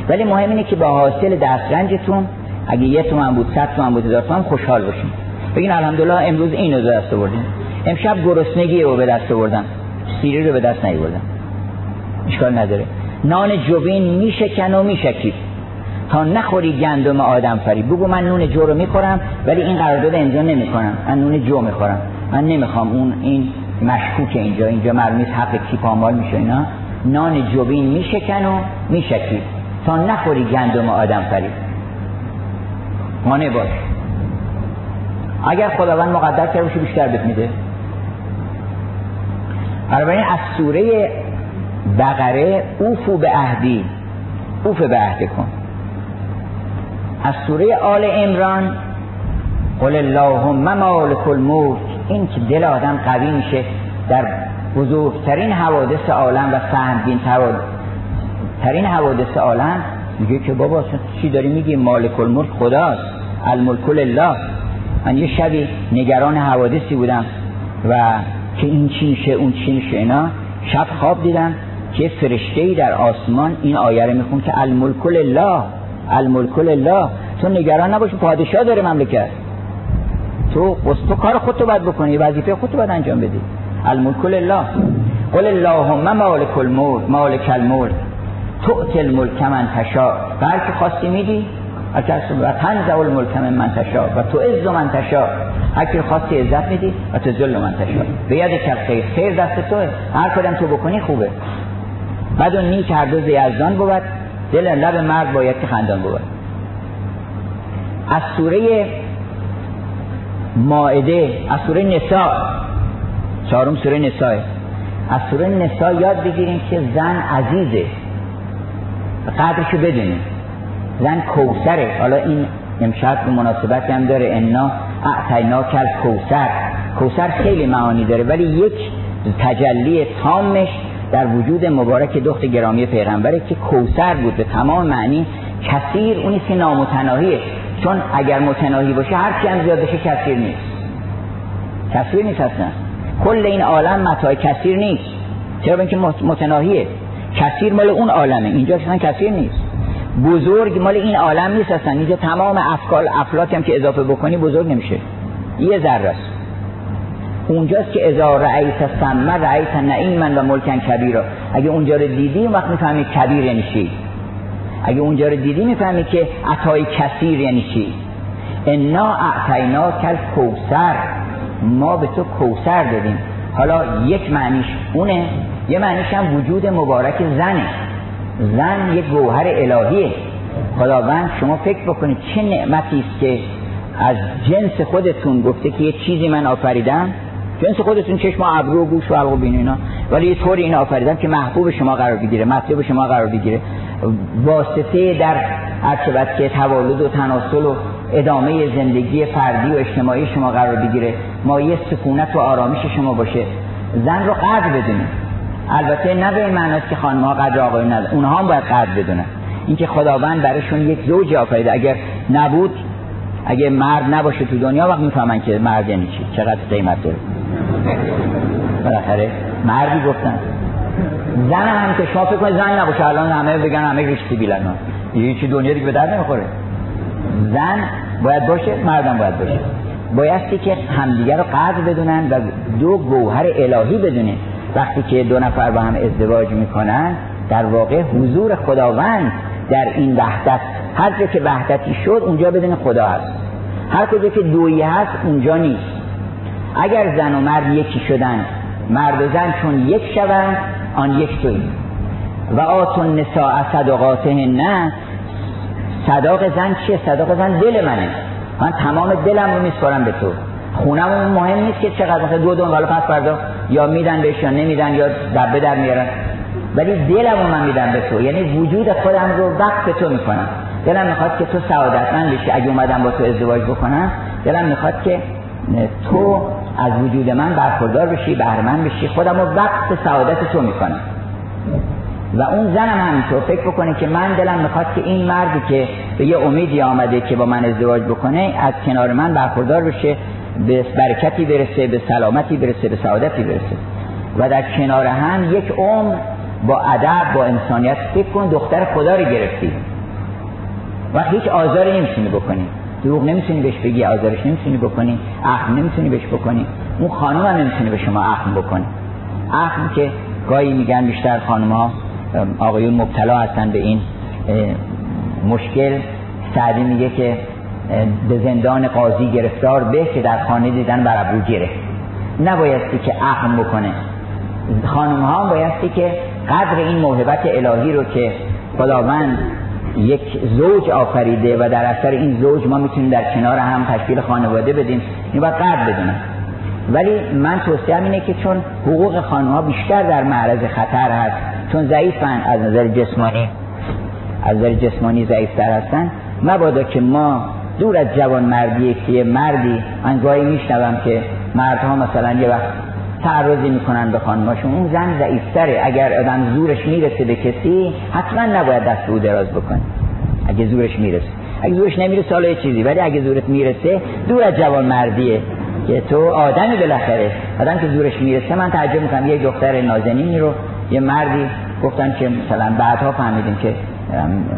ولی مهم اینه که با حاصل دسترنجتون اگه یه تومن بود صد تومن بود هزار تومن خوشحال باشین بگین الحمدلله امروز اینو به دست آوردیم. امشب گرسنگی رو به دست آوردم سیری رو به دست نیاوردم اشکال نداره. نان جوین میشکن و میشکید تا نخوری گندم آدم فری. بگو من نون جو رو می‌خورم ولی این قرارداد امضا نمی‌کنم. من نون جو می‌خورم. من نمی‌خوام اون این مشکوک اینجا. اینجا مرمیز حق کی پامال میشه اینا. نان جوین میشکن و میشکید تا نخوری گندم آدم فری. مانع باش اگر خداوند مقدر کرده بیشتر بهت میده بنابراین از سوره بقره اوفو به عهدی. اوف به عهد کن. از سوره آل امران قل اللهم مالک الملک این که دل آدم قوی میشه در بزرگترین حوادث عالم و سهمگین ترین حوادث عالم میگه که بابا چی داری میگی؟ مالک الملک خداست الملک الله من یه شبی نگران حوادثی بودم و که این چی اون چی میشه اینا شب خواب دیدم که فرشته در آسمان این آیه رو میخون که الملک الله الملک الله تو نگران نباش پادشاه داره مملکت. تو تو کار خودتو باید بکنی وظیفه خودتو باید انجام بدی. الملک الله قل اللهم مالک الملک مالک الملک تؤتی الملک من تشا هر که خواستی میدی؟ و تنزع الملک من من تشا و تو عز من تشا هر که خواستی عزت میدی و تو ذل من تشا به ید خیر. خیر دست توه. هر کدام تو بکنی خوبه. بعد اون نیک هر دو یزدان بود. دل لب مرد باید که خندان بود. از سوره ماعده از سوره نساء. چهارم سوره نساء. از سوره نساء یاد بگیریم که زن عزیزه. قدرشو بدونیم زن کوسره حالا این امشب به مناسبت هم داره. انا اعتینا کل کوسر کوسر خیلی معانی داره ولی یک تجلی تامش در وجود مبارک دخت گرامی پیغمبره که کوسر بود. به تمام معنی کثیر. اونی که نامتناهیه چون اگر متناهی باشه هر چی هم زیاد بشه کثیر نیست. کثیر نیست اصلا. کل این عالم متاع کثیر نیست. چرا؟ اینکه متناهیه. کثیر مال اون عالمه. اینجا اصلا کثیر نیست. بزرگ مال این عالم نیست اصلا. اینجا تمام افکال افلاتی هم که اضافه بکنی بزرگ نمیشه. یه ذره است. اونجاست که اذا رأیت سمه رأیت نعیمن و ملکن کبیرا. اگه اونجا رو دیدی اون وقت می‌فهمی کبیر یعنی چی؟ اگه اونجا رو دیدی می‌فهمی که عطای کثیر یعنی چی؟ انا اعتینا کل کوسر ما به تو کوسر دادیم. حالا یک معنیش اونه. یه معنیش هم وجود مبارک زنه. زن یک گوهر الهیه. خداوند شما فکر بکنید چه نعمتی است که از جنس خودتون گفته که یه چیزی من آفریدم. جنس خودتون چشم و ابرو و گوش و حلق و بین اینا. ولی یه طوری این آفریدم که محبوب شما قرار بگیره مطلوب شما قرار بگیره. واسطه در هر که تولد و تناسل و ادامه زندگی فردی و اجتماعی شما قرار بگیره. یه سکونت و آرامش شما باشه. زن رو قدر بدونید. البته نه به معناست که خانم ها قدر آقای ندارن. اونها هم باید قدر بدونن. اینکه خداوند برایشون یک زوج آفریده. اگر نبود اگه مرد نباشه تو دنیا وقت می‌فهمن که مرد یعنی چی؟ چقدر قیمت داره. بالاخره مردی گفتن. زن هم که شما فکر زن نباشه. الان همه بگن همه ریشتی بیلن یه چی دنیا دیگه به درد نمی‌خوره. زن باید باشه مردم باید باشه. بایستی که همدیگه رو قدر بدونن و دو گوهر الهی بدونن وقتی که دو نفر با هم ازدواج می‌کنن در واقع حضور خداوند در این وحدت هر جا که وحدتی شد اونجا بدون خدا هست. هر کجا که دویی هست اونجا نیست. اگر زن و مرد یکی شدن مرد و زن چون یک شوند آن یک توی و آتون نساء صدقاته نه صداق زن چیه؟ صداق زن دل منه. من تمام دلم رو میسپارم به تو. خونم مهم نیست که چقدر مثلا دو دون حالا پس فردا. یا میدن بهش یا نمیدن یا دبه در میارن. ولی دلمو من میدم به تو. یعنی وجود خودم رو وقت به تو می‌کنم. دلم می‌خواد که تو سعادتمند بشی. اگه اومدم با تو ازدواج بکنم دلم می‌خواد که تو از وجود من برخوردار بشی بهرمند بشی. خودم رو وقت سعادت تو می‌کنم. و اون زنم همینطور. فکر بکنه که من دلم می‌خواد که این مردی که به یه امیدی آمده که با من ازدواج بکنه از کنار من برخوردار بشه. به برکتی برسه به سلامتی برسه به سعادتی برسه. و در کنار هم یک عمر با ادب با انسانیت فکر کن دختر خدا رو گرفتی. و هیچ آزاری نمی‌تونی بکنی. دروغ نمی‌تونی بهش بگی آزارش نمی‌تونی بکنی اخم نمی‌تونی بهش بکنی. اون خانم هم نمی‌تونی به شما اخم بکنی اخم که گاهی میگن بیشتر خانم ها آقایون مبتلا هستن به این مشکل. سعدی میگه که به زندان قاضی گرفتار به که در خانه دیدن بر ابرو گرفت نبایستی که اخم بکنه. خانم ها بایستی که قدر این موهبت الهی رو که خداوند یک زوج آفریده و در اثر این زوج ما می‌تونیم در کنار هم تشکیل خانواده بدیم این باید قدر بدونم ولی من توصیه اینه که چون حقوق خانم ها بیشتر در معرض خطر هست چون ضعیفن از نظر جسمانی از نظر جسمانی ضعیفتر هستن مبادا که ما دور از جوان مردی که یه مردی من گاهی میشنوم که مردها مثلا یه وقت تعرضی می‌کنن به خانماشون. اون زن ضعیفتره. اگر آدم زورش می‌رسه به کسی حتما نباید دست رو دراز بکنه. اگه زورش می‌رسه. اگه زورش نمی‌رسه حالا چیزی. ولی اگه زورت می‌رسه دور از جوان مردیه که تو آدمی بالاخره. آدم که زورش می‌رسه من تعجب می‌کنم. یه دختر نازنینی رو یه مردی گفتن که مثلا بعدها فهمیدیم که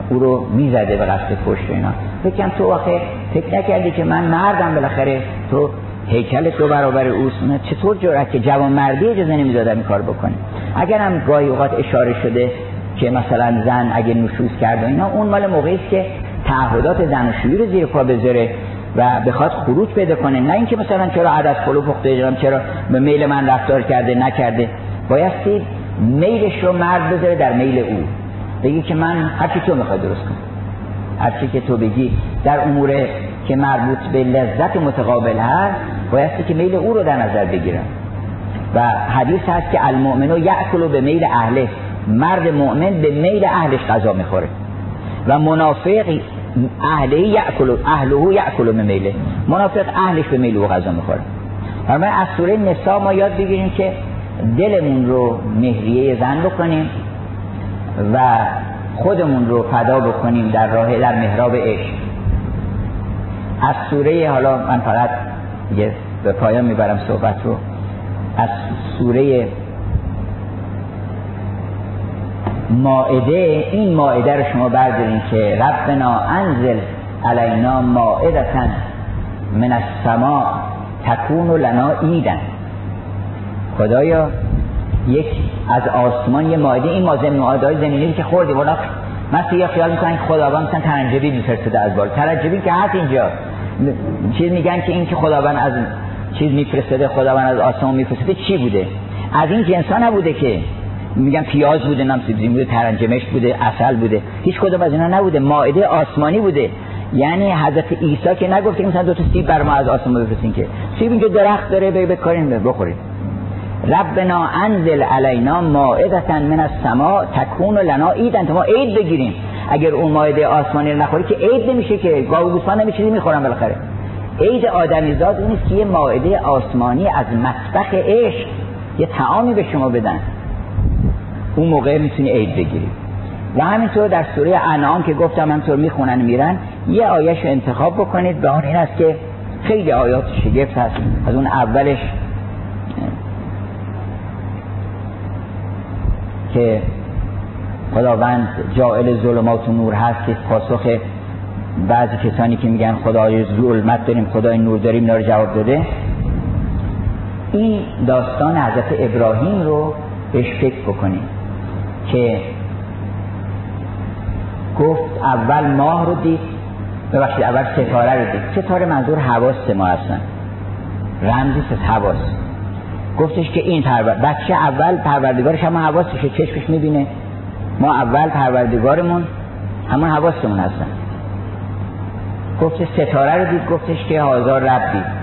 او رو می‌زده به قصد پشت اینا. فکرم تو آخه فکر نکردی که من مردم بالاخره. تو هیکل تو برابر اوست. چطور جرأت که جوان مردی اجازه نمی‌دادم این کار اگر هم گاهی اوقات اشاره شده که مثلا زن اگه نشوز کرد اینا اون مال موقعی است که تعهدات زن و زیر پا بذاره و بخواد خروج پیدا کنه. نه اینکه مثلا چرا عدد پلو پخته چرا به میل من رفتار کرده نکرده. بایستی میلش رو مرد بذاره در میل او. بگی که من هرچی تو می‌خوای درست کنم هرچی که تو بگی در امور که مربوط به لذت متقابل هست بایستی که میل او رو در نظر بگیرم. و حدیث هست که المؤمنو یأکلو به میل اهله. مرد مؤمن به میل اهلش غذا می‌خوره. و منافق اهله یأکلو اهله یأکلو به میله منافق اهلش به میل او غذا می‌خوره. اما از سوره نسا ما یاد بگیریم که دلمون رو مهریه زن بکنیم. و خودمون رو فدا بکنیم در راه در محراب عشق. از سوره حالا من فقط به پایان می‌برم صحبت رو. از سوره ماعده این ماعده رو شما بردارین که ربنا انزل علینا ماعدتا من السماء تکون لنا ایدن خدایا یک از آسمان یه ماعده این ما زمین ماعده زمینی که خوردیم اونا من یه خیال می‌کنن که خداوند مثلا ترنجبی میفرستده از بالا. ترنجبی که هست اینجا. چیز میگن که این که خداوند از چیز میفرستده خداوند از آسمان میفرستده چی بوده؟ از این جنسا نبوده که. میگن پیاز بوده نم سبزی بوده ترنجمش بوده اصل بوده. هیچ کدوم از اینا نبوده. مائده آسمانی بوده. یعنی حضرت عیسی که نگفته که مثلا دو تا سیب بر ما از آسمان بفرستین که. سیب اینجا درخت داره به بکارین بخورید ربنا انزل علینا مائدتا من السماء تکون لنا عیدن ما عید بگیریم. اگر اون مایده آسمانی رو نخوری که عید نمیشه که گاو نمیشه می‌خورن بالاخره. عید آدمیزاد اون که یه مایده آسمانی از مطبخ عشق یه تعامی به شما بدن. اون موقع می‌تونی عید بگیری. و همینطور در سوره انعام که گفتم همینطور می‌خونن میرن یه آیش رو انتخاب بکنید. به آن این است که خیلی آیات شگفت هست. از اون اولش که خداوند جائل ظلمات و نور هست که پاسخ بعضی کسانی که میگن خدای ظلمت داریم خدای نور داریم اینا رو جواب داده. این داستان حضرت ابراهیم رو بهش فکر بکنیم که گفت اول ماه رو دید ببخشید اول ستاره رو دید. ستاره منظور حواس ما هستن. رمزی از حواس. گفتش که این پرور بچه اول پروردگارش هم حواسشه چشمش می‌بینه. ما اول پروردگارمون همون حواستمون هستن. گفت ستاره رو دید گفتش که هزار رب دید.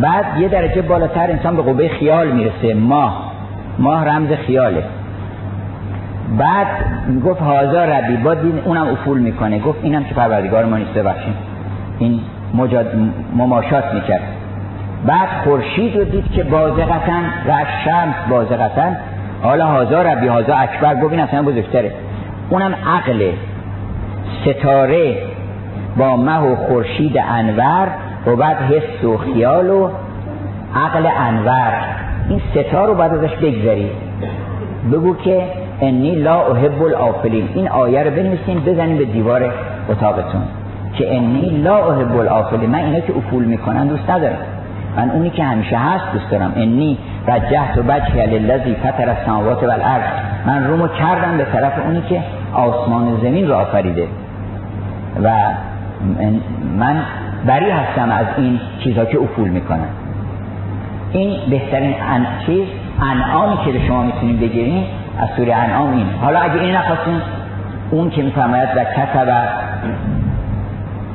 بعد یه درجه بالاتر انسان به قوه خیال می‌رسه ماه. ماه رمز خیاله. بعد گفت هزار ربی. با دین اونم افول می‌کنه. گفت اینم که پروردگار ما نیست ببخشید. این مجاد مماشات می‌کرد. بعد خورشید رو دید که بازقتن و شمس بازقتن حالا هازا ربی هازا اکبر این اصلا بزرگتره. اونم عقل ستاره با مه و خورشید انور و بعد حس و خیال و عقل انور. این ستا رو باید ازش بگذاری بگو که انی لا احب الافلین این آیه رو بنویسین بزنیم به دیوار اتاقتون. که انی لا احب الافلین من اینا که افول می‌کنن دوست ندارم. من اونی که همیشه هست دوست دارم. انی وجهت و بچه للذی فطر السماوات والارض. من رومو کردم به طرف اونی که آسمان و زمین رو آفریده. و من بری هستم از این چیزها که افول می‌کنن. این بهترین ان... چیز انعامی که شما می‌تونید بگیرین از سوره انعام این. حالا اگه این نخواستین اون که میفرماید و کتب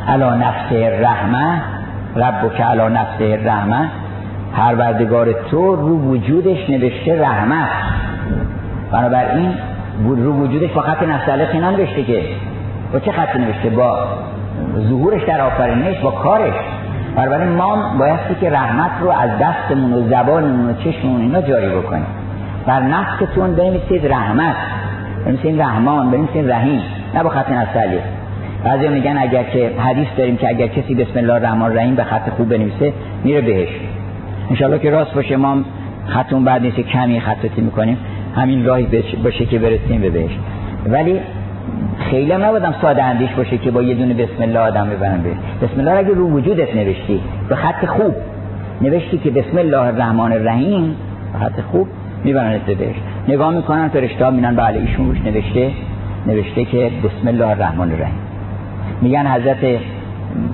علا نفس رحمه رب که علا نفس رحمه. پروردگار تو رو وجودش نوشته رحمت بنابراین رو وجودش با خط نفس اینا نوشته که با چه خطی نوشته؟ با ظهورش در آفرینش با کارش. بنابراین ما بایستی که رحمت رو از دستمون و زبانمون و چشممون اینا جاری بکنیم. بر نفستون بنویسید رحمت. بنویسید رحمان بنویسید رحیم. نه با خط نستعلیه بعضی میگن اگر که حدیث داریم که اگر کسی بسم الله الرحمن الرحیم به خط خوب بنویسه میره بهش. انشالله که راست باشه ما خطون بعد نیست کمی خطاتی می‌کنیم. همین راهی باشه که برسیم به بهش. ولی خیلی هم نبودم ساده اندیش باشه که با یه دونه بسم الله آدم ببرم به بسم الله اگه رو وجودت نوشتی به خط خوب نوشتی که بسم الله الرحمن الرحیم به خط خوب میبرنت بهش. نگاه می‌کنن فرشته می‌بینن بله ایشون روش نوشته نوشته که بسم الله الرحمن الرحیم. میگن حضرت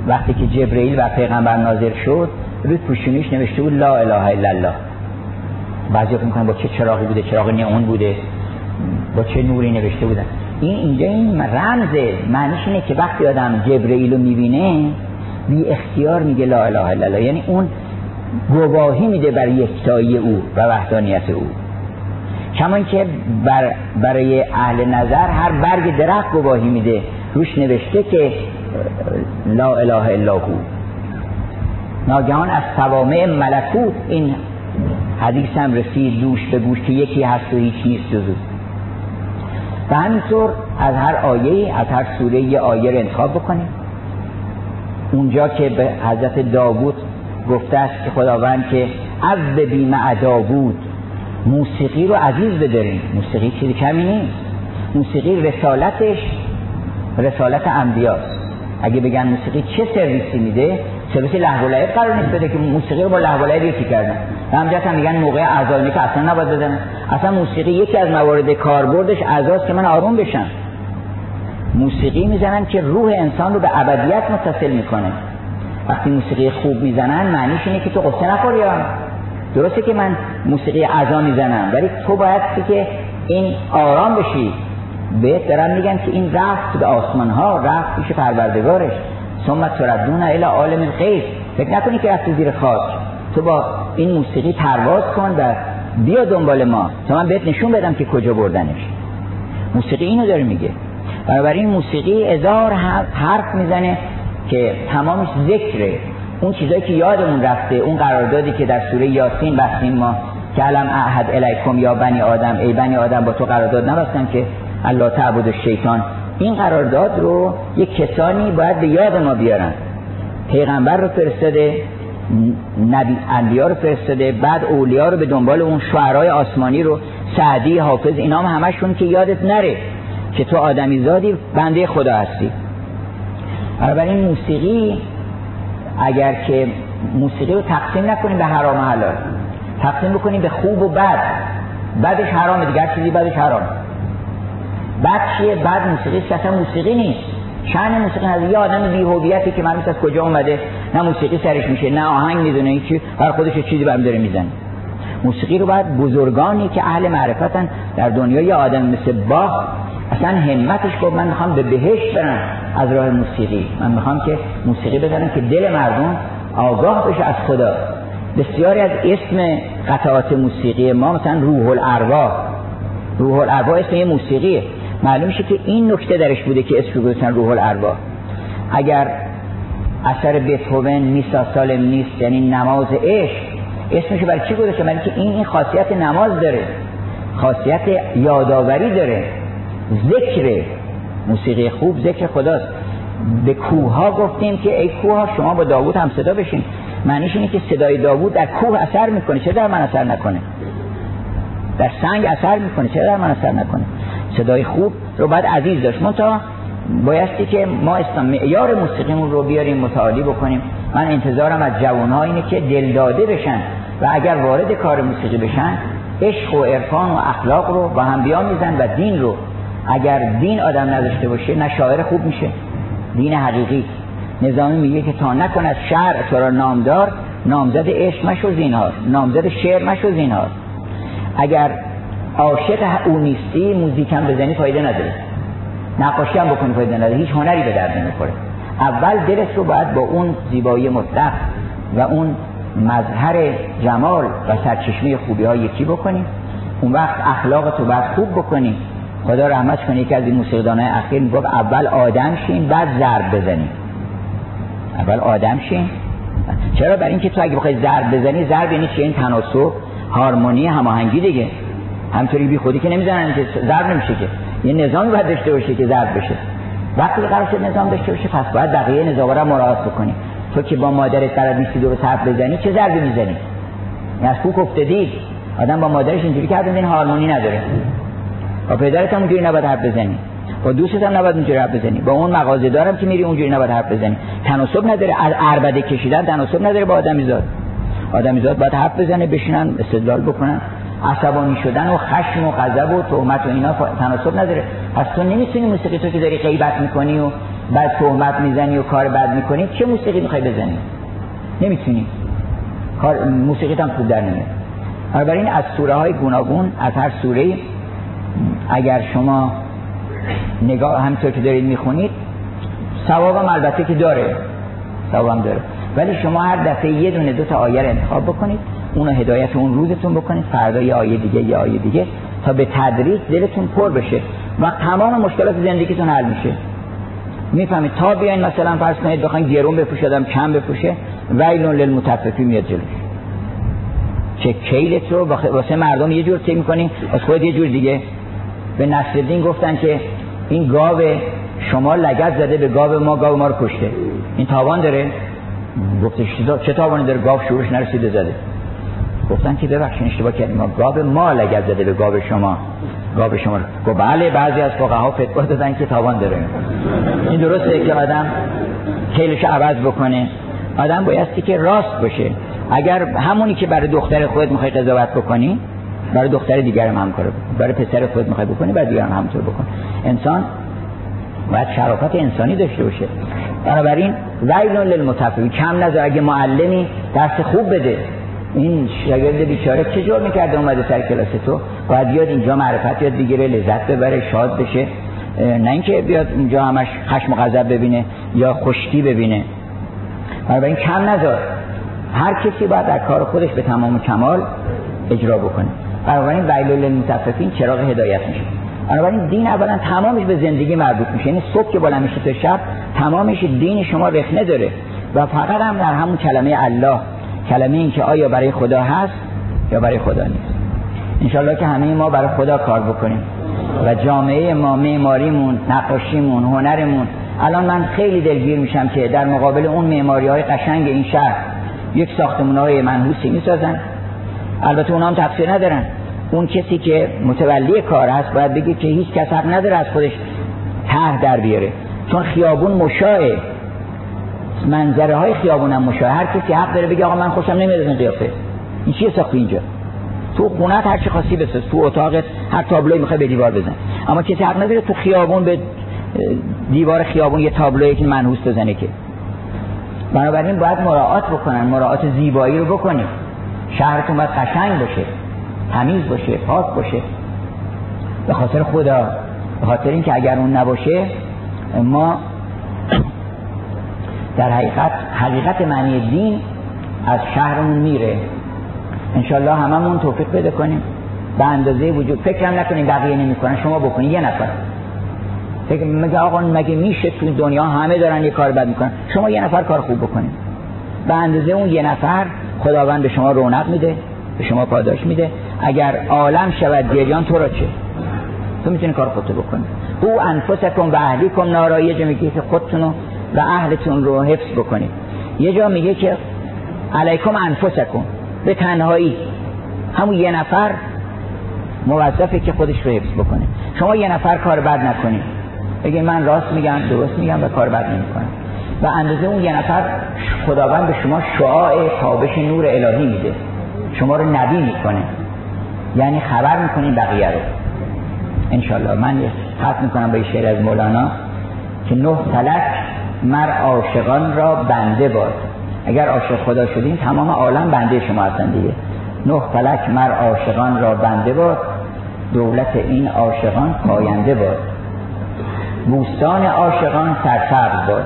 وقتی که جبرئیل و پیغمبر نازل شد روی پوشونیش نوشته بود لا اله الا الله. بعضی می‌کنن با چه چراغی بوده چراغ نیون بوده با چه نوری نوشته بودن. این اینجا این رمزه معنیش اینه که وقتی آدم جبرئیل رو می‌بینه بی اختیار میگه لا اله الا الله. یعنی اون گواهی میده بر یکتایی او و وحدانیت او. کمان که بر برای اهل نظر هر برگ درخت گواهی میده. روش نوشته که لا اله الا هو. ناگهان از سوامع ملکوت این حدیث هم رسید دوش به گوش که یکی هست و هیچ نیست جز و همینطور از هر آیه از هر سوره یه آیه رو انتخاب بکنیم. اونجا که به حضرت داوود گفته است که خداوند که عز بیم داوود موسیقی رو عزیز بداریم. موسیقی چیزی کمی نیست. موسیقی رسالتش رسالت انبیاست. اگه بگن موسیقی چه سرویسی میده؟ سرویس لحو قرار نیست بده که موسیقی رو با لحو و یکی کردن. و هم میگن موقع اعضایی که اصلا نباید بدن. اصلا موسیقی یکی از موارد کاربردش اعضاست که من آروم بشم. موسیقی می‌زنن که روح انسان رو به ابدیت متصل می‌کنه. وقتی موسیقی خوب می‌زنن معنیش اینه که تو قصه نخوری درسته که من موسیقی اعضا می‌زنم ولی تو باید که این آرام بشی. بهت دارن میگن که این رفت به آسمان ها رفت پیش پروردگارش. ثم تردون الى عالم الغیب. فکر نکنی که رفتی زیر خاک. تو با این موسیقی پرواز کن و بیا دنبال ما. تا من بهت نشون بدم که کجا بردنش. موسیقی اینو داره میگه. این موسیقی هزار حرف می‌زنه که تمامش ذکره. اون چیزایی که یادمون رفته اون قراردادی که در سوره یاسین بستیم ما که علم احد الیکم یا بنی آدم ای بنی آدم با تو قرارداد نبستم که الله تعبد شیطان این قرارداد رو یک کسانی باید به یاد ما بیارن. پیغمبر رو فرستاده نبی انبیا رو فرستاده بعد اولیا رو به دنبال اون شعرهای آسمانی رو سعدی حافظ اینا هم همشون که یادت نره که تو آدمی زادی بنده خدا هستی. این موسیقی اگر که موسیقی رو تقسیم نکنیم به حرام و حلال تقسیم بکنیم به خوب و بد. بعدش حرامه دیگر چیزی بعدش حرام بعد چیه؟ بعد موسیقی که اصلا موسیقی نیست. شأن موسیقی از یه آدم بیهویتی که من از کجا اومده. نه موسیقی سرش میشه نه آهنگ می‌دونه هیچی بر خودش چیزی برم داره می‌زنه. موسیقی رو باید بزرگانی که اهل معرفتن در دنیا یه آدم مثل باخ اصلا همتش گفت من می‌خوام به بهشت برم از راه موسیقی. من می‌خوام که موسیقی بزنم که دل مردم آگاه بشه از خدا. بسیاری از اسم قطعات موسیقی ما مثلا روح الارواح روح الارواح اسم یه موسیقیه. معلوم میشه که این نکته درش بوده که اسم گذاشتن روح الارواح اگر اثر بتهوون نیستا سالم نیست یعنی نماز عشق اسمشو برای چی گذاشته برای که این این خاصیت نماز داره. خاصیت یادآوری داره. ذکر موسیقی خوب ذکر خداست. به کوه ها گفتیم که ای کوه ها شما با داوود هم صدا بشین. معنیش اینه که صدای داوود در کوه اثر می‌کنه. چه در من اثر نکنه؟ در سنگ اثر می‌کنه. چه در من اثر نکنه؟ صدای خوب رو باید عزیز داشت. منتها بایستی که ما اسلام معیار موسیقیمون رو بیاریم متعالی بکنیم. من انتظارم از جوانها اینه که دلداده بشن و اگر وارد کار موسیقی بشن عشق و عرفان و اخلاق رو با هم بیامیزن و دین رو. اگر دین آدم نداشته باشه نه شاعر خوب میشه. دین حقیقی. نظامی میگه که تا نکن از شعر تو نامدار نامزد عشق مشو زینهار. نامزد شعر مشو زینهار. اگر عاشق او نیستی موزیکم بزنی فایده نداره. نقاشی هم بکنی فایده نداره. هیچ هنری به درد نمی‌خوره. اول دلت رو باید با اون زیبایی مطلق و اون مظهر جمال و سرچشمه خوبی ها یکی بکنی. اون وقت اخلاق تو باید خوب بکنی. خدا رحمت کنه یکی از این موسیقیدان های اخیر می‌گفت اول آدم شین بعد ضرب بزنی. اول آدم شین. چرا؟ برای اینکه تو اگه بخوای ضرب بزنی ضرب یعنی چه این تناسب هارمونی هماهنگی دیگه. همطوری بی خودی که نمی‌زنن که ضرب نمیشه که. یه نظامی باید داشته باشه که ضرب بشه. وقتی قرار شد نظام داشته باشه پس باید بقیه نظام را مراعات بکنی. تو که با مادرت قرار نیستی دو طرف بزنی چه ضربی می‌زنی؟ از کوک افتادی. آدم با مادرش اینجوری که این هارمونی نداره. با پدرت هم اونجوری نباید حرف بزنی. با دوستت هم نباید اونجوری حرف بزنی. با اون مغازه دارم که میری اونجوری نباید حرف بزنی. تناسب نداره. عربده کشیدن تناسب نداره با آدمی زاد آدمی زاد باید حرف بزنه بشینن استدلال بکنن. عصبانی شدن و خشم و غضب و تهمت و اینا تناسب نداره. پس تو نمی‌تونی موسیقی تو که داری غیبت می‌کنی و بعد تهمت می‌زنی و کار بد می‌کنی چه موسیقی می‌خوای بزنی؟ نمی‌تونی. کار موسیقی هم خوب در نمیاد. بنابراین از سوره های گوناگون از هر سوره اگر شما نگاه همینطور که دارید می‌خونید ثوابم البته که داره. ثوابم داره. ولی شما هر دفعه یه دونه دو تا آیه انتخاب بکنید. اونو هدایت اون روزتون بکنید فردا یه آیه دیگه یه آیه دیگه تا به تدریج دلتون پر بشه و تمام مشکلات زندگیتون حل میشه. می‌فهمید؟ تا بیاین مثلا فرض کنید بخواید گرون بپوشیدم کم بپوشه ویل للمتففین میاد جلوش. چه کیلت رو واسه مردم یه جور طی می‌کنی از خود یه جور دیگه. به نصرالدین گفتن که این گاو شما لگت زده به گاو ما گاو ما رو کشته. این تاوان داره؟ گفتش چه تاوانی داره؟ گاو شورش نرسیده زده. گفتن که ببخشید اشتباه کردیم. ما گاو ما لگت زده به گاو شما. گاو شما گفت بله بعضی از فقها فتوا دادن که تاوان داره. این درسته که آدم کیلش عوض بکنه. آدم بایستی که راست باشه. اگر همونی که برای دختر خودت می‌خوای قضاوت بکنی برای دختر دیگر هم همکاره برای پسر خودت می‌خوای بکنی برای دیگر هم همونطور بکن. انسان باید شرافت انسانی داشته باشه. بنابراین ویل للمتفقین کم نذار اگه معلمی درس خوب بده. این شاگرد بیچاره چه جور می‌کرده اومده سر کلاس تو؟ باید بیاد اینجا معرفت یاد بگیره لذت ببره شاد بشه. نه اینکه بیاد اینجا همش خشم و غضب ببینه یا خشکی ببینه. بنابراین کم نذار. هر کسی باید در کار خودش به تمام کمال اجرا بکنه. بنابراین ویل للمتففین چراغ هدایت میشه. بنابراین دین اولا تمامش به زندگی مربوط میشه. یعنی صبح که بالا میشه تا شب تمامش دین شما رخنه داره. و فقط هم در همون کلمه الله. کلمه این که آیا برای خدا هست یا برای خدا نیست. انشالله که همه ما برای خدا کار بکنیم و جامعه ما معماریمون نقاشیمون هنرمون. الان من خیلی دلگیر میشم که در مقابل اون معماری های قشنگ این شهر یک ساختمون های منحوسی می‌سازن. البته اونا هم تقصیر ندارن. اون کسی که متولی کار هست باید بگه که هیچ کس حق نداره از خودش طرح در بیاره. چون خیابون مشاعه. منظره های خیابون هم مشاعه هر کسی حق داره بگه آقا من خوشم نمیاد این قیافه. این چیه ساخت اینجا؟ تو خونت هر چی خاصی بساز تو اتاقت هر تابلوی می‌خوای به دیوار بزن. اما کسی حق نداره تو خیابون به دیوار خیابون یه تابلوی که منحوس بزنه که. بنابراین باید مراعات بکنن. مراعات زیبایی رو بکنیم. شهرتون باید قشنگ باشه. تمیز باشه. پاک باشه. به خاطر خدا. به خاطر اینکه اگر اون نباشه ما در حقیقت حقیقت معنی دین از شهرمون میره. انشالله هممون توفیق بده کنیم. به اندازه وجود فکرم نکنیم بقیه نمی‌کنن شما بکنید یه نفر. فکر مگه آقا مگه میشه تو دنیا همه دارن یه کار بد می‌کنن؟ شما یه نفر کار خوب بکنید به اندازه اون یه نفر خداوند به شما رونق میده به شما پاداش میده. اگر عالم شود گریان تو را چه؟ تو می‌تونی کار خودتو بکنی. او انفسکم و اهلیکم نارا یه جا میگه که خودتون و اهلتون رو حفظ بکنید. یه جا میگه که علیکم انفسکم به تنهایی. همون یه نفر موظفه که خودش رو حفظ بکنه. شما یه نفر کار بد نکنید. بگید من راست میگم درست میگم و کار بد نمی‌کنم. و اندازه اون یه نفر خداوند به شما شعاع تابش نور الهی میده. شما رو نبی می‌کنه. یعنی خبر می‌کنین بقیه رو. انشالله من حرف می‌کنم به شعر از مولانا که نه تلک مر عاشقان را بنده باد. اگر عاشق خدا شدین تمام عالم بنده شما هستن دیگه. نه فلک مر عاشقان را بنده باد دولت این عاشقان پاینده باد. بوستان عاشقان سرسبز باد.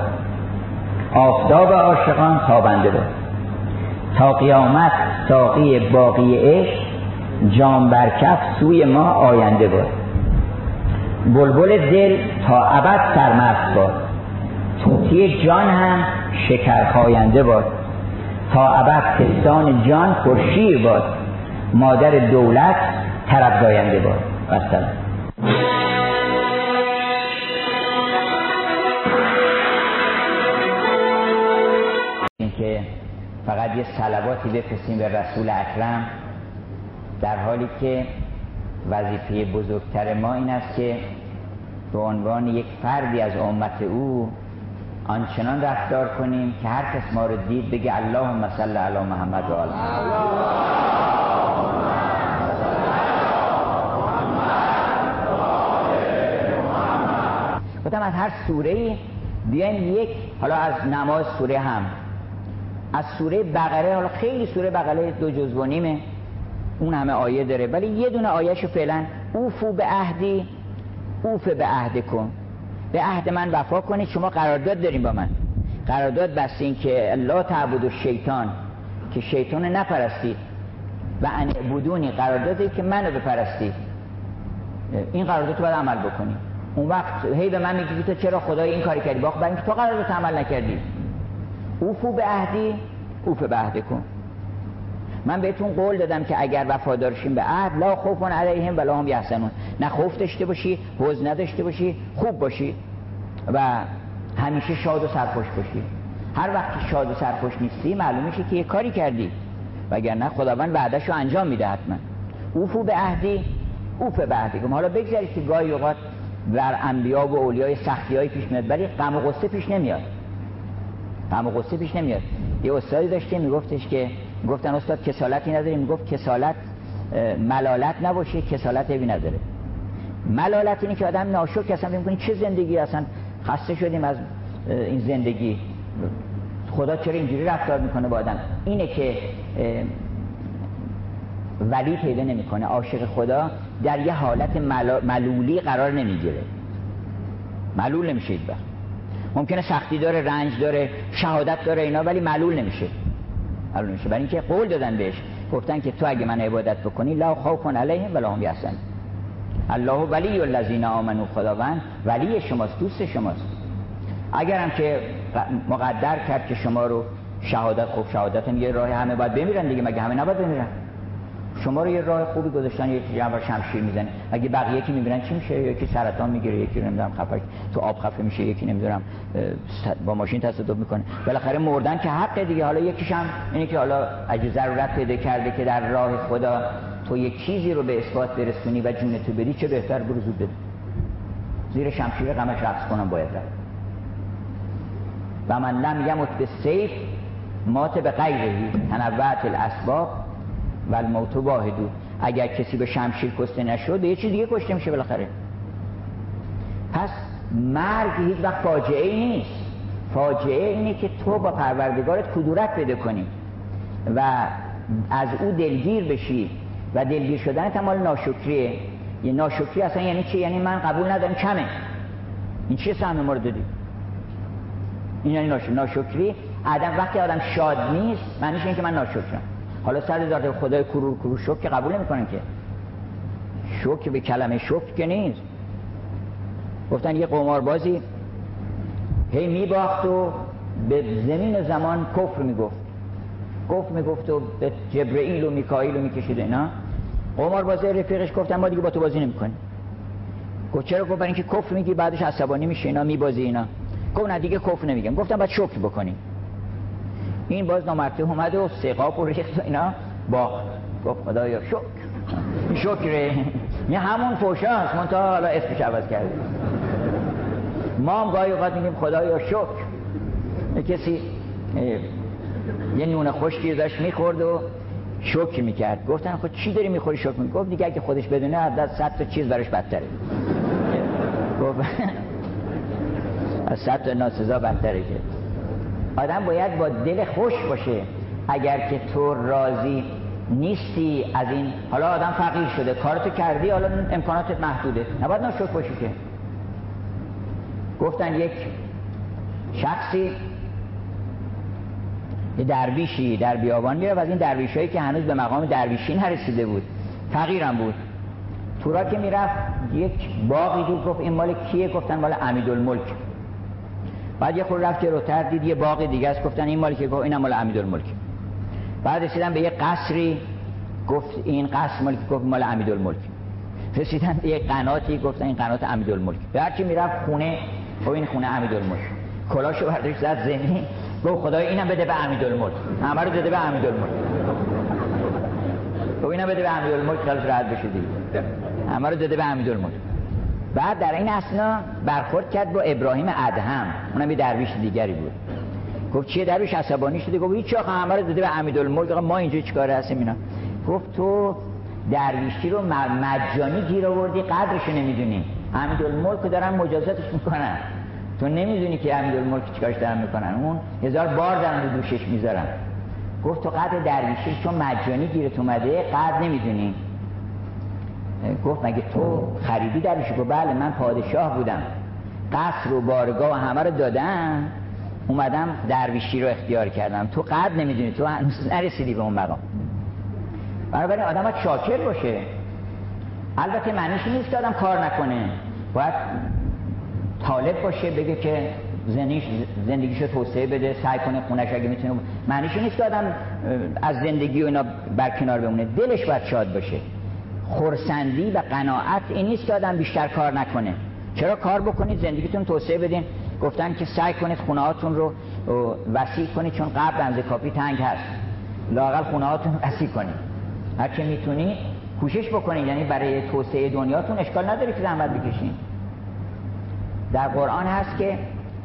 آفتاب عاشقان تابنده باد. تا قیامت ساقی باقی عشق جام برکف سوی ما آینده باد. بلبل دل تا ابد سرمست باد. توتی جان هم شکر خاینده باد. تا ابد پستان جان پرشیر باد. مادر دولت طرف زاینده باد. بستم که فقط یه سلواتی بفرستیم به رسول اکرم در حالی که وظیفه بزرگتر ما این است که به عنوان یک فردی از امت او آنچنان رفتار کنیم که هر کس ما رو دید بگه اللهم صل علی محمد و آل گفتم از هر سوره ای بیاین یک حالا از نماز سوره هم. از سوره بقره حالا خیلی سوره بقره دو جزء و نیمه. اون همه آیه داره. ولی یه دونه آیهشو فعلا اوفو به عهدی اوف به عهد کن به عهد من وفا کنید شما قرارداد داریم با من. قرارداد بستین که لا تعبد و شیطان که شیطان نپرستید. و ان بدونی قراردادی که منو بپرستید. این قرارداد تو باید عمل بکنی اون وقت هی به من میگی تو چرا خدای این کاری کردی؟ باخت برای تو قرارداد عمل نکردی. اوفو به عهدی اوف به عهد کن من بهتون قول دادم که اگر وفادارشین به عهد لا خوف علیهم ولا هم یحزنون. نه خوف داشته باشی حزن نداشته باشی خوب باشی و همیشه شاد و سرخوش باشی. هر وقت شاد و سرخوش نیستی معلوم میشه که یه کاری کردی. وگرنه خداوند وعدش رو انجام میده حتما. اوفو به عهدی اوف به عهدی. حالا بگذارید که گاهی اوقات در انبیا و اولیای سختی پیش میاد ولی غم و غصه پیش نمیاد. غم و غصه پیش نمیاد. یه استادی داشته میگفتش که گفتن استاد کسالتی نداری می‌گفت کسالت ملالت نباشه کسالت هیوی نداره. ملالت اینه که آدم ناشکر اصلا میگه چه زندگی اصلا خسته شدیم از این زندگی. خدا چرا اینجوری رفتار می‌کنه با آدم؟ اینه که ولی پیدا نمی‌کنه. عاشق خدا در یه حالت ملولی قرار نمی‌گیره. ملول نمیشه وقت ممکنه سختی داره رنج داره شهادت داره اینا ولی ملول نمیشه. ملول نمیشه برای اینکه قول دادن بهش. گفتن که تو اگه من عبادت بکنی لا خوف علیهم ولا هم یحزنون. الله ولی الذین آمنو خداوند ولی شماست دوست شماست. اگرم که مقدر کرد که شما رو شهادت خوب شهادت هم یه راه همه باید بمیرن دیگه مگه همه نباید بمیرن؟ شما رو یه راه خوبی گذاشتن یکی جنب شمشیر می‌زنه اگه بقیه کی می‌بینن چی میشه؟ یکی سرطان می‌گیره یکی نمی‌دونم خفه تو آب خفه میشه یکی نمی‌دونم با ماشین تصادف می‌کنه. بالاخره مردن که حق دیگه. حالا یکیش هم اینه که حالا اگه ضرورت پیدا کرده که در راه خدا تو یک چیزی رو به اثبات برسونی و جون تو بدی چه بهتر برو زود بده زیر شمشیر غمش رقص کنم باید رفت. و من لم یمت به سیف مات به غیرهی تنوعت الاسباب. و الموت واحدو اگر کسی به شمشیر کشته نشد یه چیز دیگه کشته میشه بالاخره. پس مرگ هیچ وقت فاجعه ای نیست. فاجعه اینه که تو با پروردگارت کدورت پیدا کنی و از او دلگیر بشی و دلگیر شدن مال ناشکریه. یه ناشکری اصلا یعنی چی؟ یعنی من قبول ندارم کمه. این چیه سهم مورد دادی؟ این یعنی ناشکری؟ آدم وقتی آدم شاد نیست معنیش اینه که من ناشکرم. حالا سر ذات خدای کرور کرور شک که قبول نمی‌کنن که. شک به کلمه شک که نیست. گفتن یه قماربازی هی میباخت و به زمین زمان کفر می‌گفت. گفت می‌گفت و به جبرئیل و میکائیل و می‌کشید اینا. قمار بازی رفیقش گفتن ما دیگه با تو بازی نمی‌کنیم. گفت چرا؟ گفت برای اینکه کفر میگی بعدش عصبانی میشه اینا میبازی اینا. گفت نه دیگه کفر نمیگم. گفتم بعد شکر بکنیم این باز نامرده اومد و ریخت و اینا. با گفت خدایا شکر. شکره یه همون فوشه هست. من تا حالا اسمش عوض کرده ما هم گاهی اوقات میگیم خدایا شکر. کسی یه نون خشکی داشت می‌خورد و شکر می‌کرد. گفتن خود چی داری می‌خوری شکر؟ می‌کرد گفت دیگه اگه خودش بدونه از صد تا چیز براش بدتره. گفت *laughs* از صد تا ناسزا بدتره که. آدم باید با دل خوش باشه. اگر که تو راضی نیستی از این حالا آدم فقیر شده کارتو کردی حالا امکاناتت محدوده. نباید ناشکر باشی که. گفتن یک شخصی یه درویشی در بیابان میره و از این درویشایی که هنوز به مقام درویشی نرسیده بود فقیرم بود. تو را که می‌رفت یک باقی دید گفت این مال کیه؟ گفتن مال امیدالملک بعد یه خور رفت جلوتر دید یه باقی دیگه است. گفتن این مالی که گفت اینم مال امیدالملک. بعد رسیدن به یه قصری گفت این قصر مالی که گفت مال امیدالملک. رسیدن به یه قناتی گفتن این قنات امیدالملک. به هر کی می‌رفت خونه خب این خونه امیدالملک. کلاشو برداشت زد زمین گفت خدای اینم بده به امیدالملک. همه رو داده به امیدالملک. گفت اینم بده به امیدالملک خیالش راحت بشه دیگه. همه رو داده به امیدالملک. بعد در این اسنا برخورد کرد با ابراهیم ادهم. اونم یه درویش دیگری بود. گفت چیه درویش؟ عصبانی شده. گفت هیچ آخه همه رو داده به امیدالملک. ما اینجا چیکار هستیم اینا؟ گفت تو درویشی رو مجانی گیر آوردی. قدرش نمی‌دونی. امیدالملک دارن مجازاتش می‌کنن. تو نمی‌دونی که امیدالملک چیکارش دارن می‌کنن. اون هزار بار دارن رو دوشش می‌ذارن. گفت تو قدر درویشی چون مجانی گیرت اومده قدر نمی‌دونی. گفت مگه تو خریدی درویشی گفت بله من پادشاه بودم. قصر و بارگاه و همه رو دادم. اومدم درویشی رو اختیار کردم. تو قدر نمی‌دونی تو هنوز نرسیدی به اون مقام. بنابراین آدم باید شاکر باشه. البته معنیش نیست که آدم کار نکنه. باید طالب باشه بگه که زندگیش زندگیشو توسعه بده سعی کنه خونش اگه می‌تونه معنیش نیست که آدم از زندگی و اینا برکنار بمونه. دلش باید شاد باشه. خورسندی و قناعت این نیست که آدم بیشتر کار نکنه. چرا کار بکنید؟ زندگیتون توسعه بدین. گفتن که سعی کنید خونه هاتون رو وسیع کنید چون قبل بنز کافی تنگ هست. لاقل خونه هاتون وسیع کنید. هرچه می‌تونید کوشش بکنید. یعنی برای توسعه دنیاتون اشکال نداره که زحمت بکشین. در قرآن هست که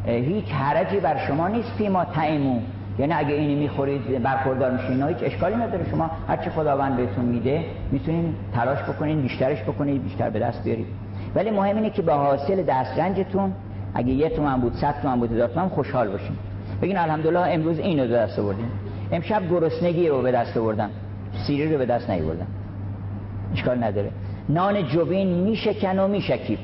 هیچ حرجی بر شما نیست فیما تعیمون. یعنی اگه اینی می‌خورید برخوردار میشین هیچ اشکالی نداره. شما هرچی خداوند بهتون میده می‌تونین تلاش بکنین بیشترش بکنید بیشتر به دست بیارید. ولی مهم اینه که به حاصل دسترنجتون اگه یه تومن بود صد تومن بود هزار تومن خوشحال باشین. بگین الحمدلله امروز اینو به دست آوردیم امشب گرسنگی رو به دست آوردم. سیری رو به دست نیاوردم اشکال نداره. نان جوین میشکن و میشکیب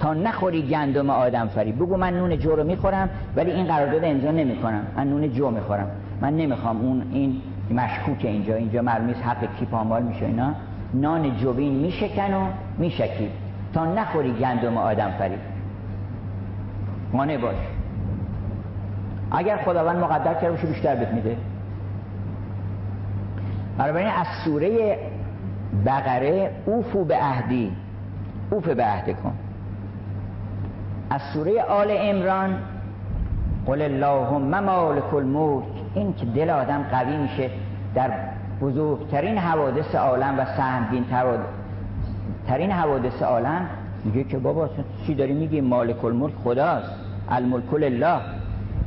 تا نخوری گندم آدم فری. بگو من نون جو رو می‌خورم ولی این قرارداد امضا نمی‌کنم. من نون جو می‌خورم. من نمی‌خوام اون این مشکوک اینجا. اینجا معلوم حق کی پامال میشه اینا. نان جوین میشکن و میشکیب تا نخوری گندم آدم فری. مانع باش. اگر خداوند مقدر کرده باشه بیشتر بهت میده. بنابراین از سوره بقره اوفو به عهدی. اوف به عهد کن. از سوره آل امران قل اللهم مالک الملک. این که دل آدم قوی میشه در بزرگترین حوادث عالم و سهمگین ترین حوادث عالم میگه که بابا چی داری میگی؟ مالک الملک خداست. الملک الله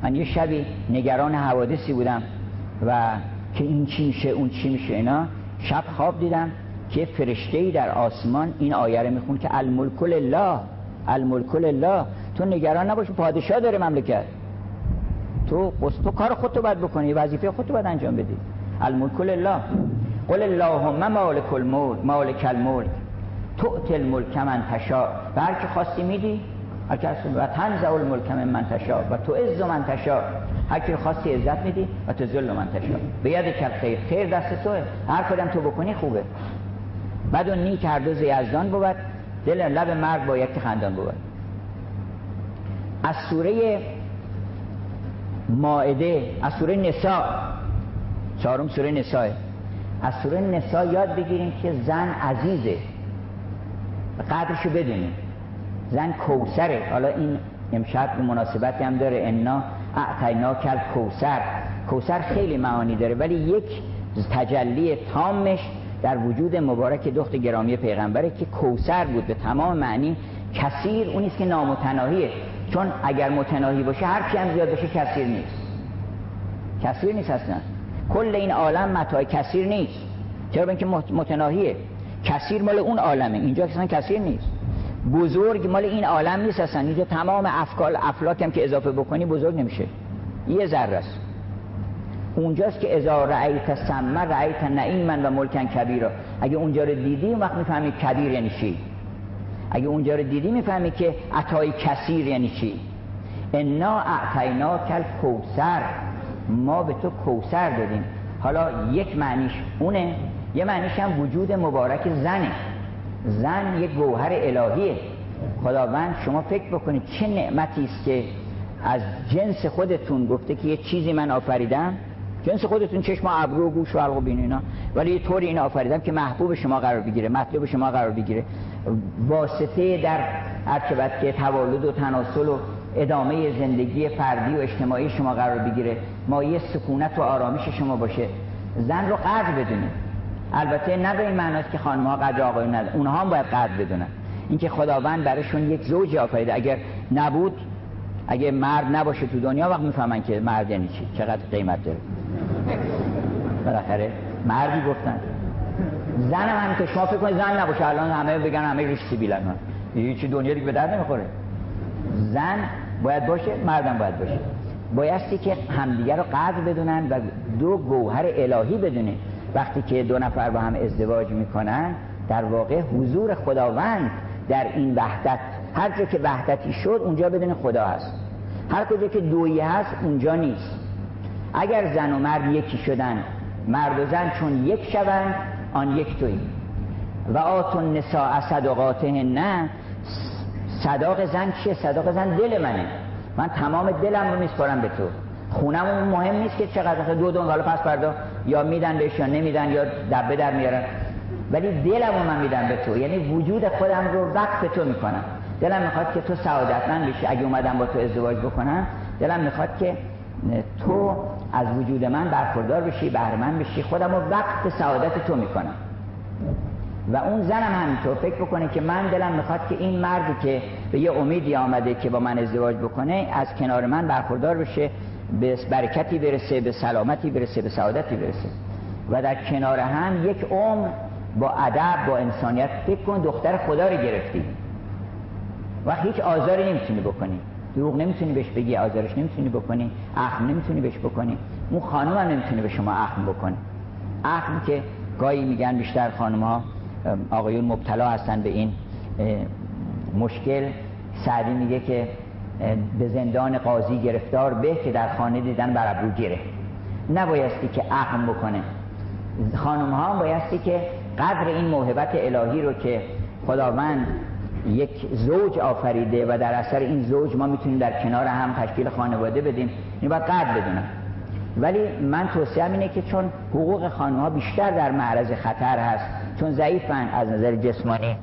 من یه شبی نگران حوادثی بودم و که این چی میشه اون چی میشه اینا شب خواب دیدم که فرشته ای در آسمان این آیه رو میخون که الملک الله الملک الله تو نگران نباش پادشاه داره مملکت. تو تو کار خودتو باید بکنی وظیفه خودتو باید انجام بدی. الملک الله قل اللهم مالک الملک مالک الملک. تؤت الملک من تشا هر که خواستی میدی هر و تنزع الملک من تشا و تو عز من تشا هر کی خواستی عزت میدی و تو ذل من تشا به ید کل خیر خیر دست توه. هر کدام تو بکنی خوبه. بعد اون نیک هر دو یزدان بود. دل لب مرگ با یک خندان بود. از سوره مائده از سوره نساء چهارم سوره نساء. از سوره نسا یاد بگیریم که زن عزیزه. قدرشو بدونیم. زن کوسره حالا این امشب به مناسبتی هم داره. انا اعتینا کل کوسر کوسر خیلی معانی داره ولی یک تجلی تامش در وجود مبارک دخت گرامی پیغمبره که کوسر بود به تمام معنی کثیر اونیست که نامتناهیه. چون اگر متناهی باشه هر هم زیاد باشه کثیر نیست. کثیر نیست اصلا. کل این عالم متاع کثیر نیست. چرا؟ اینکه متناهیه. کثیر مال اون عالمه. اینجا اصلا کثیر نیست. بزرگ مال این عالم نیست اصلا. اینجا تمام افکال افلاک هم که اضافه بکنی بزرگ نمیشه. یه ذره است. اونجاست که اذا رأیت سمه رأیت نعیما و ملکن کبیرا. اگه اونجا رو دیدی اون وقت می‌فهمی کبیر یعنی چی. اگه اونجا رو دیدی می‌فهمی که عطای کثیر یعنی چی. انا اعطینا کل کوسر ما به تو کوسر دادیم. حالا یک معنیش اونه. یه معنیش هم وجود مبارک زنه. زن یک گوهر الهیه. خداوند شما فکر بکنید چه نعمتی است که از جنس خودتون گفته که یه چیزی من آفریدم؟ جنس خودتون چشم و ابرو و گوش و حلق و بین اینا. ولی یه طوری این آفریدم که محبوب شما قرار بگیره مطلوب شما قرار بگیره. واسطه در هر که توالد و تناسل و ادامه زندگی فردی و اجتماعی شما قرار بگیره مایه سکونت و آرامش شما باشه. زن رو قدر بدونید. البته نه به این معناست که خانم ها قدر آقایون ندارن اونها هم باید قدر بدونن. اینکه خداوند برایشون یک زوج آفریده. اگر نبود اگه مرد نباشه تو دنیا وقت می‌فهمن که مرد یعنی چی؟ چقدر قیمت داره. بالاخره مردی گفتن. زن هم که شما فکر کنید زن نباشه. الان همه بگن همه ریش سیبیلن هیچی دنیا دیگه به درد نمی‌خوره. زن باید باشه مردم باید باشه. بایستی که همدیگه رو قدر بدونن و دو گوهر الهی بدونه. وقتی که دو نفر با هم ازدواج می‌کنن در واقع حضور خداوند در این وحدت. هر جا که وحدتی شد اونجا بدون خدا هست. هر کجا که دویی هست اونجا نیست. اگر زن و مرد یکی شدن مرد و زن چون یک شوند آن یک توی و آتون نساء صدقاته نه صداق زن چیه؟ صداق زن دل منه. من تمام دلم رو میسپارم به تو. خونم مهم نیست که چقدر دو دون حالا پس فردا یا میدن بهش یا نمیدن یا دبه در میارن. ولی دلم رو من میدم به تو. یعنی وجود خودم رو به تو می‌کنم. دلم می‌خواد که تو سعادتمند بشی. اگه اومدم با تو ازدواج بکنم دلم می‌خواد که تو از وجود من برخوردار بشی بهرمند بشی. خودم رو وقت سعادت تو می‌کنم. و اون زنم همینطور فکر بکنه که من دلم می‌خواد که این مردی که به یه امیدی آمده که با من ازدواج بکنه از کنار من برخوردار بشه به برکتی برسه به سلامتی برسه به سعادتی برسه. و در کنار هم یک عمر با ادب با انسانیت فکر کن دختر خدا رو گرفتی. و هیچ آزاری نمی‌تونی بکنی. دروغ نمی‌تونی بهش بگی آزارش نمی‌تونی بکنی اخم نمی‌تونی بهش بکنی. اون خانم هم نمی‌تونی به شما اخم بکنی اخم که گاهی میگن بیشتر خانم ها آقایون مبتلا هستن به این مشکل. سعدی میگه که به زندان قاضی گرفتار به که در خانه دیدن بر ابرو گیره. نبایستی که اخم بکنه. خانم ها بایستی که قدر این موهبت الهی رو که خداوند یک زوج آفریده و در اثر این زوج ما می‌تونیم در کنار هم تشکیل خانواده بدیم. این باید قدر بدونم. ولی من توصیه اینه که چون حقوق خانم ها بیشتر در معرض خطر هست چون ضعیفن از نظر جسمانی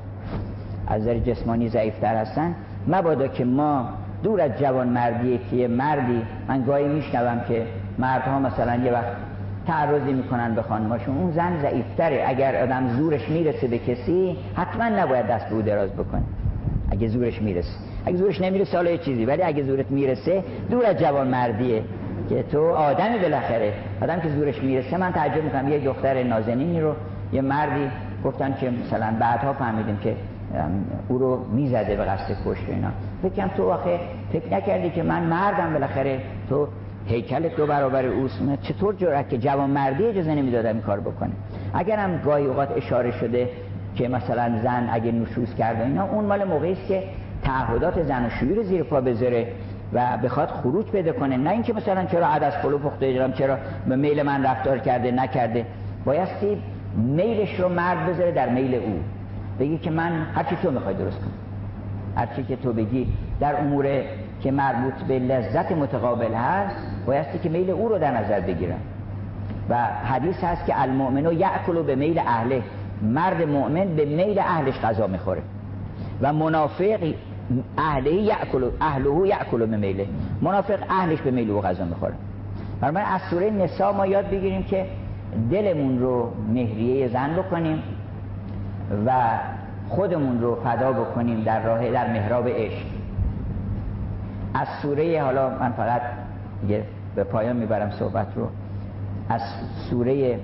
از نظر جسمانی ضعیفتر هستن مبادا که ما دور از جوان مردی که مردی من گاهی میشنوم که مردها مثلا یه وقت تعرضی می‌کنن به خانماشون. اون زن ضعیفتره. اگر آدم زورش می‌رسه به کسی حتما نباید دست به او دراز بکنه. اگه زورش می‌رسه. اگه زورش نمی‌رسه حالا یه چیزی. ولی اگه زورت می‌رسه دور از جوان مردیه که تو آدمی بالاخره. آدم که زورش می‌رسه من تعجب می‌کنم. یه دختر نازنینی رو یه مردی گفتن که مثلا بعدها فهمیدیم که او رو می‌زده به قصد کشت اینا. فکرم تو آخه فکر نکردی که من مردم بالاخره تو هیکل دو برابر اوست. چطور جرأت که جوان مردی اجازه نمی‌دادن این کار بکنه؟ اگرم گاهی اوقات اشاره شده که مثلا زن اگه نشوز کرده اینا اون مال موقعی است که تعهدات زن و رو زیر پا بذاره و بخواد خروج پیدا کنه. نه اینکه مثلا چرا عدس پلو پخته اجرام چرا به میل من رفتار کرده نکرده. بایستی میلش رو مرد بذاره در میل او. بگی که من هرچی تو می‌خوای درست کنم هرچی که تو بگی در امور که مربوط به لذت متقابل هست بایستی که میل او رو در نظر بگیرم و حدیث هست که المؤمن یأکل به میل اهله. مرد مؤمن به میل اهلش غذا می‌خوره. و منافق اهله یأکل اهله یأکل به میله. منافق اهلش به میل و غذا می‌خوره. برای از سوره نسا ما یاد بگیریم که دلمون رو مهریه زن بکنیم و خودمون رو فدا بکنیم در راه در محراب عشق. از سوره حالا من فقط یه به پایان می‌برم صحبت رو. از سوره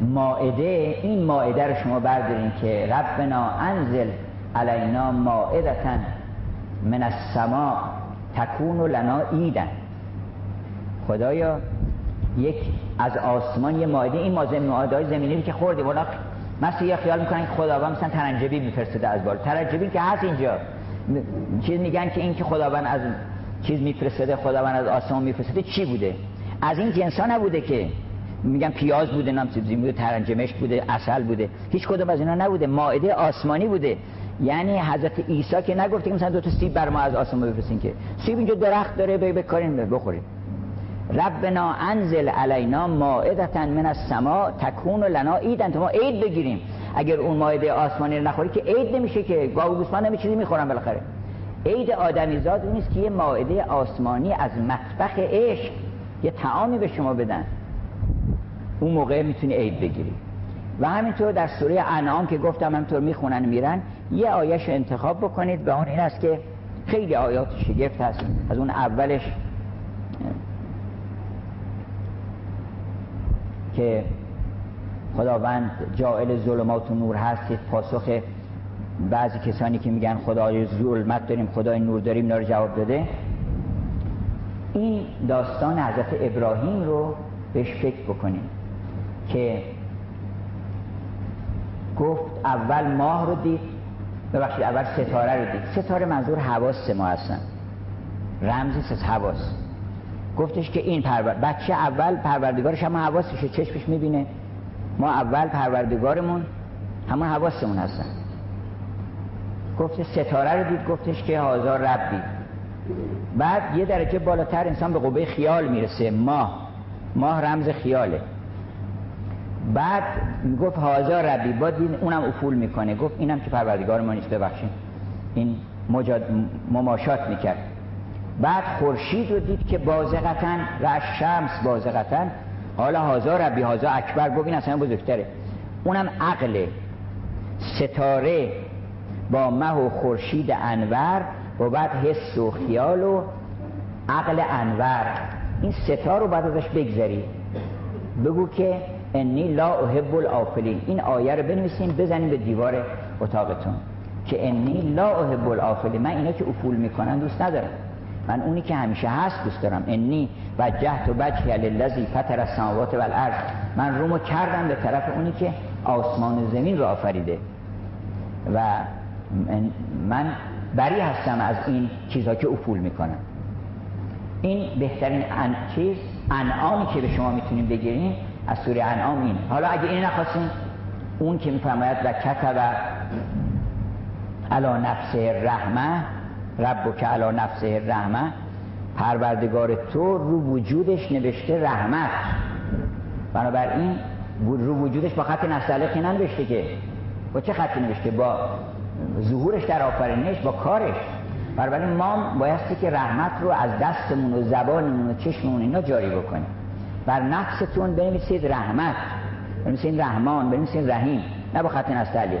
ماعده این ماعده رو شما بردارین که ربنا انزل علینا ماعدتا من السماء تکون لنا ایدن. خدایا یک از آسمان یه ماعده این ماده های زمینی که خوردیم ولی مثل یه خیال می‌کنن که خداوند مثلا ترنجبی میفرسته از بالا. ترنجبی که هست اینجا. چیز میگن که این که خداوند از چیز میفرستده خداوند از آسمان میفرستده چی بوده؟ از این جنسا نبوده که میگن پیاز بوده نام سبزی بوده ترنجمش بوده اصل بوده. هیچ کدوم از اینا نبوده مائده آسمانی بوده. یعنی حضرت عیسی که نگفته که مثلا دو تا سیب بر ما از آسمان بفرستین که سیب اینجا درخت داره بکاریم بخوریم ربنا انزل علینا مائدتا من السماء تکون لنا ایدن تا ما عید بگیریم. اگر اون مائده آسمانی رو نخوری که عید نمیشه که گاو گوسفند نمی چیزی می‌خورن بالاخره. عید آدمی زاد اون نیست که یه مائده آسمانی از مطبخ عشق یه تعامی به شما بدن. اون موقع می‌تونی عید بگیری. و همینطور در سوره انعام که گفتم همینطور می‌خونن میرن یه آیش انتخاب بکنید. و اون این است که خیلی آیات شگفت هست. از اون اولش که خداوند جائل ظلمات و نور هست پاسخ بعضی کسانی که میگن خدای ظلمت داریم خدای نور داریم اینا رو جواب داده. این داستان حضرت ابراهیم رو بهش فکر بکنیم که گفت اول ماه رو دید ببخشید اول ستاره رو دید. ستاره منظور حواس ما هستن. رمزی از حواس. گفتش که این پرور... بچه اول پروردگارش هم حواسشه چشمش می‌بینه. ما اول پروردگارمون همون حواسمون هستن. گفت ستاره رو دید گفتش که هزار ربی. بعد یه درجه بالاتر انسان به قوه خیال می‌رسه. ماه. ماه رمز خیاله. بعد گفت هزار ربی. بعد اونم افول می‌کنه. گفت اینم که پروردگار ما نیست ببخشید. این مجاد مماشات می‌کرد. بعد خورشید رو دید که بازقتا و شمس بازقتا حالا هزار ربی هزار اکبر این اصلا بزرگتره. اونم عقل ستاره با مه و خورشید انور و بعد حس و خیال و عقل انور. این ستا رو بعد ازش بگذاری بگو که انی لا احب الافلین این آیه رو بنویسیم بزنیم به دیوار اتاقتون. که انی لا احب الافلین من اینا که افول می‌کنن دوست ندارم. من اونی که همیشه هست دوست دارم. انی و جهت و بجه للذی فطر السماوات والارض. من رومو کردم به طرف اونی که آسمان و زمین رو آفریده. و من بری هستم از این چیزها که افول می‌کنم. این بهترین ان... چیز انعامی که به شما می‌تونیم بگیریم از سوره انعام این حالا اگه این نخواستیم اون که میفرماید و کتب علا نفس رحمه رب که علا نفس رحمه پروردگار تو رو وجودش نوشته رحمت. بنابراین رو وجودش با خط نستعلیق که ننوشته که با چه خطی نوشته؟ با ظهورش در آفرینش با کارش. بنابراین ما بایستی که رحمت رو از دستمون و زبانمون و چشممون اینا جاری بکنیم. بر نفستون بنویسید رحمت بنویسید رحمان بنویسید رحیم. نه با خط نستعلیق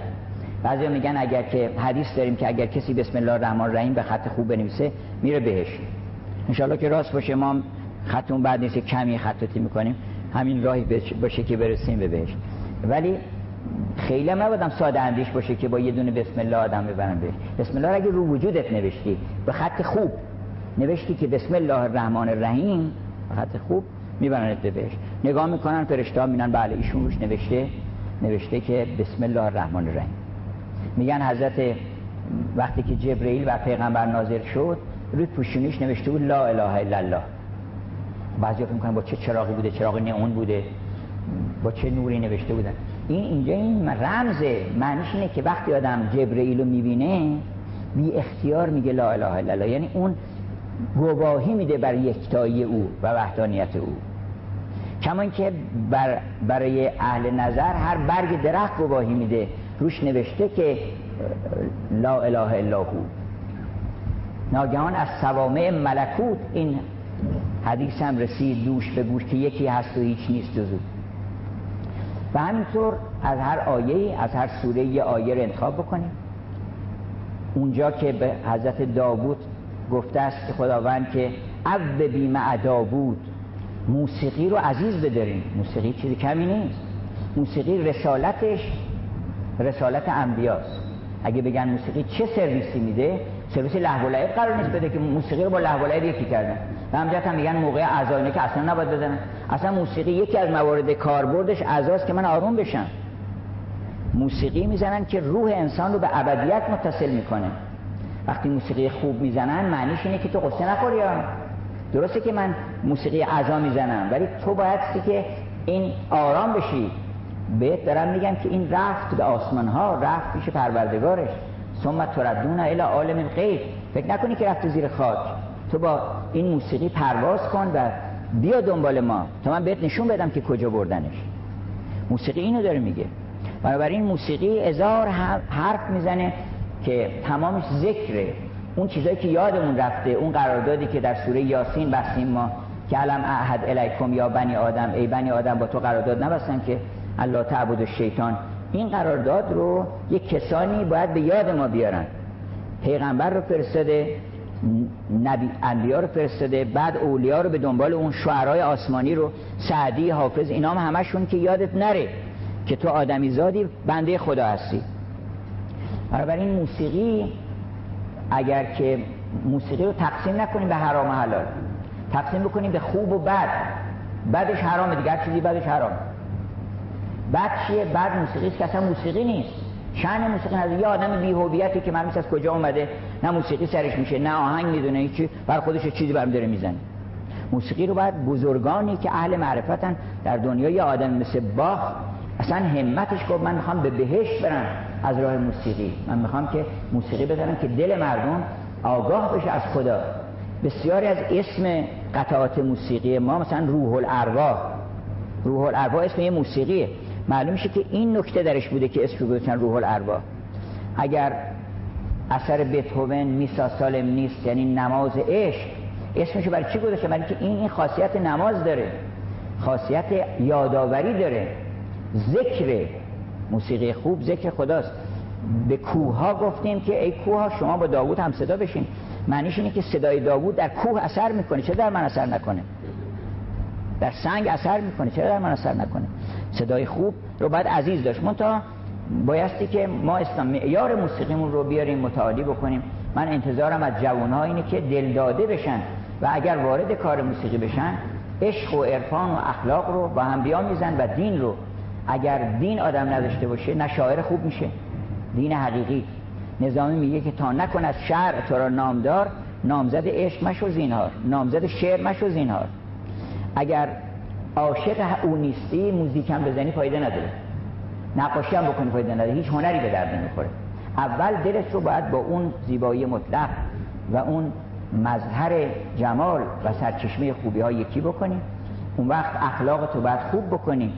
بعضی میگن اگر که حدیث داریم که اگر کسی بسم الله الرحمن الرحیم به خط خوب بنویسه میره بهش. انشالله که راست باشه ما خطون بعد نیست کمی خطاتی می‌کنیم. همین راهی باشه که برسیم به بهش. ولی خیلی هم نبودم ساده اندیش باشه که با یه دونه بسم الله آدم ببرن بهش. بسم الله اگه رو وجودت نوشتی به خط خوب نوشتی که بسم الله الرحمن الرحیم به خط خوب میبرنت بهش. نگاه می‌کنن فرشته ها می‌بینن بله ایشون روش نوشته نوشته که بسم الله الرحمن الرحیم. میگن حضرت وقتی که جبرئیل و پیغمبر نازل شد روی پوشونیش نوشته بود لا اله الا الله. بعضی فکر می‌کنن با چه چراغی بوده؟ چراغ نئون بوده. با چه نوری نوشته بودن؟ این اینجا این رمزه معنیش اینه که وقتی آدم جبرئیل رو می‌بینه بی اختیار میگه لا اله الا الله. یعنی اون گواهی میده بر یکتایی او و وحدانیت او. کما که بر برای اهل نظر هر برگ درخت گواهی میده. روش نوشته که لا اله الا هو. ناگهان از سوامع ملکوت این حدیث هم رسید دوش به گوش که یکی هست و هیچ نیست جز و همینطور از هر آیه از هر سوره یه آیه رو انتخاب بکنیم. اونجا که به حضرت داوود گفته است که خداوند که اب بیم داوود موسیقی رو عزیز بداریم. موسیقی چیزی کمی نیست. موسیقی رسالتش رسالت انبیاست. اگه بگن موسیقی چه سرویسی میده؟ سرویس لحو و قرار نیست بده که موسیقی رو با لحو و یکی کردن. و هم میگن موقع اذانه که اصلا نباید بدن. اصلا موسیقی یکی از موارد کاربردش اعضاست که من آروم بشم. موسیقی می‌زنن که روح انسان رو به ابدیت متصل می‌کنه. وقتی موسیقی خوب می‌زنن معنیش اینه که تو قصه نخوری درسته که من موسیقی عزا می‌زنم ولی تو باید که این آرام بشی. بهت دارم میگم که این رفت به آسمان ها رفت پیش پروردگارش. ثم تردون الى عالم الغیب. فکر نکنی که رفت زیر خاک. تو با این موسیقی پرواز کن و بیا دنبال ما. تا من بهت نشون بدم که کجا بردنش. موسیقی اینو داره میگه. بنابراین موسیقی هزار حرف می‌زنه که تمامش ذکره. اون چیزایی که یادمون رفته اون قراردادی که در سوره یاسین بستیم ما که علم احد الیکم یا بنی آدم ای بنی آدم با تو قرارداد نبستن که الله تعبد شیطان این قرارداد رو یک کسانی باید به یاد ما بیارن. پیغمبر رو فرستاده نبی انبیا رو فرستاده بعد اولیا رو به دنبال اون شعرهای آسمانی رو سعدی حافظ اینا هم همشون که یادت نره که تو آدمی زادی بنده خدا هستی. این موسیقی اگر که موسیقی رو تقسیم نکنیم به حرام و حلال تقسیم بکنیم به خوب و بد. بعدش حرامه دیگر چیزی بعدش حرام بعد چیه؟ بعد موسیقی که اصلا موسیقی نیست. شأن موسیقی نداره. یه آدم بی‌هویتی که من از کجا اومده نه موسیقی سرش میشه نه آهنگ می‌دونه هیچی بر خودش چیزی برم داره می‌زنه. موسیقی رو باید بزرگانی که اهل معرفتن در دنیا آدم مثل باخ اصلا همتش گفت من می‌خوام به بهشت برم از راه موسیقی. من می‌خوام که موسیقی بزنم که دل مردم آگاه بشه از خدا. بسیاری از اسم قطعات موسیقی ما مثلا روح الارواح روح الارواح اسم یه موسیقیه. معلوم میشه که این نکته درش بوده که اسم گذاشتن روح الارواح اگر اثر بتهوون میسا سالم نیست یعنی نماز عشق اسمشو برای چی گذاشته برای که این این خاصیت نماز داره خاصیت یادآوری داره ذکر موسیقی خوب ذکر خداست. به کوه ها گفتیم که ای کوه ها شما با داوود هم صدا بشین. معنیش اینه که صدای داوود در کوه اثر می‌کنه. چه در من اثر نکنه؟ در سنگ اثر می‌کنه. چرا در من اثر نکنه؟ صدای خوب رو باید عزیز داشت. منتها بایستی که ما اسلام معیار موسیقیمون رو بیاریم متعالی بکنیم. من انتظارم از جوانها اینه که دل داده بشن و اگر وارد کار موسیقی بشن عشق و عرفان و اخلاق رو با هم بیامیزن و دین رو. اگر دین آدم نداشته باشه نه شاعر خوب میشه. دین حقیقی. نظامی میگه که تا نکن از شعر تو را نامدار نامزد عشق مشو زینهار. نامزد شعر مشو زینهار. اگر عاشق او نیستی موزیک هم بزنی فایده نداره. نقاشی هم بکنی فایده نداره. هیچ هنری به درد نمی‌خوره. اول دلت رو باید با اون زیبایی مطلق و اون مظهر جمال و سرچشمه خوبی ها یکی بکنی. اون وقت اخلاق تو باید خوب بکنی.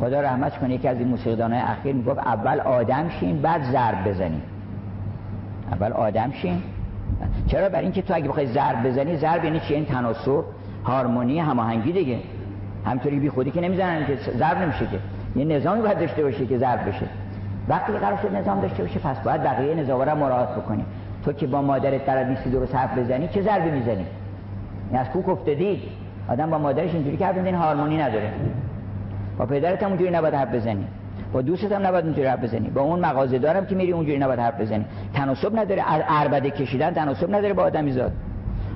خدا رحمت کنه یکی از این موسیقیدان های اخیر می‌گفت اول آدم شین بعد ضرب بزنی. اول آدم شین. چرا؟ برای اینکه تو اگه بخوای ضرب بزنی ضرب یعنی چی؟ این یعنی تناسب. هارمونی هماهنگی دیگه. همطوری بی خودی که نمی‌زنن که ضرب نمیشه که. یه نظامی باید داشته باشه که ضرب بشه. وقتی قرار شد نظام داشته باشه پس باید بقیه نظام را مراعات بکنی. تو که با مادرت در نیستی درست حرف بزنی چه ضربی می‌زنی؟ این از کوک افتادی آدم با مادرش اینجوری که حرف هارمونی نداره. با پدرت هم اونجوری نباید حرف بزنی. با دوستت هم نباید اونجوری حرف بزنی. با اون مغازه دارم که میری اونجوری نباید حرف بزنی. تناسب نداره عربده کشیدن تناسب نداره با آدمی زاد.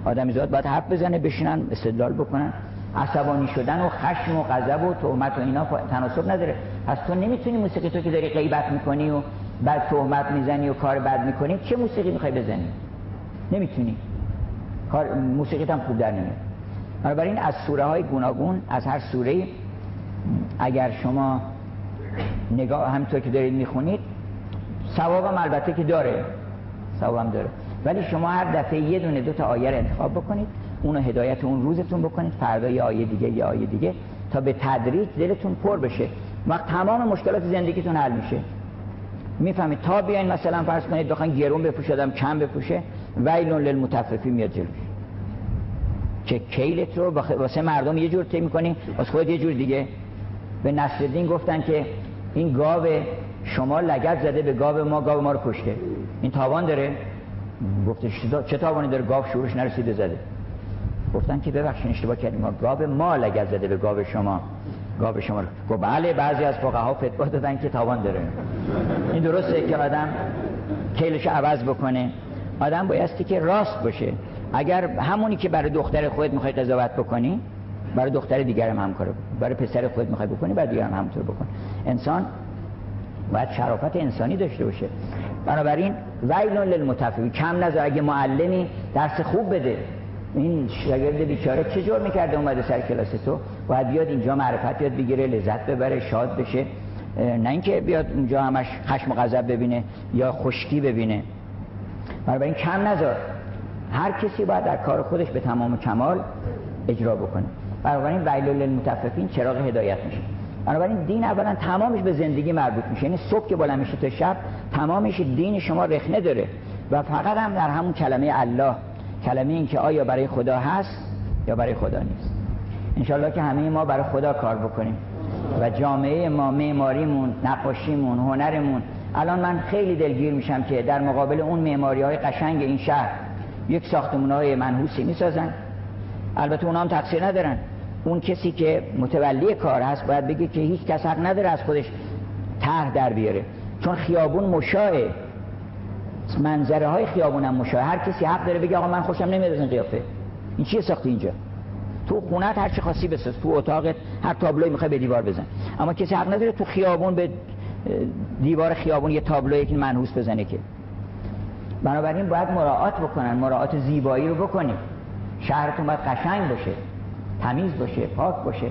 آدمی زاد باید حرف بزنه بشینن استدلال بکنن. عصبانی شدن و خشم و غضب و تهمت و اینا تناسب نداره. پس تو نمی‌تونی موسیقی تو که داری غیبت می‌کنی و بعد تهمت می‌زنی و کار بد می‌کنی چه موسیقی می‌خوای بزنی؟ نمی‌تونی. کار موسیقی هم خوب در نمیاد. بنابراین از سوره های گوناگون از هر سوره اگر شما نگاه همینطور که دارید می‌خونید ثوابم البته که داره. ثوابم داره. ولی شما هر دفعه یه دونه دو تا آیه رو انتخاب بکنید اونو هدایت اون روزتون بکنید فردا یه آیه دیگه یه آیه دیگه تا به تدریج دلتون پر بشه. وقت تمام مشکلات زندگیتون حل میشه. می‌فهمید؟ تا بیاین مثلا فرض کنید بخواین گرون بپوشادم کم بپوشه ویلون للمتففی میاد جلوش که کیلت رو واسه مردم یه جور طی می‌کنی؟ واسه خود یه جور دیگه. به نصرالدین گفتن که این گاو شما لگت زده به گاو ما گاو ما رو کشته. این تاوان داره. گفته چه تاوانی داره گاو شورش نرسیده زده. گفتن که ببخشید اشتباه کردیم ما گاو ما لگت زده به گاو شما. گاو شما رو. بله بعضی از فقها فتوا دادن که تاوان داره. این درسته که آدم کیلش عوض بکنه. آدم بایستی که راست باشه. اگر همونی که برای دختر خودت می‌خوای قضاوت بکنی برای دختر دیگر هم همکار برای پسر خودت می‌خوای بکنی برای دیگر هم همونطور بکن. انسان باید شرافت انسانی داشته باشه. بنابراین ویل للمتفوی کم نظر اگه معلمی درس خوب بده. این شاگرد بیچاره چه جور می‌کرده اومده سر کلاس تو؟ باید بیاد اینجا معرفت یاد بگیره لذت ببره شاد بشه. نه اینکه بیاد اونجا همش خشم و غضب ببینه یا خشکی ببینه. بنابراین کم نذار هر کسی باید در کار خودش به تمام کمال اجرا بکنه. بنابراین ویل للمتففین چراغ هدایت میشه. بنابراین دین اولا تمامش به زندگی مربوط میشه. یعنی صبح که بالا میشه تا شب تمامش دین شما رخنه داره. و فقط هم در همون کلمه الله. کلمه این که آیا برای خدا هست یا برای خدا نیست. انشالله که همه ما برای خدا کار بکنیم. و جامعه ما معماریمون نقاشیمون هنرمون. الان من خیلی دلگیر میشم که در مقابل اون معماری های قشنگ این شهر یک ساختمون های منحوسی می‌سازن. البته اونا هم تقصیر ندارن. اون کسی که متولی کار هست باید بگه که هیچ کس حق نداره از خودش طرح در بیاره. چون خیابون مشاه منظره های خیابون هم مشاه هر کسی حق داره بگه آقا من خوشم نمیاد از این قیافه. این چیه ساختی اینجا؟ تو خونت هر چی خاصی بساز تو اتاقت هر تابلوی می‌خوای به دیوار بزن. اما کسی حق نداره تو خیابون به دیوار خیابون یه تابلوی که منحوس بزنه که. بنابراین باید مراعات بکنن مراعات زیبایی رو بکنیم. شهرتون باید قشنگ باشه. تمیز باشه پاک باشه.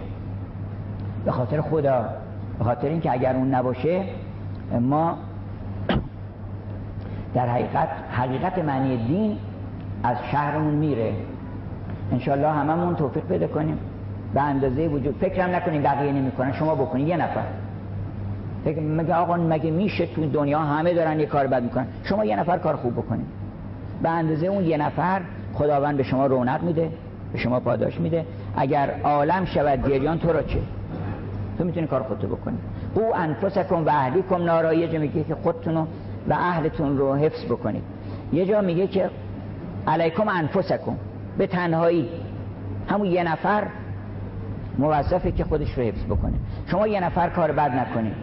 به خاطر خدا به خاطر اینکه اگر اون نباشه ما *coughs* در حقیقت حقیقت معنی دین از شهرمون میره. انشالله هممون توفیق پیدا کنیم. به اندازه وجود فکرم نکنیم بقیه نمی‌کنن شما بکنید یه نفر. فکر مگه آقا مگه میشه تو دنیا همه دارن یه کار بد می‌کنن؟ شما یه نفر کار خوب بکنید به اندازه اون یه نفر خداوند به شما رونق میده به شما پاداش میده. اگر عالم شود گریان تو را چه؟ تو می‌تونی کار خودتو بکنی. او انفسکم و اهلیکم نارا یه جا میگه که خودتون و اهلتون رو حفظ بکنید. یه جا میگه که علیکم انفسکم به تنهایی. همون یه نفر موظفه که خودش رو حفظ بکنه. شما یه نفر کار بد نکنید.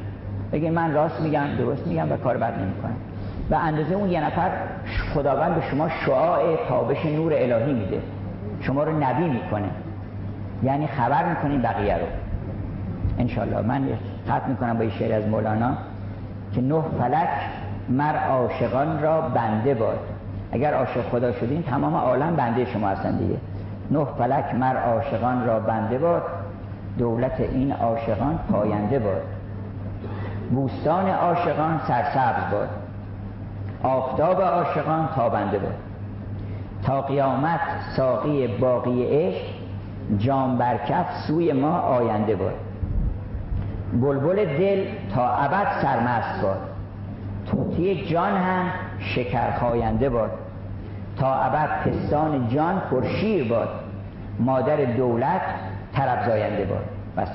بگید من راست میگم درست میگم و کار بد نمی‌کنم. و اندازه اون یه نفر خداوند به شما شعاع تابش نور الهی میده. شما رو نبی می‌کنه. یعنی خبر می‌کنین بقیه رو. انشالله من ختم می‌کنم با این شعر از مولانا که نه فلک مر عاشقان را بنده باد. اگر عاشق خدا شدین تمام عالم بنده شما هستن دیگه. نه فلک مر عاشقان را بنده باد دولت این عاشقان پاینده باد. بوستان عاشقان سرسبز باد. آفتاب عاشقان تابنده باد. تا قیامت ساقی باقی عشق جام برکف سوی ما آینده باد بلبل دل تا ابد سرمست باد توتی جان هم شکر خاینده باد تا ابد پستان جان پرشیر باد مادر دولت طرب زاینده باد و